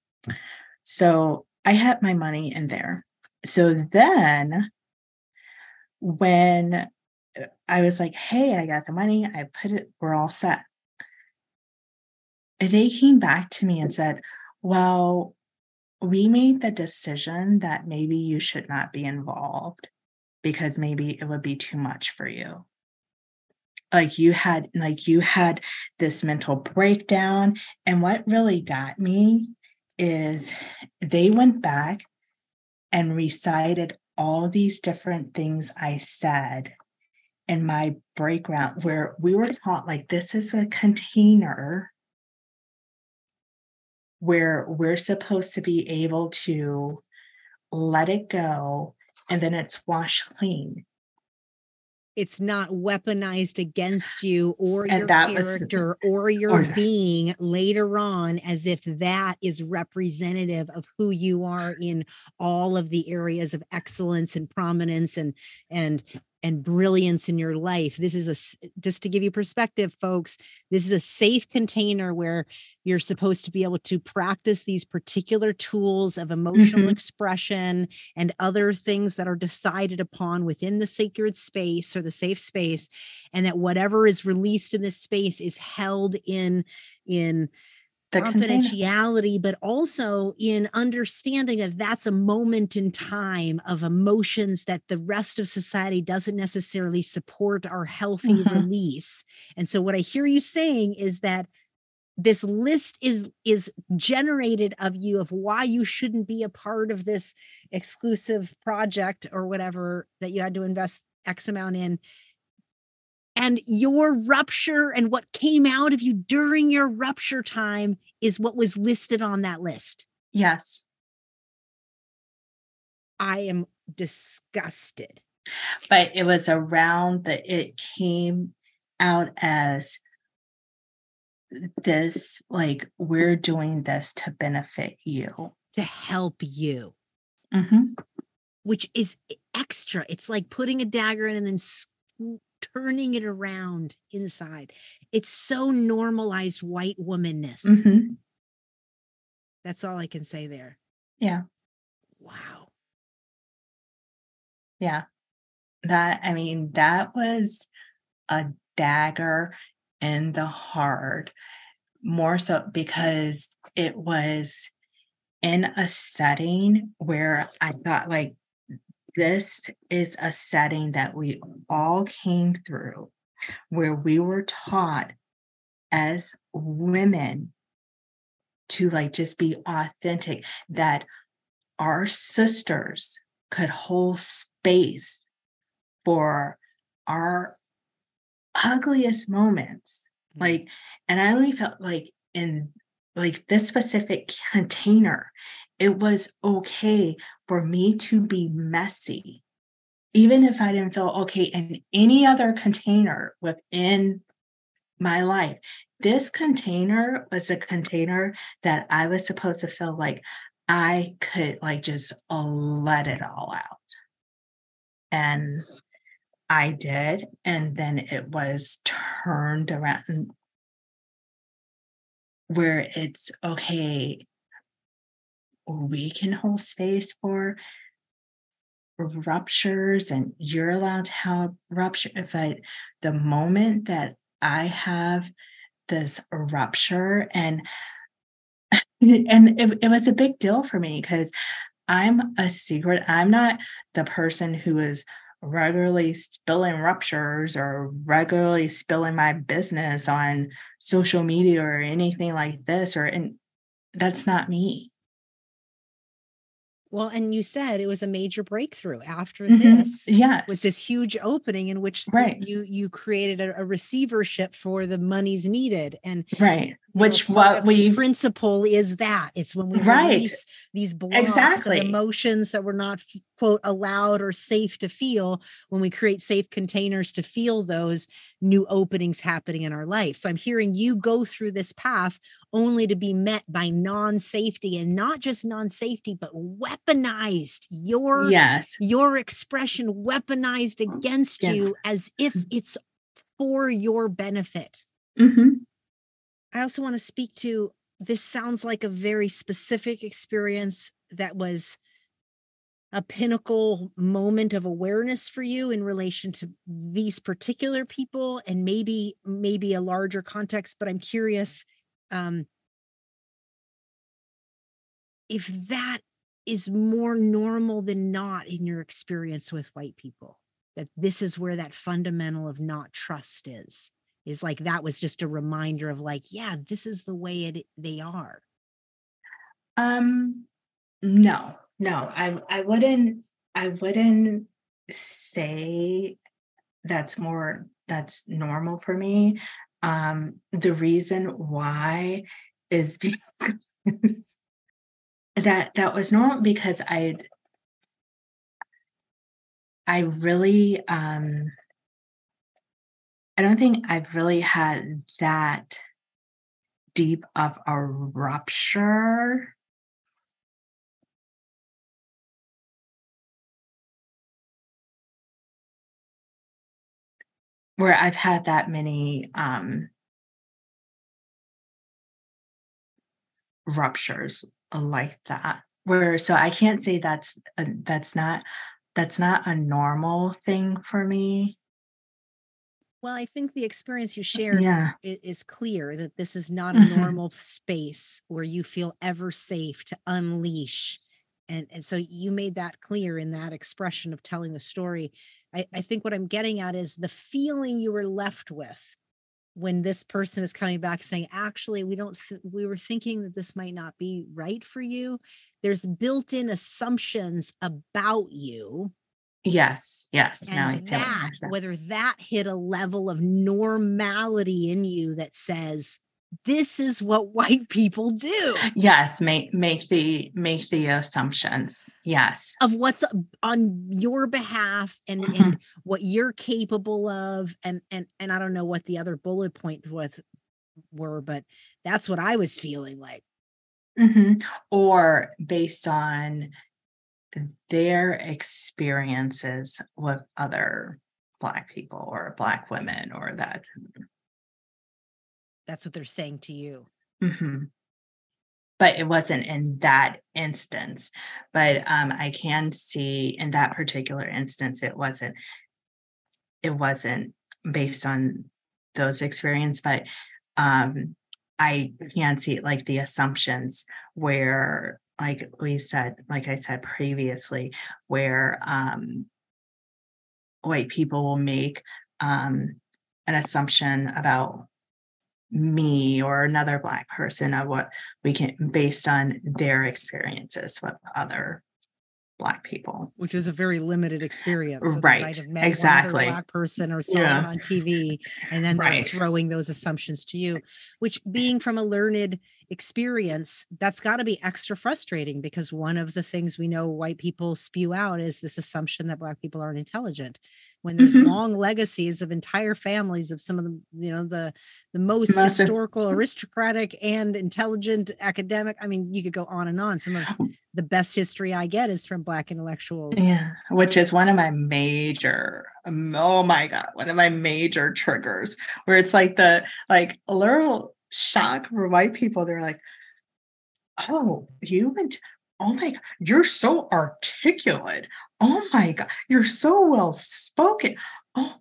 So I had my money in there. So then when uh, I was like, hey, I got the money. I put it, we're all set. They came back to me and said, well, we made the decision that maybe you should not be involved because maybe it would be too much for you. Like you had like you had this mental breakdown and what really got me is they went back and recited all these different things i said in my breakground where we were taught like this is a container where we're supposed to be able to let it go and then it's washed clean. It's not weaponized against you or and your character was, or your or, being later on as if that is representative of who you are in all of the areas of excellence and prominence and and and brilliance in your life. This is a just to give you perspective, folks. This is a safe container where you're supposed to be able to practice these particular tools of emotional mm-hmm. expression and other things that are decided upon within the sacred space or the safe space, and that whatever is released in this space is held in in the confidentiality, container. but also in understanding that that's a moment in time of emotions that the rest of society doesn't necessarily support our healthy mm-hmm. release. And so, what I hear you saying is that this list is is generated of you of why you shouldn't be a part of this exclusive project or whatever that you had to invest x amount in and your rupture and what came out of you during your rupture time is what was listed on that list. Yes. I am disgusted. But it was around that it came out as this like we're doing this to benefit you to help you mm-hmm. which is extra it's like putting a dagger in and then turning it around inside. It's so normalized white womanness. Mm-hmm. That's all I can say there. Yeah. Wow. Yeah. That, I mean, that was a dagger in the heart, more so because it was in a setting where I thought, like, this is a setting that we all came through where we were taught as women to like just be authentic that our sisters could hold space for our ugliest moments mm. like and i only felt like in like this specific container it was okay for me to be messy even if i didn't feel okay in any other container within my life this container was a container that i was supposed to feel like i could like just let it all out and I did. And then it was turned around where it's okay, we can hold space for ruptures and you're allowed to have rupture. But the moment that I have this rupture and and it, it was a big deal for me because I'm a secret. I'm not the person who is regularly spilling ruptures or regularly spilling my business on social media or anything like this or and that's not me well, and you said it was a major breakthrough after mm-hmm. this. Yes. With this huge opening in which right. you you created a, a receivership for the monies needed. And right. Which what we principle is that it's when we right. release these blocks exactly. of emotions that we're not quote allowed or safe to feel when we create safe containers to feel those new openings happening in our life. So I'm hearing you go through this path only to be met by non-safety and not just non-safety but weaponized your yes your expression weaponized against yes. you as if mm-hmm. it's for your benefit mm-hmm. I also want to speak to this sounds like a very specific experience that was a pinnacle moment of awareness for you in relation to these particular people and maybe maybe a larger context but i'm curious um if that is more normal than not in your experience with white people that this is where that fundamental of not trust is is like that was just a reminder of like yeah this is the way it they are um no no, I I wouldn't I wouldn't say that's more that's normal for me. Um, the reason why is because that that was normal because I I really um I don't think I've really had that deep of a rupture where I've had that many um, ruptures like that. Where so I can't say that's a, that's not that's not a normal thing for me. Well, I think the experience you shared yeah. is clear that this is not a mm-hmm. normal space where you feel ever safe to unleash. And, and so you made that clear in that expression of telling the story. I, I think what I'm getting at is the feeling you were left with when this person is coming back saying actually we don't th- we were thinking that this might not be right for you there's built-in assumptions about you yes yes and now that whether that hit a level of normality in you that says this is what white people do yes make make the make the assumptions yes of what's on your behalf and mm-hmm. and what you're capable of and and and i don't know what the other bullet point with were but that's what i was feeling like mm-hmm. or based on their experiences with other black people or black women or that that's what they're saying to you. Mm-hmm. But it wasn't in that instance. But um, I can see in that particular instance, it wasn't. It wasn't based on those experience, but um, I can see like the assumptions where, like we said, like I said previously, where um, white people will make um, an assumption about me or another black person of what we can based on their experiences with other black people which is a very limited experience so right exactly black person or someone yeah. on tv and then right. throwing those assumptions to you which being from a learned experience that's got to be extra frustrating because one of the things we know white people spew out is this assumption that black people aren't intelligent when there's mm-hmm. long legacies of entire families of some of the you know the the most, historical of- aristocratic and intelligent academic i mean you could go on and on. Some of the best history i get is from black intellectuals. Yeah which is one of my major um, oh my god one of my major triggers where it's like the like a little shock for white people they're like oh you went oh my god you're so articulate oh my god you're so well spoken oh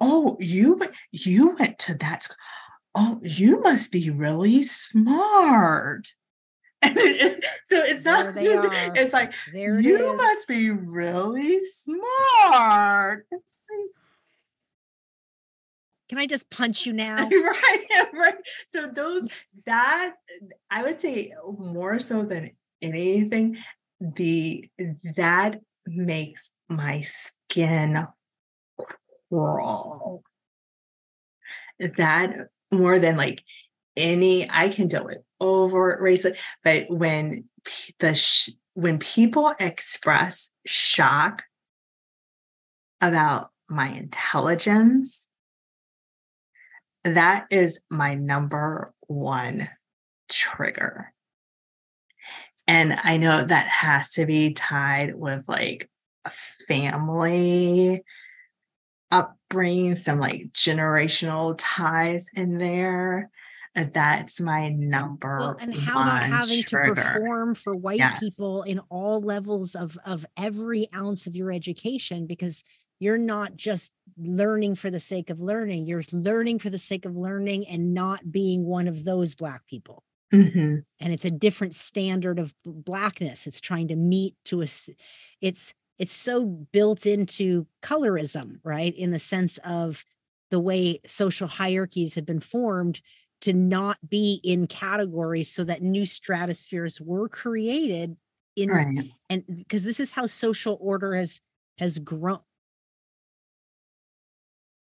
oh you you went to that school oh you must be really smart and it, so it's not just, it's like there it you is. must be really smart can I just punch you now? right, right. So those that I would say more so than anything, the that makes my skin crawl. That more than like any, I can do it over race it, but when the sh- when people express shock about my intelligence, that is my number one trigger. And I know that has to be tied with like a family upbringing, some like generational ties in there. Uh, that's my number. Well, and how about having trigger. to perform for white yes. people in all levels of of every ounce of your education because you're not just learning for the sake of learning you're learning for the sake of learning and not being one of those black people Mm-hmm. And it's a different standard of blackness. It's trying to meet to a, it's, it's so built into colorism, right? In the sense of the way social hierarchies have been formed to not be in categories so that new stratospheres were created in right. and because this is how social order has has grown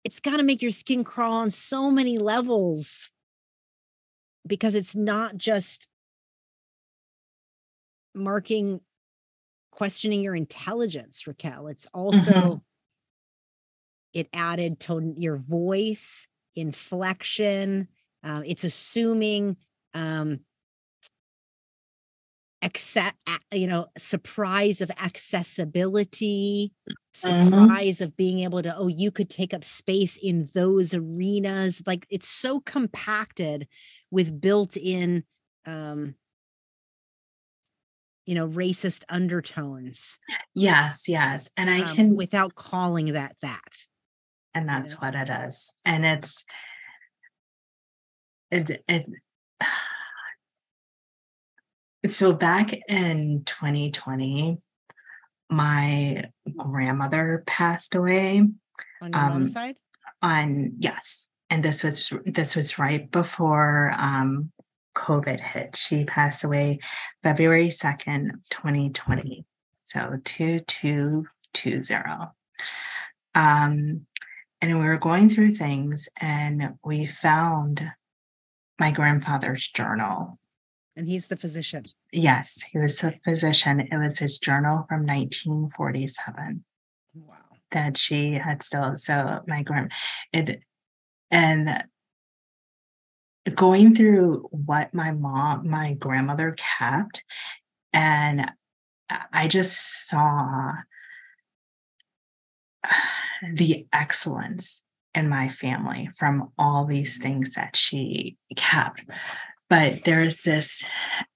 it's got to make your skin crawl on so many levels because it's not just marking questioning your intelligence Ricquel it's also mm-hmm. it added to your voice inflection uh, it's assuming um accept you know surprise of accessibility mm-hmm. surprise mm-hmm. of being able to oh you could take up space in those arenas like it's so compacted with built-in um you know racist undertones. Yes yes and i um, can without calling that that and that's you know? what it is and it's it, it so back in 2020 my grandmother passed away on your um, side? on yes and this was this was right before um, COVID hit. She passed away February second, twenty twenty. So two two two zero. Um, and we were going through things, and we found my grandfather's journal. And he's the physician. Yes, he was a physician. It was his journal from 1947. Wow. That she had still. So my grand, it and going through what my mom, my grandmother kept, and I just saw the excellence in my family from all these things that she kept. But there's this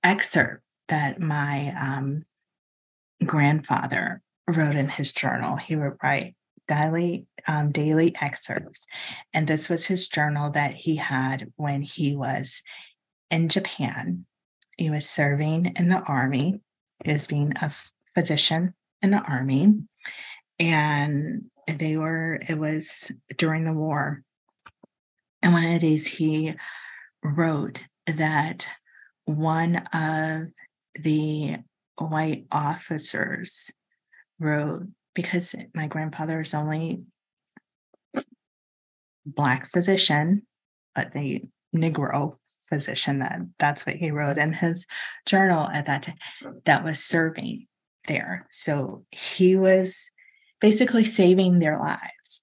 excerpt that my um, grandfather wrote in his journal. He would write, daily um, daily excerpts, and this was his journal that he had when he was in Japan. He was serving in the army. He was being a physician in the army, and they were. It was during the war, and one of the days he wrote that one of the white officers wrote because my grandfather is only black physician, but the Negro physician that that's what he wrote in his journal at that time that was serving there. So he was basically saving their lives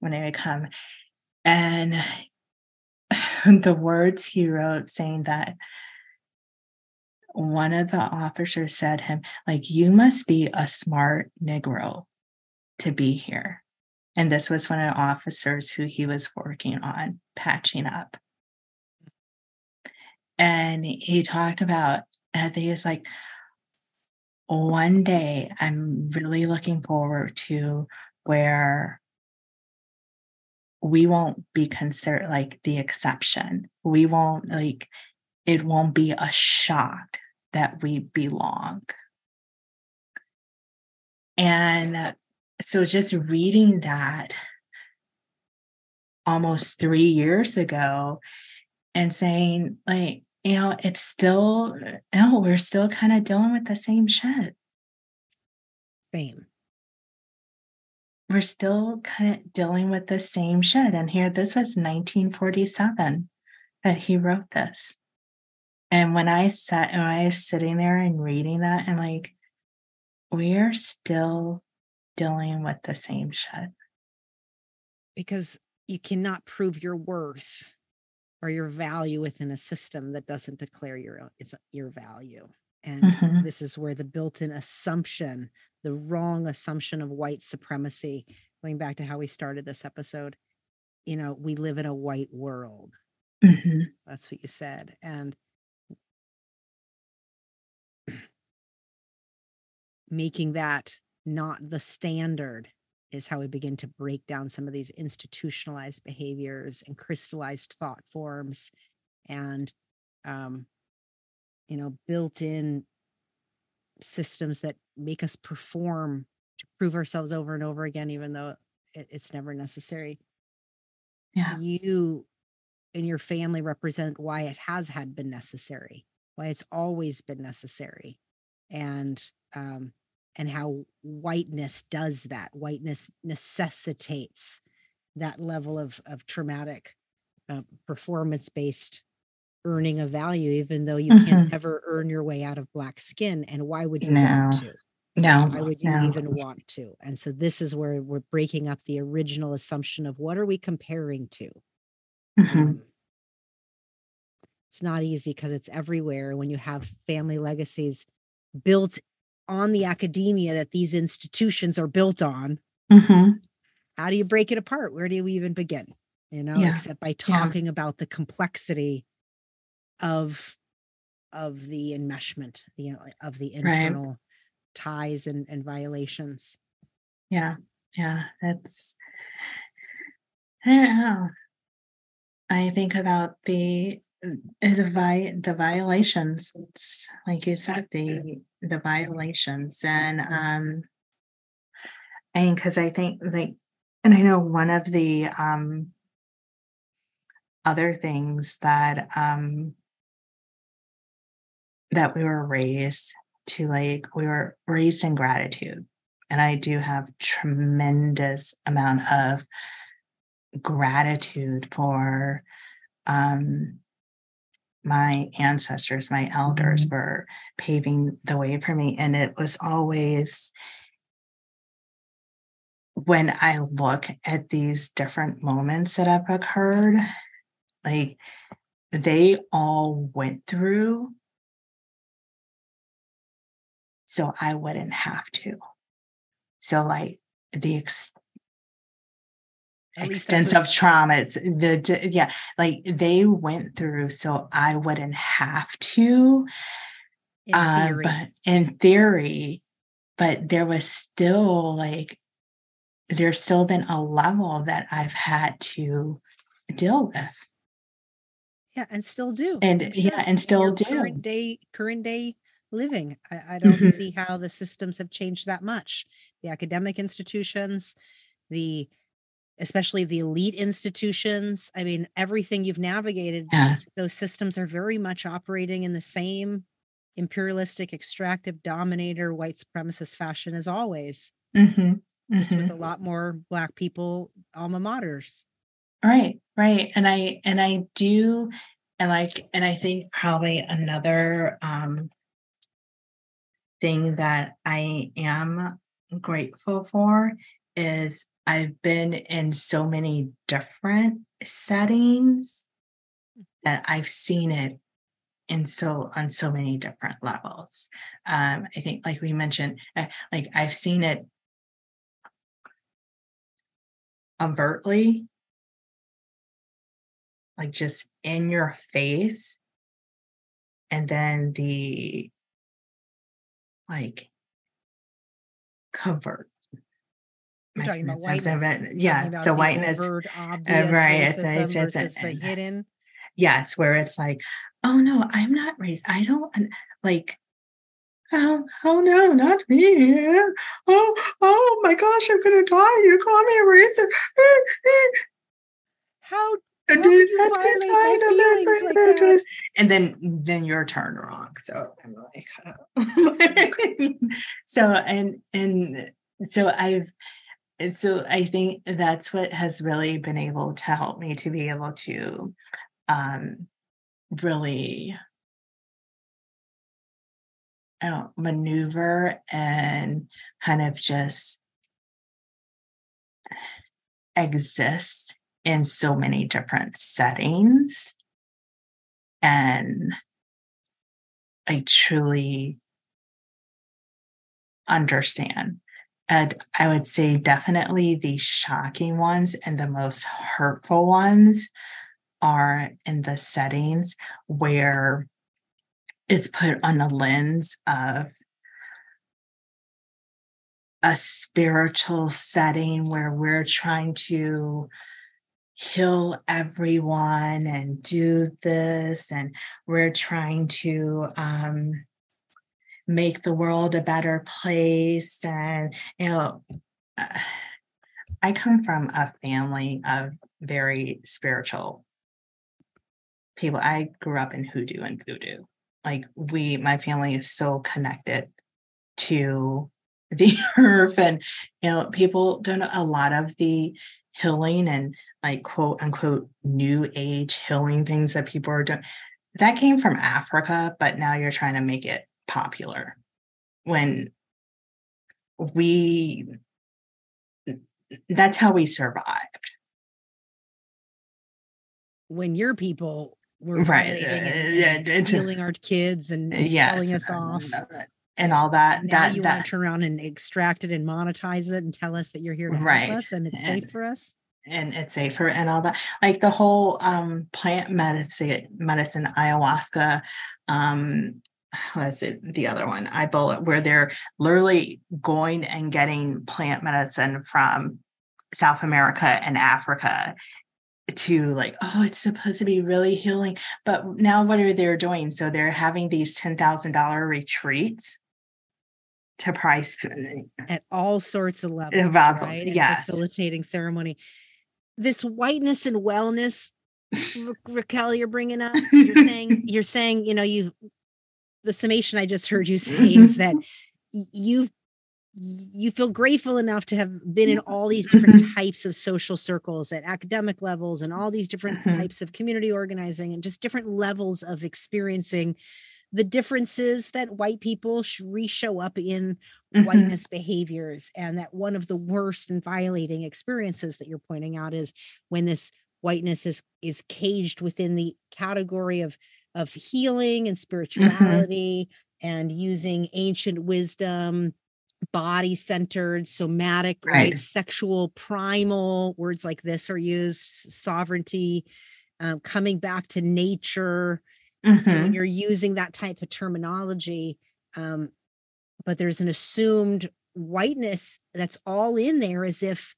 when they would come. And the words he wrote saying that one of the officers said him, like, you must be a smart Negro to be here. And this was one of the officers who he was working on patching up. And he talked about, uh, I he was like, one day I'm really looking forward to where we won't be considered like the exception. We won't like, it won't be a shock that we belong. And so just reading that almost three years ago and saying, like, you know, it's still, no, we're still kind of dealing with the same shit. Same. We're still kind of dealing with the same shit. And here, this was 1947 that he wrote this. And when I sat, when I was sitting there and reading that, I'm like, we are still dealing with the same shit. Because you cannot prove your worth or your value within a system that doesn't declare your it's your value. And mm-hmm. this is where the built-in assumption, the wrong assumption of white supremacy, going back to how we started this episode, you know, we live in a white world. Mm-hmm. That's what you said. And making that not the standard is how we begin to break down some of these institutionalized behaviors and crystallized thought forms and um, you know built in systems that make us perform to prove ourselves over and over again even though it, it's never necessary. Yeah. You and your family represent why it has had been necessary why it's always been necessary and um, and how whiteness does that. Whiteness necessitates that level of, of traumatic uh, performance based earning of value, even though you mm-hmm. can never earn your way out of black skin. And why would you no. want to? No. Why would you no. even want to? And so this is where we're breaking up the original assumption of what are we comparing to? Mm-hmm. Um, it's not easy because it's everywhere. When you have family legacies built on the academia that these institutions are built on mm-hmm. how do you break it apart where do we even begin you know yeah. except by talking yeah. about the complexity of of the enmeshment you know of the internal right. ties and, and violations yeah yeah that's i don't know i think about the the vi- the violations it's like you said the the violations and um and because i think like and i know one of the um other things that um that we were raised to like we were raised in gratitude. And i do have tremendous amount of gratitude for um my ancestors, my elders mm-hmm. were paving the way for me. And it was always when I look at these different moments that have occurred, like they all went through. So I wouldn't have to. So, like, the ex- extensive trauma it's the yeah like they went through so i wouldn't have to in uh, but in theory but there was still like there's still been a level that i've had to deal with. Yeah and still do and sure. yeah and still do. current day current day living. I, I don't mm-hmm. see how the systems have changed that much. The academic institutions the especially the elite institutions. I mean, everything you've navigated, yes. those systems are very much operating in the same imperialistic, extractive, dominator, white supremacist fashion as always. Mm-hmm. Just mm-hmm. with a lot more black people alma maters. Right, right. And I and I do and like and I think probably another um thing that I am grateful for is I've been in so many different settings that I've seen it in so on so many different levels. Um, I think, like we mentioned, uh, like I've seen it overtly, like just in your face, and then the like covert talking about whiteness. yeah, about the, the whiteness, overt, uh, right? It's, it's, it's, it's the hidden. Yes, where it's like, oh no, I'm not raised. I don't like. Oh, oh no, not me. Oh, oh my gosh, I'm gonna die. You call me a racist. How how did you violate my feelings like? And then then you're turned wrong. So I'm like, oh. so and and so I've and so I think that's what has really been able to help me to be able to um, really I don't maneuver and kind of just exist in so many different settings. And I truly understand and I would say definitely the shocking ones and the most hurtful ones are in the settings where it's put on a lens of a spiritual setting where we're trying to heal everyone and do this and we're trying to um, make the world a better place and you know i come from a family of very spiritual people. I grew up in hoodoo and voodoo. Like we my family is so connected to the earth and you know people don't know a lot of the healing and like quote unquote new age healing things that people are doing. That came from africa but now you're trying to make it popular. When we that's how we survived. When your people were right uh, and, yeah, stealing our kids and yes, selling us off. and all that now that you that, want to turn around and extract it and monetize it and tell us that you're here to right. help us and it's and, safe for us? and it's safer and all that. Like the whole um plant medicine medicine ayahuasca um was it the other one Iboga, where they're literally going and getting plant medicine from South America and Africa to like, oh, it's supposed to be really healing. But now what are they doing? So they're having these $10,000 retreats to price at all sorts of levels. About, right? Yes. Facilitating ceremony. This whiteness and wellness Ricquel, you're bringing up. You're saying you're saying you know you the summation I just heard you say is that you you feel grateful enough to have been in all these different types of social circles at academic levels and all these different mm-hmm. types of community organizing and just different levels of experiencing the differences that white people re-show up in mm-hmm. whiteness behaviors and that one of the worst and violating experiences that you're pointing out is when this whiteness is is caged within the category of of healing and mm-hmm. spirituality mm-hmm. and using ancient wisdom body centered somatic right. right. sexual primal words like this are used sovereignty um, coming back to nature mm-hmm. when you're using that type of terminology um, but there's an assumed whiteness that's all in there as if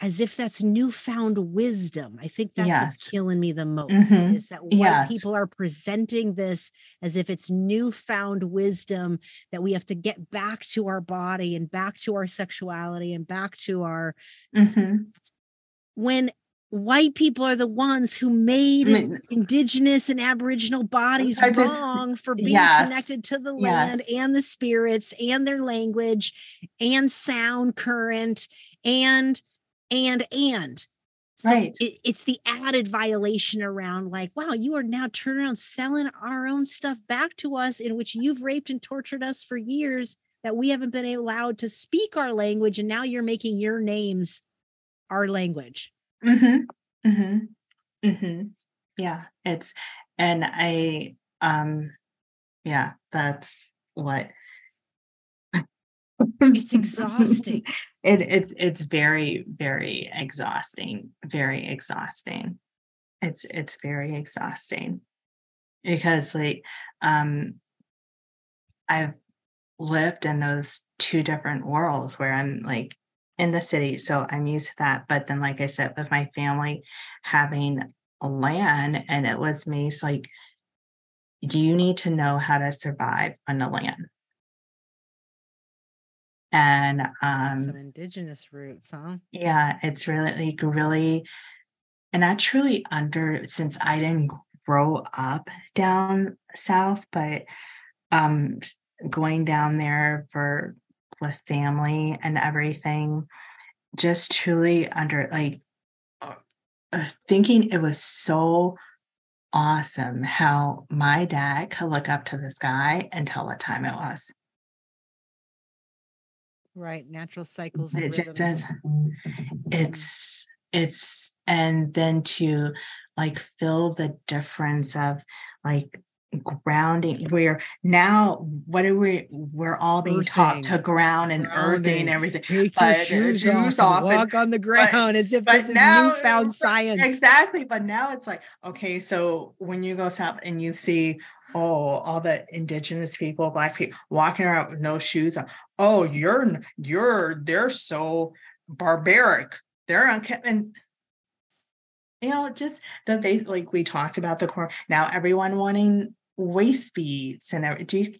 as if that's newfound wisdom. I think that's yes. what's killing me the most mm-hmm. is that white yes. people are presenting this as if it's newfound wisdom that we have to get back to our body and back to our sexuality and back to our mm-hmm. when white people are the ones who made I mean, indigenous and aboriginal bodies wrong for being yes, connected to the land yes. and the spirits and their language and sound current and and and so right. It, it's the added violation around like, wow, you are now turning around selling our own stuff back to us in which you've raped and tortured us for years that we haven't been allowed to speak our language. And now you're making your names our language. Mm-hmm. Mm-hmm. Mm-hmm. Yeah. It's, and I, um, yeah, that's what it's exhausting. it, it's it's very very exhausting, very exhausting. It's it's very exhausting because like um I've lived in those two different worlds where I'm like in the city, so I'm used to that. But then, like I said, with my family having land, and it was me, it's like you need to know how to survive on the land and um some indigenous roots huh? Yeah it's really like really and I truly under since i didn't grow up down south but um going down there for with family and everything just truly under like uh, thinking it was so awesome how my dad could look up to the sky and tell what time it was Right. Natural cycles. And it just it's it's and then to like feel the difference of like grounding where now what are we we're all being earthing, taught to ground and grounding, earthing and everything take but your shoes, shoes off, off walk and, on the ground but, as if this is now, newfound science exactly but now it's like okay so when you go south and you see oh all the indigenous people black people walking around with no shoes on oh you're you're they're so barbaric they're unkept and you know just the face like we talked about the core now everyone wanting waist beads and everything. Do you,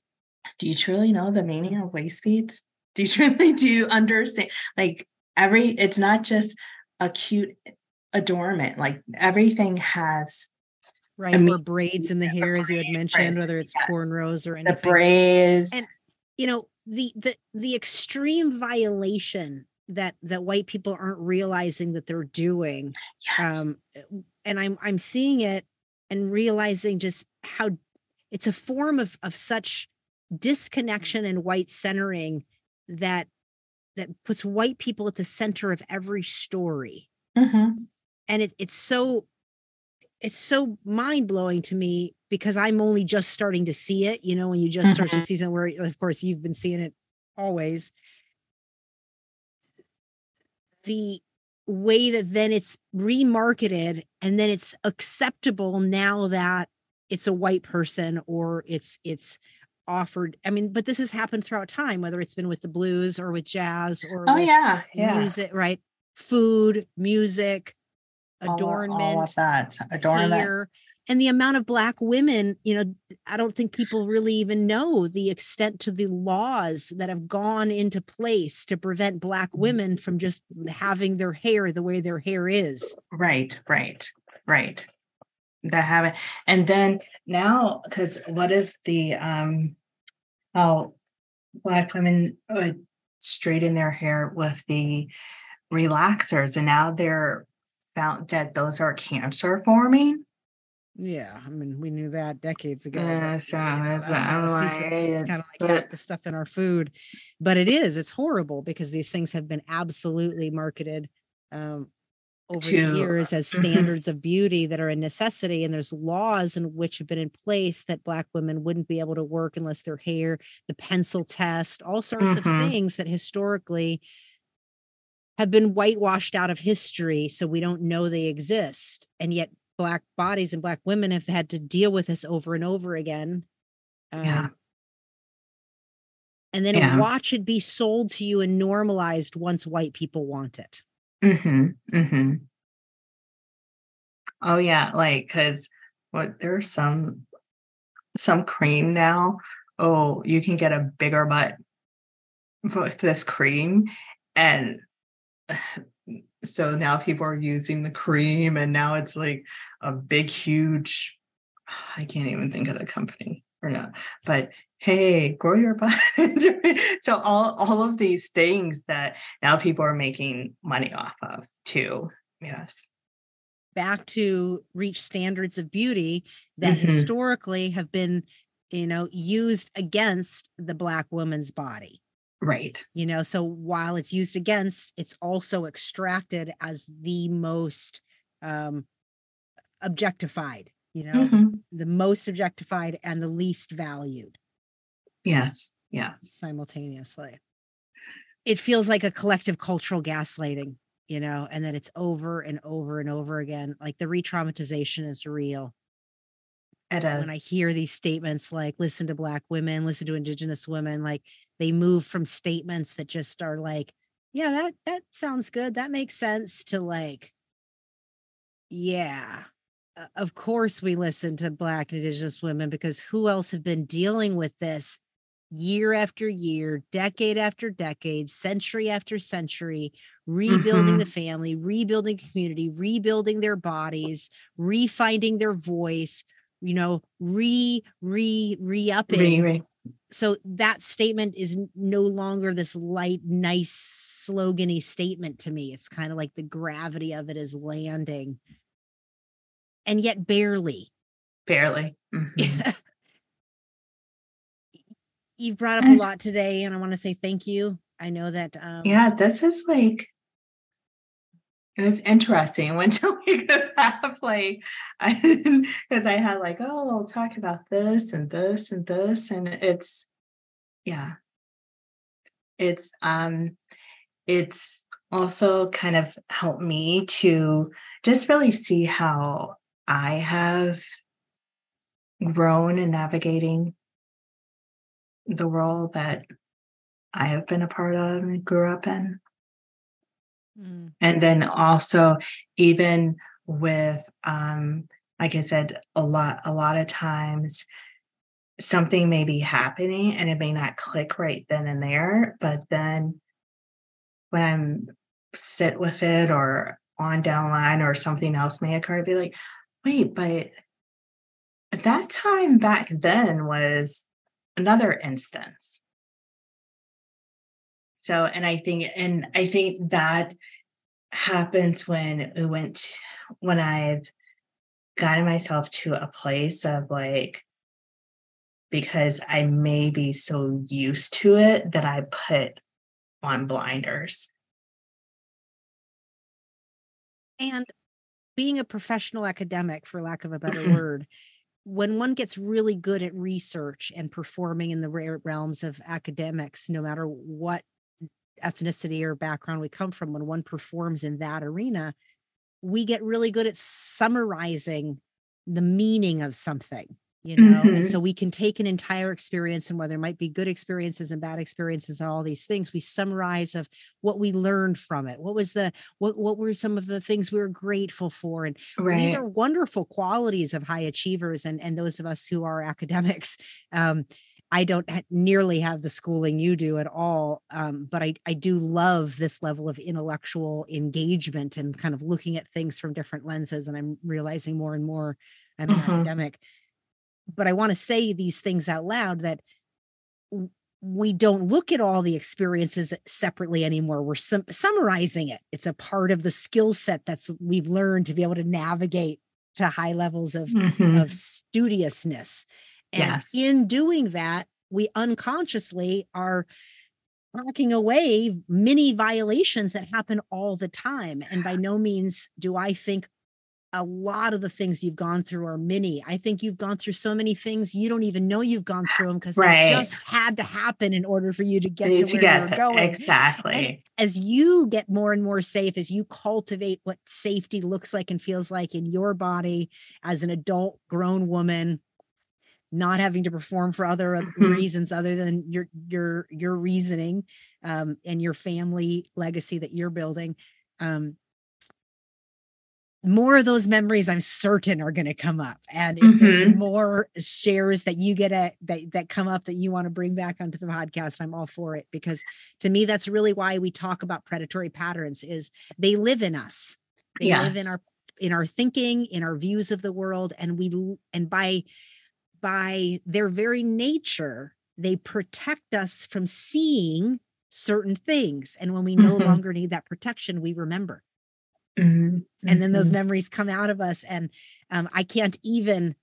do you truly know the meaning of waist beads? Do you truly do understand? Like every, it's not just a cute adornment. Like everything has right or braids in the hair, as you had mentioned, whether it's yes. cornrows or anything. The braids, and you know the the the extreme violation that that white people aren't realizing that they're doing. Yes. Um, and I'm I'm seeing it and realizing just how it's a form of of such disconnection and white centering that that puts white people at the center of every story mm-hmm. and it, it's so it's so mind-blowing to me because i'm only just starting to see it you know when you just mm-hmm. start to see something where of course you've been seeing it always. The way that then it's remarketed and then it's acceptable now that it's a white person or it's it's offered i mean but this has happened throughout time whether it's been with the blues or with jazz or oh yeah yeah. music right? Food music adornment all, all of that. Adornment hair, and the amount of black women you know i don't think people really even know the extent to the laws that have gone into place to prevent black women from just having their hair the way their hair is. Right right right. That have it. And then now, because what is the um how black women would straighten their hair with the relaxers, and now they're found that those are cancer forming. Yeah, I mean, we knew that decades ago. Yeah, so it's, like, it's kind of like but, the stuff in our food, but it is. It's horrible because these things have been absolutely marketed um, over to, the years as mm-hmm. standards of beauty that are a necessity and there's laws in which have been in place that black women wouldn't be able to work unless their hair the pencil test all sorts mm-hmm. of things that historically have been whitewashed out of history so we don't know they exist and yet black bodies and black women have had to deal with this over and over again um, yeah. and then yeah. watch it be sold to you and normalized once white people want it Mm-hmm. Mm-hmm. Oh yeah, like because what there's some some cream now. Oh, you can get a bigger butt with this cream, and so now people are using the cream, and now it's like a big, huge. I can't even think of the company or not, but hey, grow your butt. so all all of these things that now people are making money off of too. Yes. Back to reach standards of beauty that mm-hmm. historically have been, you know, used against the black woman's body. Right. You know, so while it's used against, it's also extracted as the most um objectified, you know, mm-hmm. the most objectified and the least valued. Yes. Yes. Simultaneously. It feels like a collective cultural gaslighting, you know, and that it's over and over and over again. Like the re traumatization is real. It is. When I hear these statements like, listen to Black women, listen to Indigenous women, like they move from statements that just are like, yeah, that that sounds good. That makes sense to like, yeah, of course we listen to black and indigenous women because who else have been dealing with this year after year, decade after decade, century after century, rebuilding mm-hmm. the family, rebuilding community, rebuilding their bodies, refinding their voice, you know, re, re, re upping. So that statement is no longer this light, nice, slogany statement to me. It's kind of like the gravity of it is landing. And yet barely. Barely. Mm-hmm. you've brought up a lot today, and I want to say thank you. I know that. Um, yeah, this is like, and it's interesting when we could have like, I because I had like, oh, I'll talk about this and this and this, and it's, yeah, it's um, it's also kind of helped me to just really see how I have grown in navigating the world that I have been a part of and grew up in. And then also, even with, um, like I said, a lot, a lot of times something may be happening and it may not click right then and there, but then when I'm sit with it or on downline or something else may occur, I'd be like, wait, but that time back then was another instance. So, and I think, and I think that happens when we went, when I've gotten myself to a place of like, because I may be so used to it that I put on blinders. And being a professional academic, for lack of a better word, when one gets really good at research and performing in the realms of academics, no matter what ethnicity or background we come from, when one performs in that arena, we get really good at summarizing the meaning of something you know mm-hmm. and so we can take an entire experience and where there might be good experiences and bad experiences and all these things we summarize of what we learned from it what was the what what were some of the things we were grateful for and right. these are wonderful qualities of high achievers and and those of us who are academics um I don't nearly have the schooling you do at all, um, but I, I do love this level of intellectual engagement and kind of looking at things from different lenses. And I'm realizing more and more I'm an mm-hmm. academic but I want to say these things out loud that we don't look at all the experiences separately anymore. We're sum- summarizing it. It's a part of the skill set that's we've learned to be able to navigate to high levels of, mm-hmm. of studiousness. And yes. in doing that, we unconsciously are knocking away many violations that happen all the time. And by no means do I think a lot of the things you've gone through are many. I think you've gone through so many things you don't even know you've gone through them because right. they just had to happen in order for you to get to, to where get, you're going. Exactly. And as you get more and more safe, as you cultivate what safety looks like and feels like in your body as an adult grown woman, not having to perform for other mm-hmm. reasons other than your your your reasoning um, and your family legacy that you're building um, more of those memories i'm certain are going to come up and if mm-hmm. there's more shares that you get a that, that come up that you want to bring back onto the podcast i'm all for it because to me that's really why we talk about predatory patterns is they live in us they yes. live in our in our thinking in our views of the world and we and by by their very nature they protect us from seeing certain things and when we no mm-hmm. longer need that protection we remember Mm-hmm. And then those mm-hmm. memories come out of us. And um, I can't even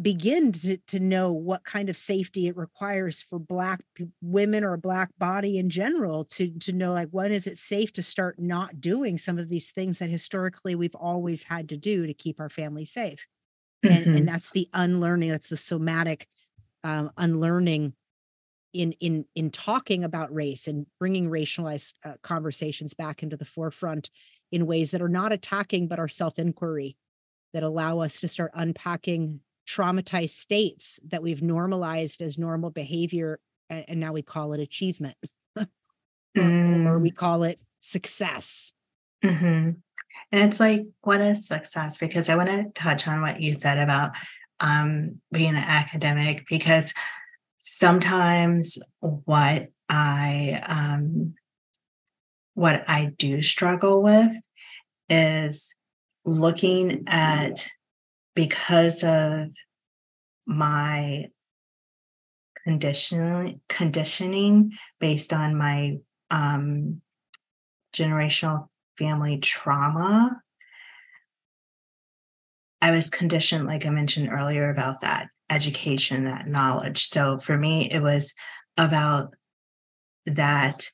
begin to, to know what kind of safety it requires for black women or a black body in general to to know like when is it safe to start not doing some of these things that historically we've always had to do to keep our family safe mm-hmm. and, and that's the unlearning that's the somatic um, unlearning in in in talking about race and bringing racialized uh, conversations back into the forefront in ways that are not attacking, but are self inquiry that allow us to start unpacking traumatized states that we've normalized as normal behavior. And now we call it achievement mm. or we call it success. Mm-hmm. And it's like, what a success? Because I want to touch on what you said about um, being an academic, because sometimes what I um, what I do struggle with is looking at because of my conditioning conditioning based on my um, generational family trauma. I was conditioned like i mentioned earlier about that education that knowledge. So for me it was about that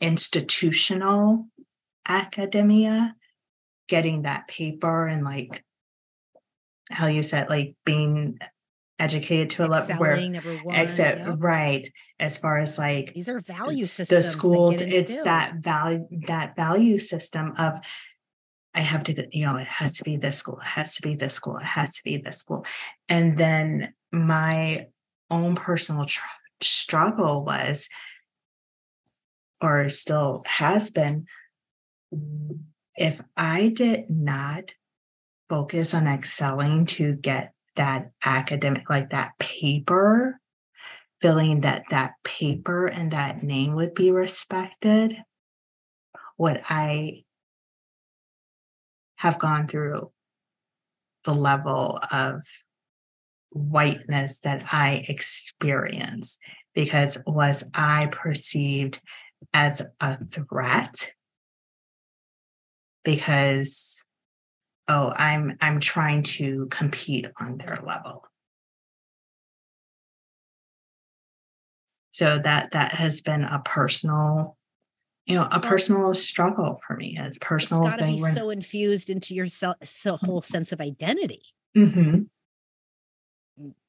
institutional academia, getting that paper and like how you said, like being educated to a level where except yep. right as far as like these are value systems the schools it's that value that value system of i have to you know it has to be this school it has to be this school it has to be this school and then my own personal tr- struggle was or still has been, if I did not focus on excelling to get that academic, like that paper, feeling that that paper and that name would be respected, what I have gone through the level of whiteness that I experienced because was I perceived as a threat? Because oh i'm i'm trying to compete on their level so that that has been a personal you know a personal struggle for me it's personal it's thing be so infused into your self, so whole sense of identity mm-hmm.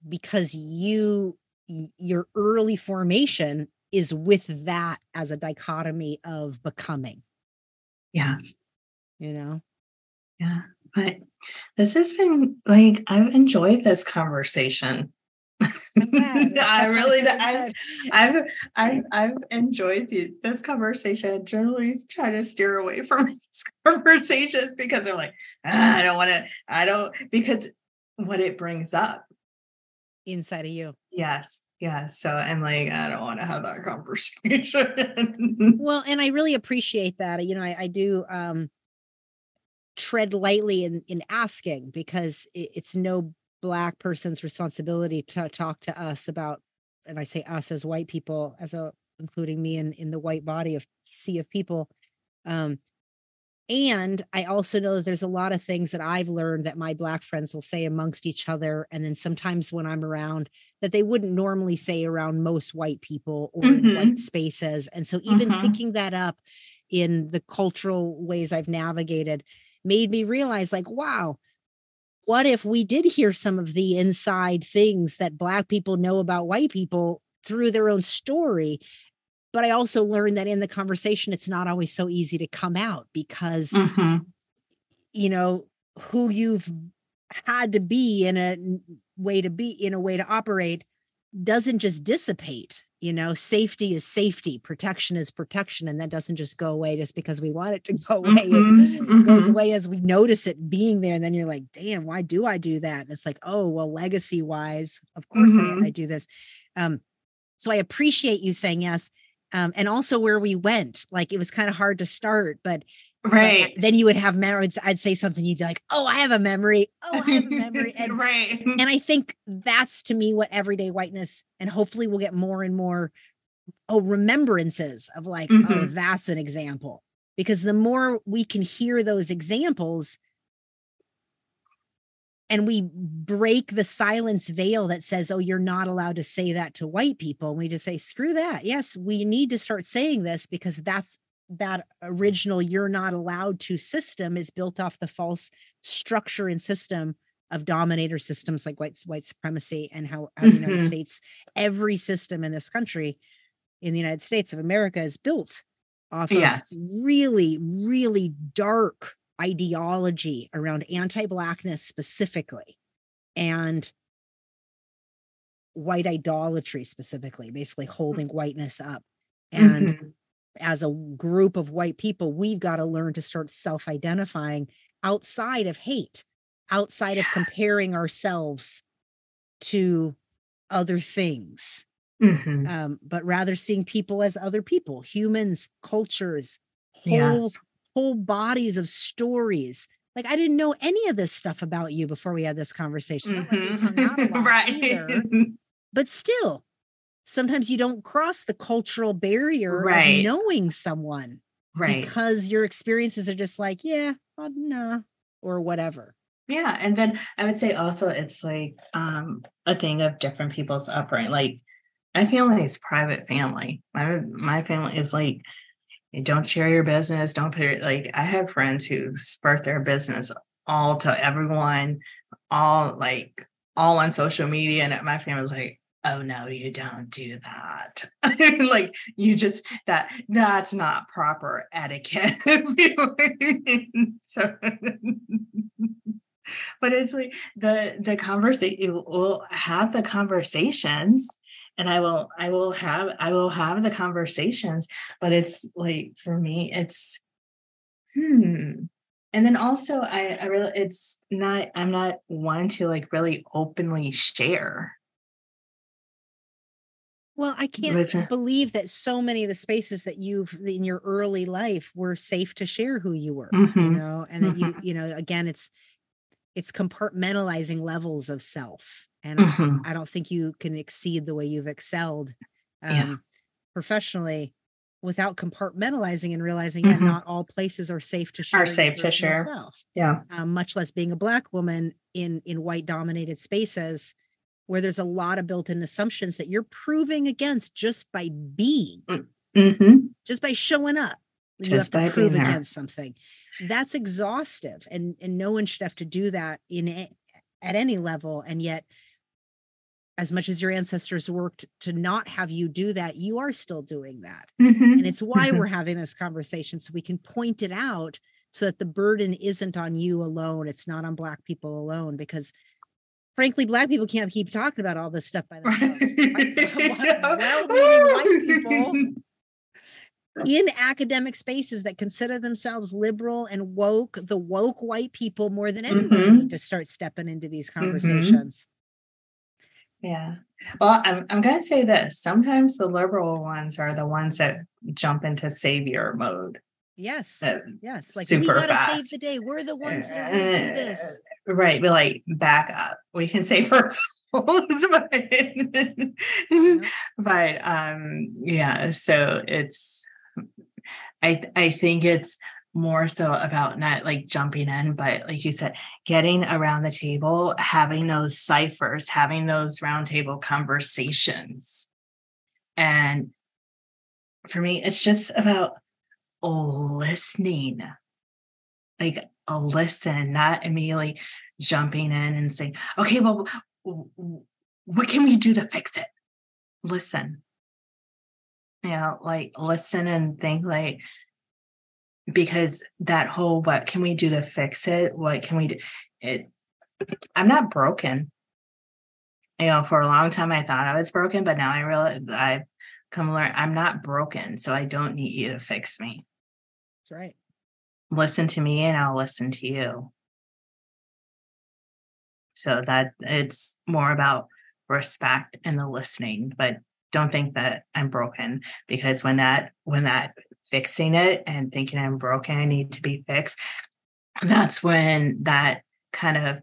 because you your early formation is with that as a dichotomy of becoming. Yeah. You know? Yeah. But this has been like, I've enjoyed this conversation. I really, I, I've, I've, I've enjoyed the, this conversation. I generally try to steer away from these conversations because they're like, ah, I don't want to, I don't, because what it brings up inside of you. Yes. Yeah. So I'm like, I don't want to have that conversation. well, and I really appreciate that. You know, I, I do um tread lightly in in asking because it, it's no black person's responsibility to talk to us about, and I say us as white people, as a including me in in the white body of sea of people, um, and I also know that there's a lot of things that I've learned that my Black friends will say amongst each other. And then sometimes when I'm around, that they wouldn't normally say around most white people or mm-hmm. in white mm-hmm. spaces. And so even mm-hmm. picking that up in the cultural ways I've navigated made me realize, like, wow, what if we did hear some of the inside things that Black people know about white people through their own story but I also learned that in the conversation, it's not always so easy to come out because, mm-hmm. you know, who you've had to be in a way to be in a way to operate doesn't just dissipate you know safety is safety protection is protection and that doesn't just go away just because we want it to go away mm-hmm, it mm-hmm. goes away as we notice it being there and then you're like damn why do i do that and it's like oh well legacy wise of course mm-hmm. I, I, do this um so i appreciate you saying yes um and also where we went like it was kind of hard to start but right. Then you would have memories i'd say something you'd be like oh i have a memory. Oh i have a memory. And, right. and i think that's to me what everyday whiteness and hopefully we'll get more and more oh remembrances of like oh, mm-hmm. oh that's an example. Because the more we can hear those examples and we break the silence veil that says oh you're not allowed to say that to white people and we just say screw that. Yes we need to start saying this because that's that original you're not allowed to system is built off the false structure and system of dominator systems like white white supremacy and how, how mm-hmm. the United States every system in this country in the United States of America is built off yes. of really really dark ideology around anti-blackness specifically and white idolatry specifically basically holding whiteness up and mm-hmm as a group of white people, we've got to learn to start self identifying outside of hate, outside yes. of comparing ourselves to other things, mm-hmm. um, but rather seeing people as other people, humans, cultures, whole, yes. whole bodies of stories. Like I didn't know any of this stuff about you before we had this conversation. Mm-hmm. right. Either, but still, sometimes you don't cross the cultural barrier right. of knowing someone right. because your experiences are just like yeah well, nah or whatever. Yeah and then i would say also it's like um a thing of different people's upbringing like my family is private family. My my family is like don't share your business don't put it like i have friends who spurt their business all to everyone all like all on social media and my family's like oh no you don't do that. Like you just that that's not proper etiquette. So but it's like the the conversation we'll have the conversations and i will i will have i will have the conversations but it's like for me it's hmm. And then also i i really it's not i'm not one to like really openly share well, I can't believe that so many of the spaces that you've in your early life were safe to share who you were, mm-hmm. you know, and that you, mm-hmm. you know, again, it's it's compartmentalizing levels of self. And mm-hmm. I, I, don't think you can exceed the way you've excelled um, yeah. professionally without compartmentalizing and realizing that mm-hmm. not all places are safe to share. Are safe to share. Yourself, yeah. Um, much less being a black woman in in white dominated spaces where there's a lot of built-in assumptions that you're proving against just by being, mm, mm-hmm. just by showing up. Just by prove against something. That's exhaustive, and and no one should have to do that in a, at any level. And yet, as much as your ancestors worked to not have you do that, you are still doing that. Mm-hmm. And it's why mm-hmm. we're having this conversation so we can point it out so that the burden isn't on you alone. It's not on Black people alone because frankly, black people can't keep talking about all this stuff by themselves. well-meaning white people in academic spaces that consider themselves liberal and woke, the woke white people more than anyone mm-hmm. need to start stepping into these mm-hmm. conversations. Mm-hmm. Yeah. Well, I'm I'm gonna say this. Sometimes the liberal ones are the ones that jump into savior mode. Yes. Uh, yes. Like we gotta fast. save the day. We're the ones that are gonna do this. Right. Be like, back up. We can say ourselves. but, yeah. but um, yeah, so it's I I think it's more so about not like jumping in, but like you said, getting around the table, having those ciphers, having those roundtable conversations. And for me, it's just about listening. Like a listen, not immediately jumping in and saying, okay, well, what can we do to fix it? Listen. You know, like listen and think like because that whole what can we do to fix it? What can we do? It I'm not broken. you know, for a long time I thought I was broken, but now I realize I've come learn I'm not broken, so I don't need you to fix me. That's right. Listen to me and I'll listen to you. So that it's more about respect and the listening, but don't think that I'm broken because when that when that fixing it and thinking I'm broken, I need to be fixed, that's when that kind of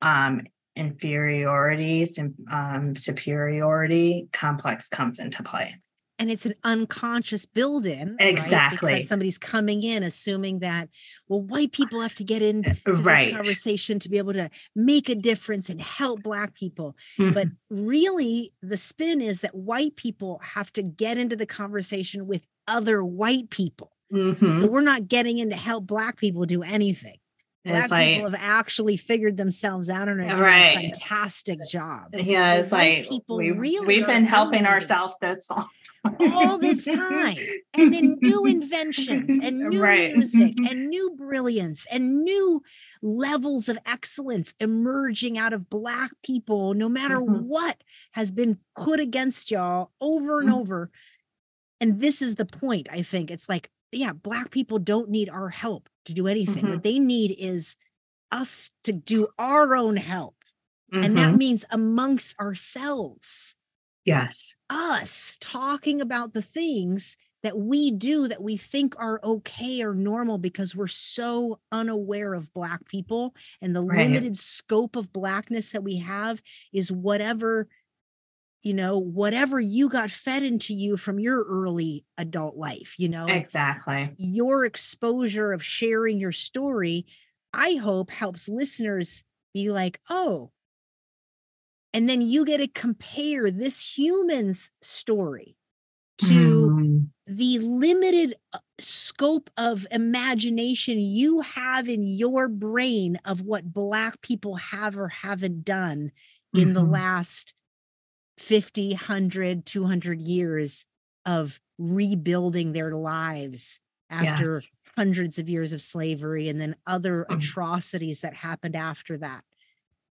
um inferiorities and um, superiority complex comes into play. And it's an unconscious build in. Exactly. Right? Because somebody's coming in assuming that, well, white people have to get in right. this conversation to be able to make a difference and help Black people. Mm-hmm. But really, the spin is that white people have to get into the conversation with other white people. Mm-hmm. So we're not getting in to help Black people do anything. Black like, people have actually figured themselves out and are right. a fantastic job. Yeah, it's like people we've, really we've been helping ourselves this long. All this time and then new inventions and new right. music and new brilliance and new levels of excellence emerging out of black people no matter mm-hmm. what has been put against y'all over and mm-hmm. over and this is the point i think it's like yeah black people don't need our help to do anything. Mm-hmm. What they need is us to do our own help. And that mm-hmm. means amongst ourselves. Yes. Us talking about the things that we do that we think are okay or normal because we're so unaware of Black people and the right. limited scope of Blackness that we have is whatever you know, whatever you got fed into you from your early adult life, you know, exactly your exposure of sharing your story, I hope helps listeners be like, oh, and then you get to compare this human's story to mm. the limited uh, scope of imagination you have in your brain of what Black people have or haven't done in mm-hmm. the last 50, 100, 200 years of rebuilding their lives after yes. hundreds of years of slavery and then other mm. atrocities that happened after that.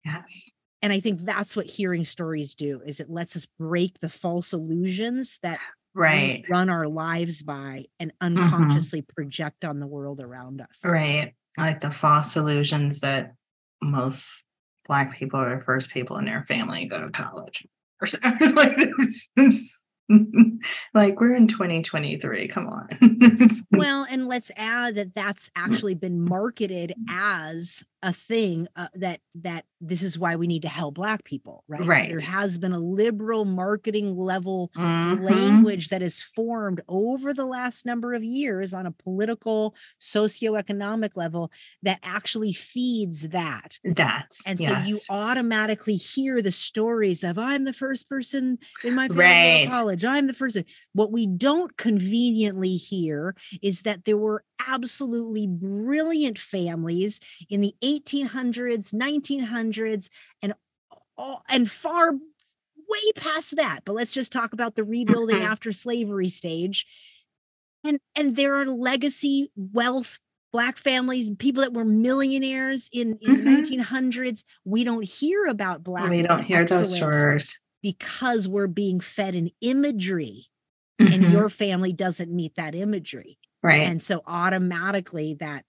Yes. And I think that's what hearing stories do is it lets us break the false illusions that right run our lives by and mm-hmm. unconsciously mm-hmm. project on the world around us. Right. Like the false illusions that most black people are the first people in their family go to college. like like we're in 2023 come on well and let's add that that's actually been marketed as a thing uh, that that this is why we need to help black people right right so there has been a liberal marketing level mm-hmm. language that is formed over the last number of years on a political socioeconomic level that actually feeds that that's and yes. so you automatically hear the stories of i'm the first person in my family right. college i'm the first what we don't conveniently hear is that there were absolutely brilliant families in the 1800s, 1900s, and all, and far way past that. But let's just talk about the rebuilding mm-hmm. after slavery stage. And and there are legacy wealth black families people that were millionaires in in mm-hmm. 1900s we don't hear about black we don't hear those stories because we're being fed an imagery mm-hmm. and your family doesn't meet that imagery right and so automatically that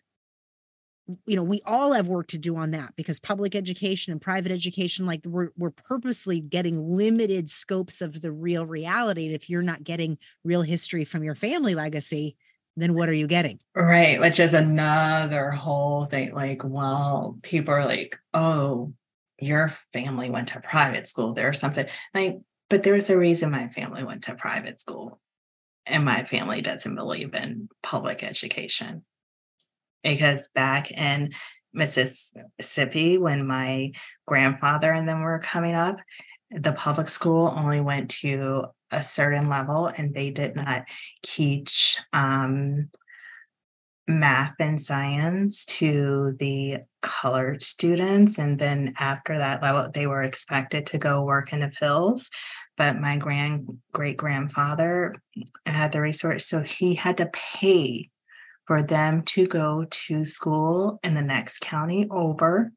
you know we all have work to do on that because public education and private education like we're, we're purposely getting limited scopes of the real reality. And if you're not getting real history from your family legacy then what are you getting? Right which is another whole thing like well people are like oh your family went to private school there's something. Like but there's a reason my family went to private school and my family doesn't believe in public education because back in Mississippi, when my grandfather and them were coming up, the public school only went to a certain level and they did not teach um, math and science to the colored students. And then after that level, they were expected to go work in the fields. But my grand great grandfather had the resource, so he had to pay for them to go to school in the next county over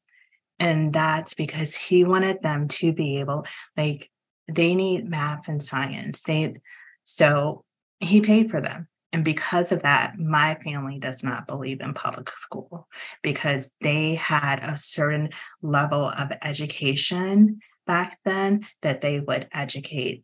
And that's because he wanted them to be able, like, they need math and science. They, so he paid for them. And because of that, my family does not believe in public school because they had a certain level of education back then that they would educate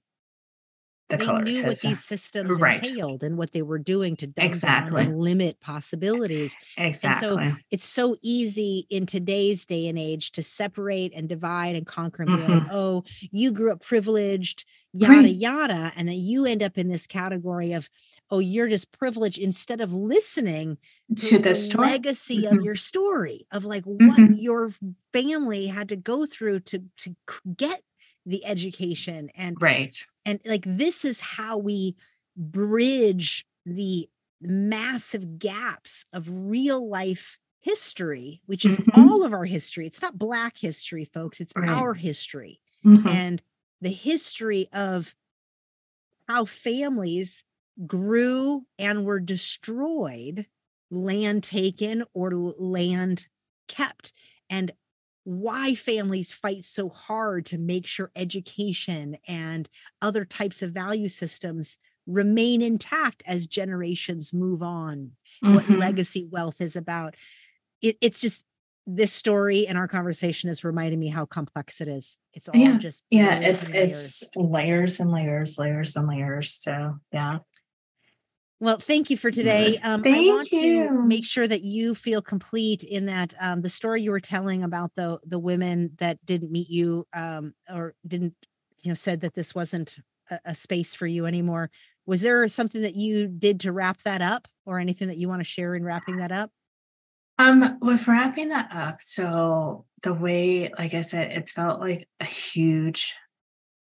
the they color. knew what these systems right. entailed and what they were doing to exactly. and limit possibilities. Exactly. And so it's so easy in today's day and age to separate and divide and conquer and be mm-hmm. like, oh, you grew up privileged, yada, right. yada. And then you end up in this category of, oh, you're just privileged instead of listening to, to the, the story. legacy mm-hmm. of your story of like what mm-hmm. your family had to go through to to get the education and right and like this is how we bridge the massive gaps of real life history which is mm-hmm. all of our history it's not black history folks it's right. our history mm-hmm. and the history of how families grew and were destroyed land taken or land kept and why families fight so hard to make sure education and other types of value systems remain intact as generations move on mm-hmm. what legacy wealth is about. It, it's just this story and our conversation has reminded me how complex it is. It's all yeah. just yeah. it's it's layers and layers layers and layers. So yeah well, thank you for today. Um, thank I want you. to make sure that you feel complete in that um, the story you were telling about the the women that didn't meet you um, or didn't, you know, said that this wasn't a, a, space for you anymore. Was there something that you did to wrap that up, or anything that you want to share in wrapping that up? Um, with wrapping that up, so the way, like I said, it felt like a huge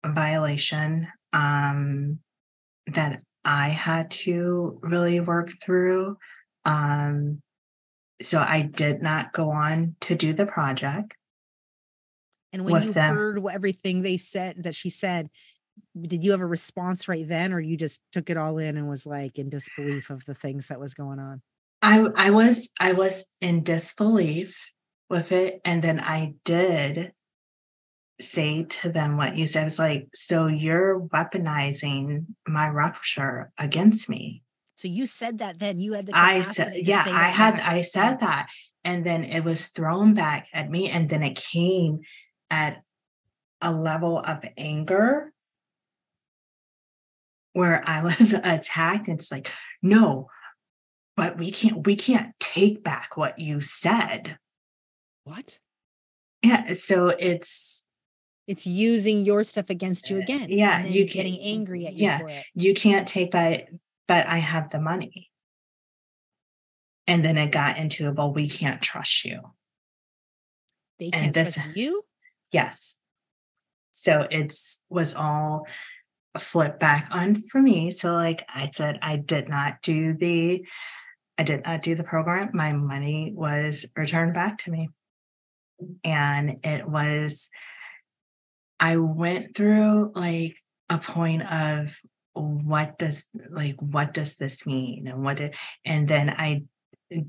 violation. Um, that I had to really work through. Um, so I did not go on to do the project. And when you them. heard everything they said that she said, did you have a response right then, or you just took it all in and was like in disbelief of the things that was going on? I I was I was in disbelief with it, and then I did say to them what you said. was like, so you're weaponizing my rupture against me. So you said that then you had the I said, yeah, I had, I said that. And then it was thrown back at me. And then it came at a level of anger where I was attacked. It's like, no, but we can't, we can't take back what you said. What? Yeah. So it's, it's using your stuff against you uh, again. Yeah, you getting angry at you yeah, You can't take that, but I have the money. And then it got into, a well, we can't trust you. They can't and this, trust you? Yes. So it's was all flipped back on for me. So like I said, I did not do the I did not do the program. My money was returned back to me. And it was I went through like a point of what does like what does this mean and what did and then I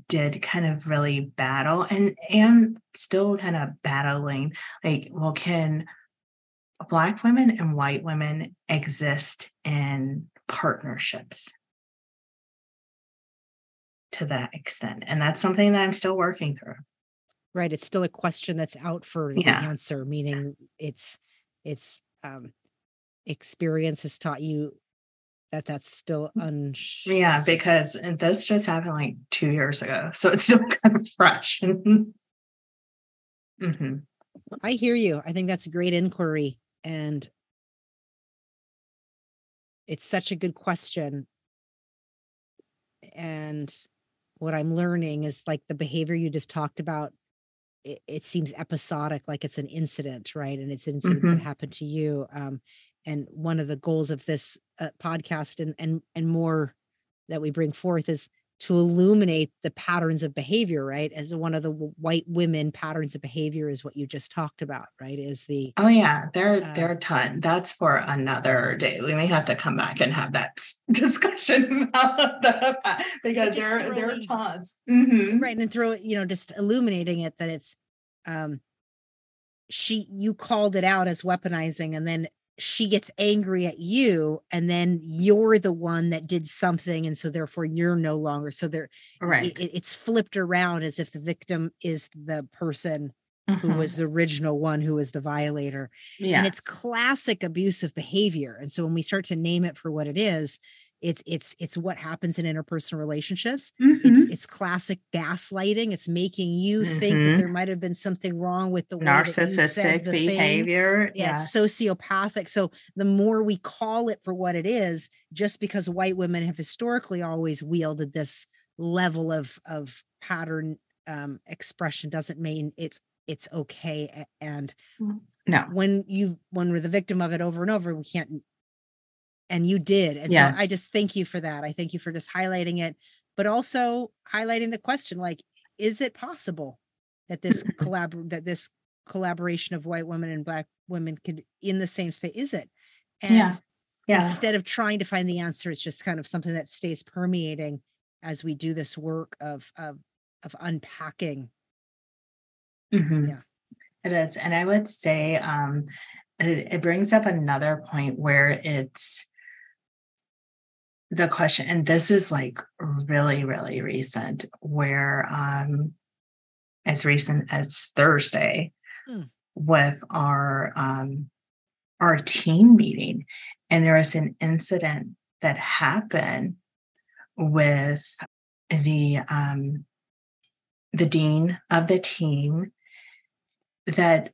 did kind of really battle and am still kind of battling like well can black women and white women exist in partnerships to that extent and that's something that i'm still working through right it's still a question that's out for yeah. the answer meaning it's it's um experience has taught you that that's still mm, unsure. Yeah, because this just happened like two years ago. So it's still kind of fresh. mm-hmm. I hear you. I think that's a great inquiry. And it's such a good question. And what I'm learning is like the behavior you just talked about it, it, seems episodic, like it's an incident, right? And it's an incident mm-hmm. that happened to you. Um, and one of the goals of this uh, podcast and and and more that we bring forth is to illuminate the patterns of behavior right? As one of the white women patterns of behavior is what you just talked about right? Is the oh yeah there uh, there are a ton. That's for another day. We may have to come back and have that discussion about that because there there are tons. Mm-hmm. right and throw it, you know just illuminating it that it's um she you called it out as weaponizing and then she gets angry at you and then you're the one that did something and so therefore you're no longer so there right it, it's flipped around as if the victim is the person mm-hmm. who was the original one who was the violator yes. and it's classic abusive behavior and so when we start to name it for what it is it's it's it's what happens in interpersonal relationships mm-hmm. it's it's classic gaslighting it's making you mm-hmm. think that mm-hmm. there might have been something wrong with the narcissistic behavior yeah yes. sociopathic so the more we call it for what it is just because white women have historically always wielded this level of of pattern um, expression doesn't mean it's it's okay and mm, no when you when we're the victim of it over and over we can't and you did and yes. so i just thank you for that i thank you for just highlighting it but also highlighting the question like is it possible that this collab that this collaboration of white women and black women could in the same space is it and yeah. Yeah. instead of trying to find the answer it's just kind of something that stays permeating as we do this work of of of unpacking mm-hmm. yeah it is and i would say um it, it brings up another point where it's the question, and this is like really, really recent, where um as recent as Thursday hmm. with our um our team meeting, and there was an incident that happened with the um the dean of the team that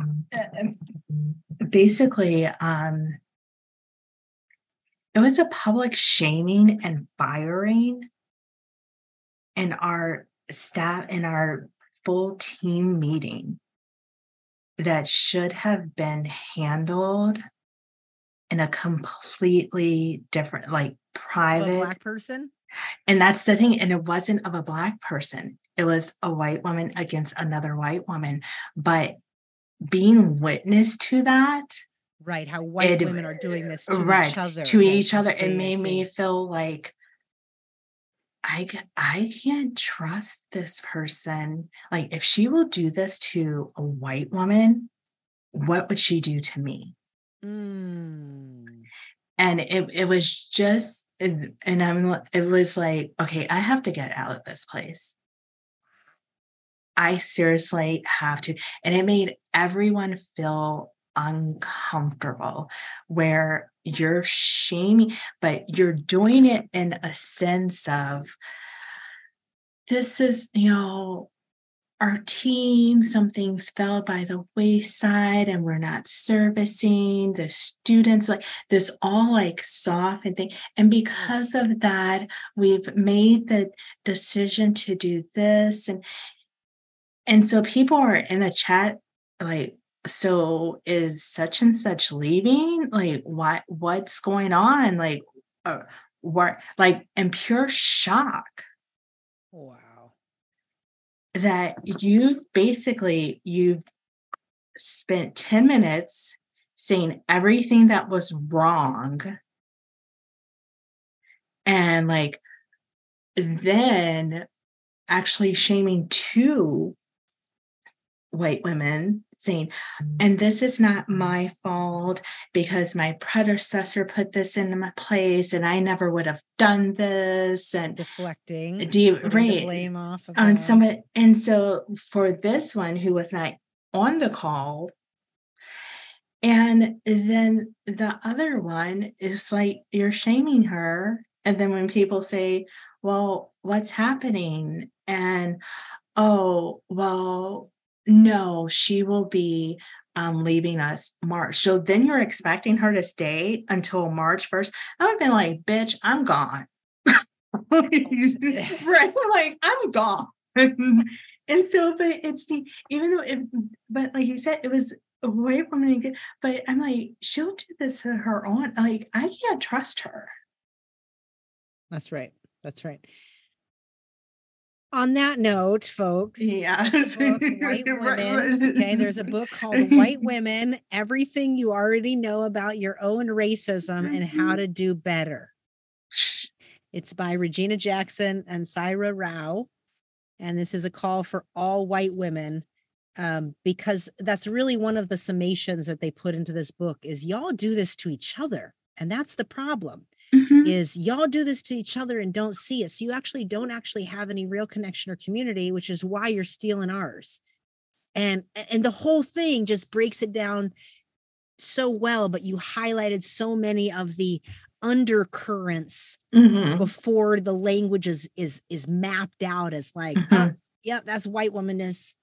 uh, basically um it was a public shaming and firing in our staff in our full team meeting that should have been handled in a completely different like private black person? And that's the thing and it wasn't of a black person. It was a white woman against another white woman. But being witness to that right how white it, women are doing this to right, each other to each other it made me feel like I I can't trust this person. Like if she will do this to a white woman, what would she do to me? Mm. And it it was just and I'm it was like, okay, I have to get out of this place. I seriously have to. And it made everyone feel uncomfortable where you're shaming, but you're doing it in a sense of this is, you know, our team, something's fell by the wayside and we're not servicing the students, like this all like soft and thing. And mm. because of that, we've made the decision to do this. And and so people are in the chat like so is such and such leaving? Like what what's going on? Like uh, what like in pure shock. Wow. That you basically you spent 10 minutes saying everything that was wrong. And like then actually shaming two white women saying, mm. and this is not my fault because my predecessor put this in my place and I never would have done this and deflecting de- right, blame off of on someone. And so for this one who was not on the call, and then the other one is like you're shaming her. And then when people say, well, what's happening? And oh, well, no, she will be um, leaving us March. So then you're expecting her to stay until March 1st. I would have been like, bitch, I'm gone. right. Like, I'm gone. and so, but it's the, even though it, but like you said, it was a white woman, but I'm like, she'll do this to her own. Like, I can't trust her. That's right. That's right on that note, folks, yes, book, White Women. Okay, there's a book called White Women Everything You Already Know About Your Own Racism and How mm-hmm. to Do Better. It's by Regina Jackson and Saira Rao. And this is a call for all white women um, because that's really one of the summations that they put into this book is y'all do this to each other and that's the problem mm-hmm. is y'all do this to each other and don't see it so you actually don't actually have any real connection or community which is why you're stealing ours and and the whole thing just breaks it down so well but you highlighted so many of the undercurrents mm-hmm. before the language is is is mapped out as like mm-hmm. uh, yep that's white womanness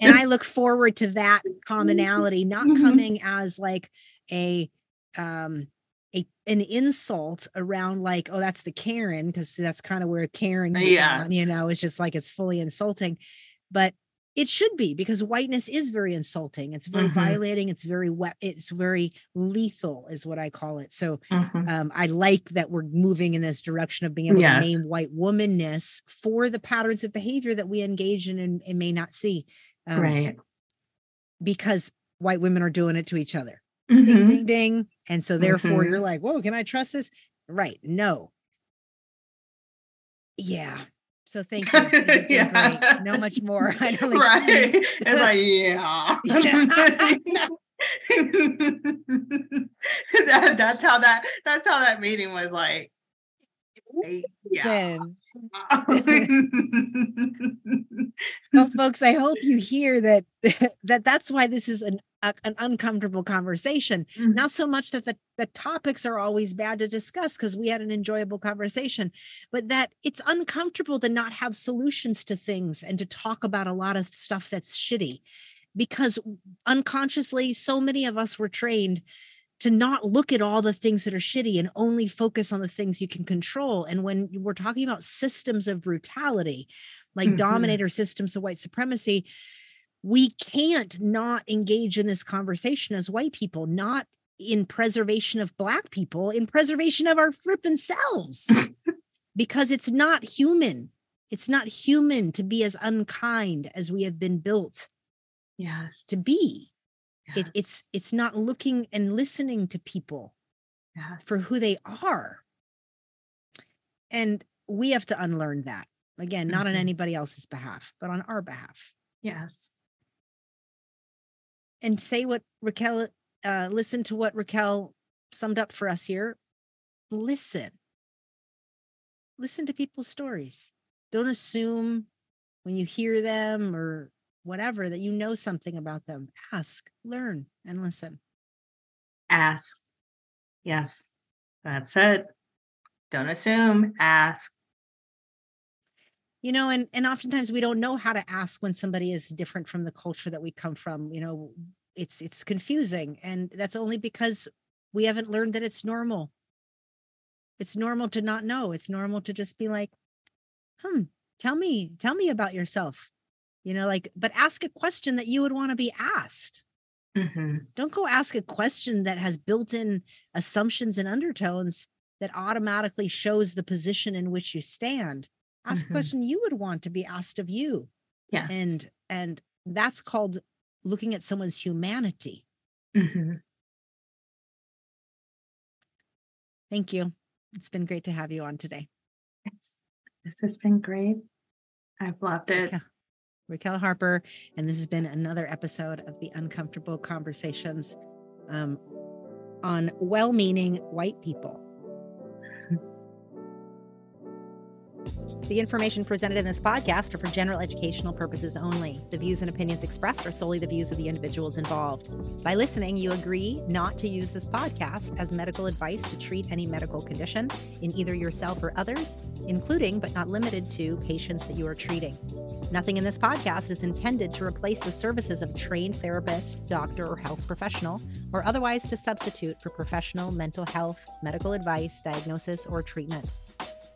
and I look forward to that commonality not mm-hmm. coming as like a um a an insult around like oh that's the Karen because that's kind of where Karen yeah you know it's just like it's fully insulting but it should be because whiteness is very insulting it's very mm-hmm. violating it's very wet it's very lethal is what i call it so mm-hmm. um, i like that we're moving in this direction of being able yes. to name white womanness for the patterns of behavior that we engage in and, and may not see um, right because white women are doing it to each other mm-hmm. ding ding ding and so therefore you're mm-hmm. like whoa can i trust this right no yeah so thank you. yeah. great. No much more. I don't right. It's like, yeah. yeah. that, that's how that that's how that meeting was like. Yeah. well, folks, I hope you hear that that that's why this is an a, an uncomfortable conversation. Mm-hmm. Not so much that the, the topics are always bad to discuss because we had an enjoyable conversation, but that it's uncomfortable to not have solutions to things and to talk about a lot of stuff that's shitty because unconsciously, so many of us were trained to not look at all the things that are shitty and only focus on the things you can control. And when we're talking about systems of brutality, like mm-hmm. dominator systems of white supremacy, we can't not engage in this conversation as white people, not in preservation of black people, in preservation of our flipping selves, because it's not human. It's not human to be as unkind as we have been built yes. to be. Yes. It, it's it's not looking and listening to people yes. for who they are. And we have to unlearn that. Again, not mm-hmm. on anybody else's behalf, but on our behalf. Yes and say what Ricquel, uh, listen to what Ricquel summed up for us here. Listen. Listen to people's stories. Don't assume when you hear them or whatever that you know something about them. Ask, learn, and listen. Ask. Yes, that's it. Don't assume, ask you know and and oftentimes we don't know how to ask when somebody is different from the culture that we come from you know it's it's confusing and that's only because we haven't learned that it's normal. It's normal to not know. It's normal to just be like hmm tell me tell me about yourself you know like but ask a question that you would want to be asked. Mm-hmm. don't go ask a question that has built-in assumptions and undertones that automatically shows the position in which you stand ask mm-hmm. a question you would want to be asked of you. Yes. And and that's called looking at someone's humanity. Mm-hmm. thank you. It's been great to have you on today. It's, this has been great. I've loved it. Ricquel, Ricquel Harper and this has been another episode of the uncomfortable conversations um, on well-meaning white people The information presented in this podcast are for general educational purposes only. The views and opinions expressed are solely the views of the individuals involved. By listening, you agree not to use this podcast as medical advice to treat any medical condition in either yourself or others, including but not limited to patients that you are treating. Nothing in this podcast is intended to replace the services of a trained therapist, doctor, or health professional, or otherwise to substitute for professional mental health, medical advice, diagnosis, or treatment.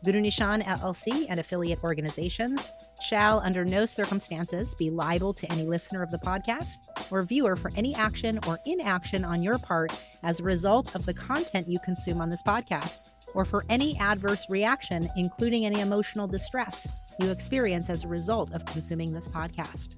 Guru Nischan LLC and affiliate organizations shall, under no circumstances, be liable to any listener of the podcast or viewer for any action or inaction on your part as a result of the content you consume on this podcast, or for any adverse reaction, including any emotional distress you experience as a result of consuming this podcast.